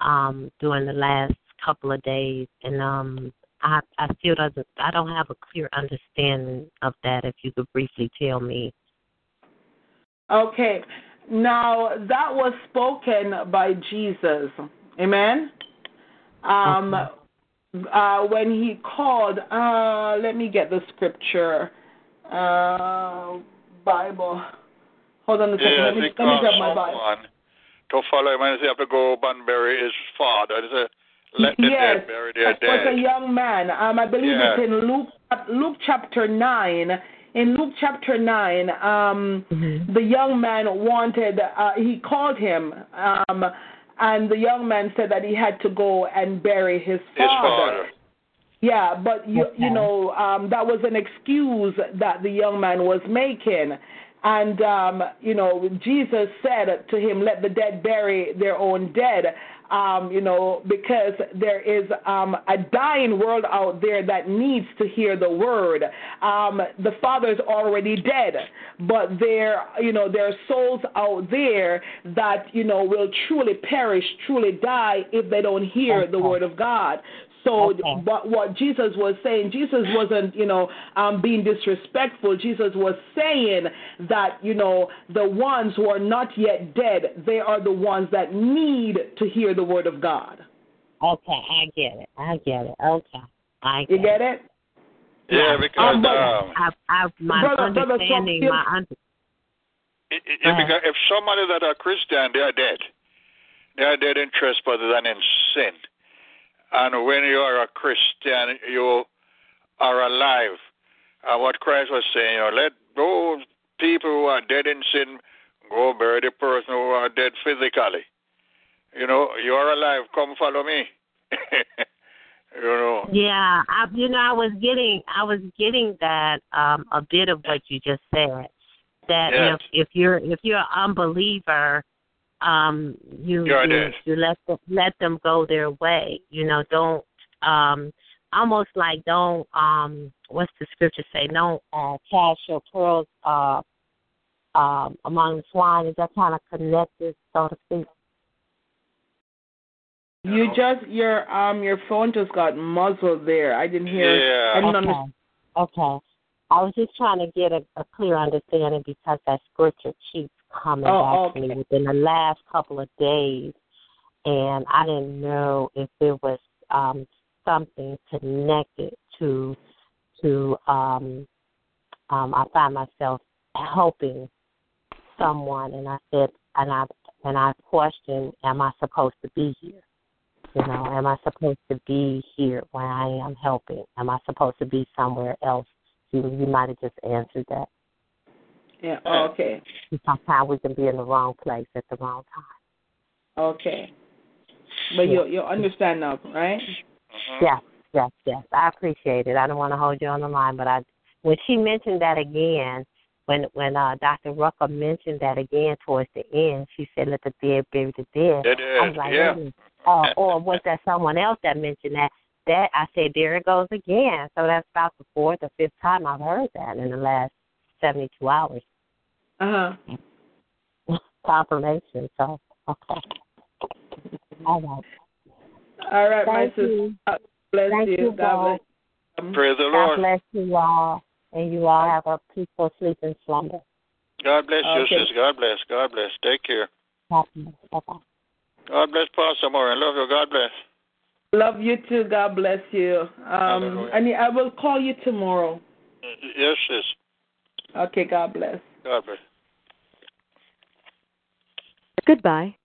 um, during the last couple of days, and um, I I still doesn't. I don't have a clear understanding of that. If you could briefly tell me. Okay. Now that was spoken by Jesus. Amen. Um uh when he called uh let me get the scripture. Uh Bible. Hold on a second. yes, let me, he let me called grab my Bible. to follow him and he have to go up and bury his father. He said, let the yes, dead bury their that was a young man. Um, I believe Yeah. it's in Luke Luke chapter nine. In Luke chapter nine, um, the young man wanted. Uh, he called him, um, and the young man said that he had to go and bury his His father. yeah, but you Okay. you know um, that was an excuse that the young man was making, and um, you know Jesus said to him, "Let the dead bury their own dead." Um, you know, because there is um, a dying world out there that needs to hear the word. Um, the father's already dead, but there, you know, there are souls out there that you know will truly perish, truly die if they don't hear the word of God. So Okay. what what Jesus was saying, Jesus wasn't, you know, um, being disrespectful. Jesus was saying that, you know, the ones who are not yet dead, they are the ones that need to hear the word of God. Okay, I get it. I get it. Okay, I You get get it? Yeah, because Um, but- um, I, I, my Brother- brother, understanding, if- my under, it, it, Go because if somebody that are Christian, they are dead. They are dead in trespasses and in sin. And when you are a Christian, you are alive. And what Christ was saying, you know, let those people who are dead in sin go bury the person who are dead physically. You know, you are alive. Come follow me. you know. yeah, I, you know, I was getting, I was getting that um a bit of what you just said. That Yes. if if you're if you're an unbeliever, um, you You're you, you let them let them go their way. You know, don't um almost like don't um what's the scripture say? Don't uh cast your pearls uh um among the swine. Is that kind of connected, so to speak? You just your um your phone just got muzzled there. I didn't hear. Yeah. I didn't Okay. understand. Okay. I was just trying to get a, a clear understanding because that scripture keeps coming Oh, back to me within the last couple of days, and I didn't know if there was um, something connected to to. Um, um, I find myself helping someone, and I said, and I and I questioned, am I supposed to be here? You know, am I supposed to be here when I am helping? Am I supposed to be somewhere else? You you might have just answered that. Yeah. Oh, okay. Sometimes we can be in the wrong place at the wrong time. Okay. but Yeah. you you understand now, right? Mm-hmm. Yes, yes, yes. I appreciate it. I don't want to hold you on the line, but I when she mentioned that again, when when uh Dr. Rucker mentioned that again towards the end, she said, "Let the dead bury the dead." It I was like, yeah. wait. Uh, or was that someone else that mentioned that? That I said, there it goes again. So that's about the fourth or fifth time I've heard that in the last seventy-two hours. Uh huh. Confirmation. So okay. All right. All right, my Thank sister. you. God bless Thank you. you, God God. bless. you. Praise the God bless you all, and you all have a peaceful sleep and slumber. God bless you, Okay. sis. God bless. God bless. Take care. Bye bye. God bless Pastor Moore. I love you. God bless. Love you too. God bless you. Um, Hallelujah. and I will call you tomorrow. Yes, sis. Okay. God bless. God bless. Goodbye.